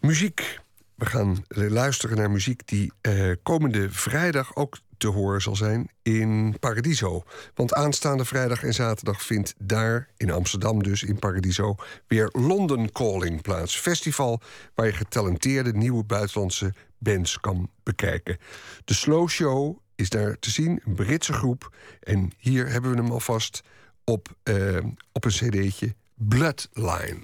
Muziek. We gaan luisteren naar muziek die eh, komende vrijdag ook te horen zal zijn in Paradiso. Want aanstaande vrijdag en zaterdag vindt daar, in Amsterdam dus, in Paradiso, weer London Calling plaats. Festival waar je getalenteerde nieuwe buitenlandse bands kan bekijken. De Slow Show is daar te zien, een Britse groep. En hier hebben we hem alvast op, eh, op een cd'tje, Bloodline.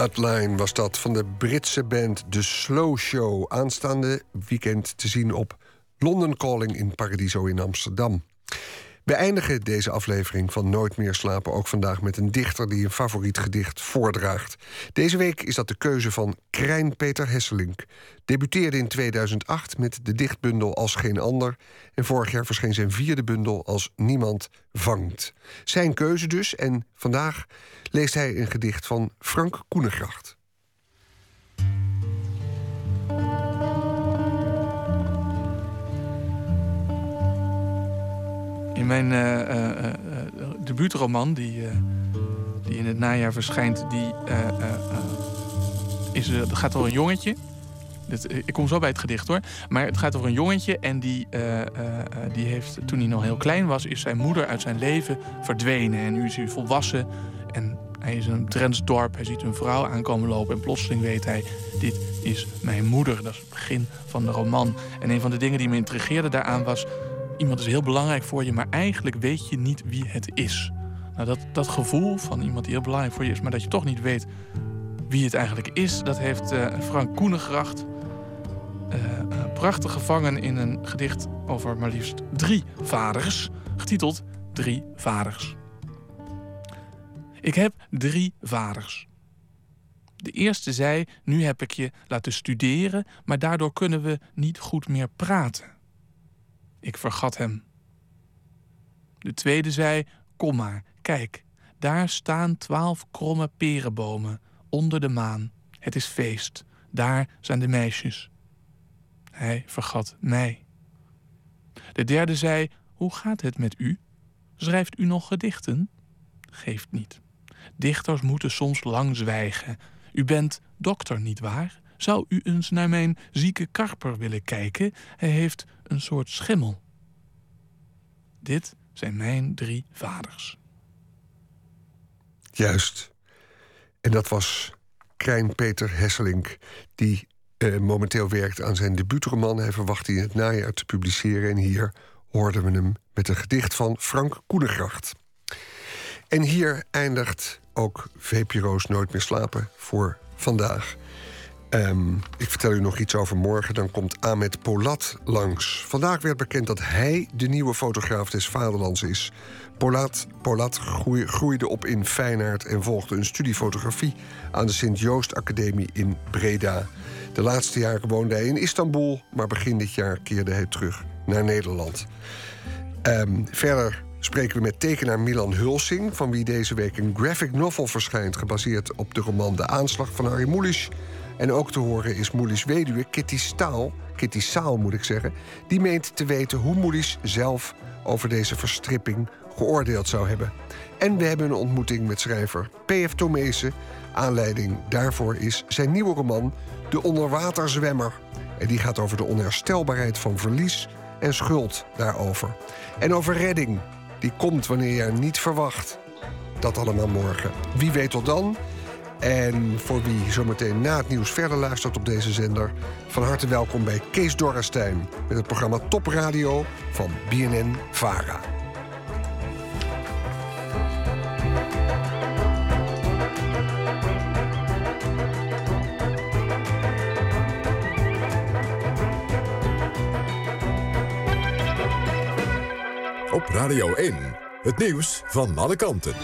Bloodline was dat van de Britse band The Slow Show. Aanstaande weekend te zien op London Calling in Paradiso in Amsterdam. We eindigen deze aflevering van Nooit meer slapen ook vandaag met een dichter die een favoriet gedicht voordraagt. Deze week is dat de keuze van Krijn Peter Hesselink. Debuteerde in 2008 met de dichtbundel Als geen ander en vorig jaar verscheen zijn vierde bundel Als niemand vangt. Zijn keuze dus en vandaag leest hij een gedicht van Frank Koenegracht. In mijn eh, debuutroman, die, die in het najaar verschijnt, die, is, eh, het gaat over een jongetje. Eh, ik kom zo bij het gedicht hoor. Maar het gaat over een jongetje en die, eh, die heeft, toen hij nog heel klein was, is zijn moeder uit zijn leven verdwenen. En nu is hij volwassen en hij is in een Drents dorp. Hij ziet een vrouw aankomen lopen en plotseling weet hij, dit is mijn moeder. Dat is het begin van de roman. En een van de dingen die me intrigeerde daaraan was, iemand is heel belangrijk voor je, maar eigenlijk weet je niet wie het is. Nou, dat, dat gevoel van iemand die heel belangrijk voor je is, maar dat je toch niet weet wie het eigenlijk is, dat heeft eh, Frank Koenengracht eh, eh, prachtig gevangen in een gedicht over maar liefst drie vaders, getiteld Drie Vaders. Ik heb drie vaders. De eerste zei: Nu heb ik je laten studeren, maar daardoor kunnen we niet goed meer praten. Ik vergat hem. De tweede zei: Kom maar, kijk, daar staan twaalf kromme perenbomen onder de maan. Het is feest. Daar zijn de meisjes. Hij vergat mij. De derde zei: Hoe gaat het met u? Schrijft u nog gedichten? Geeft niet. Dichters moeten soms lang zwijgen. U bent dokter, nietwaar? Zou u eens naar mijn zieke karper willen kijken? Hij heeft een soort schimmel. Dit zijn mijn drie vaders. Juist. En dat was Krijn Peter Hesselink, die eh, momenteel werkt aan zijn debuutroman. Hij verwacht die in het najaar te publiceren. En hier hoorden we hem met een gedicht van Frank Koenegracht. En hier eindigt ook VPRO's Nooit meer slapen voor vandaag. Ehm, ik vertel u nog iets over morgen. Dan komt Ahmed Polat langs. Vandaag werd bekend dat hij de nieuwe fotograaf des Vaderlands is. Polat, Polat groei- groeide op in Feyenaard en volgde een studie fotografie aan de Sint-Joost Academie in Breda. De laatste jaren woonde hij in Istanbul, maar begin dit jaar keerde hij terug naar Nederland. Ehm, verder spreken we met tekenaar Milan Hulsing... van wie deze week een graphic novel verschijnt... gebaseerd op de roman De Aanslag van Harry Mulisch. En ook te horen is Mulisch weduwe Kitty Staal... Kitty Saal moet ik zeggen... die meent te weten hoe Mulisch zelf over deze verstripping geoordeeld zou hebben. En we hebben een ontmoeting met schrijver P.F. Tomezen. Aanleiding daarvoor is zijn nieuwe roman De Onderwaterzwemmer. En die gaat over de onherstelbaarheid van verlies en schuld daarover. En over redding, die komt wanneer je er niet verwacht. Dat allemaal morgen. Wie weet tot dan. En voor wie zometeen na het nieuws verder luistert op deze zender... van harte welkom bij Kees Dorrestein... met het programma Top Radio van BNN-VARA. Op Radio 1, het nieuws van alle kanten.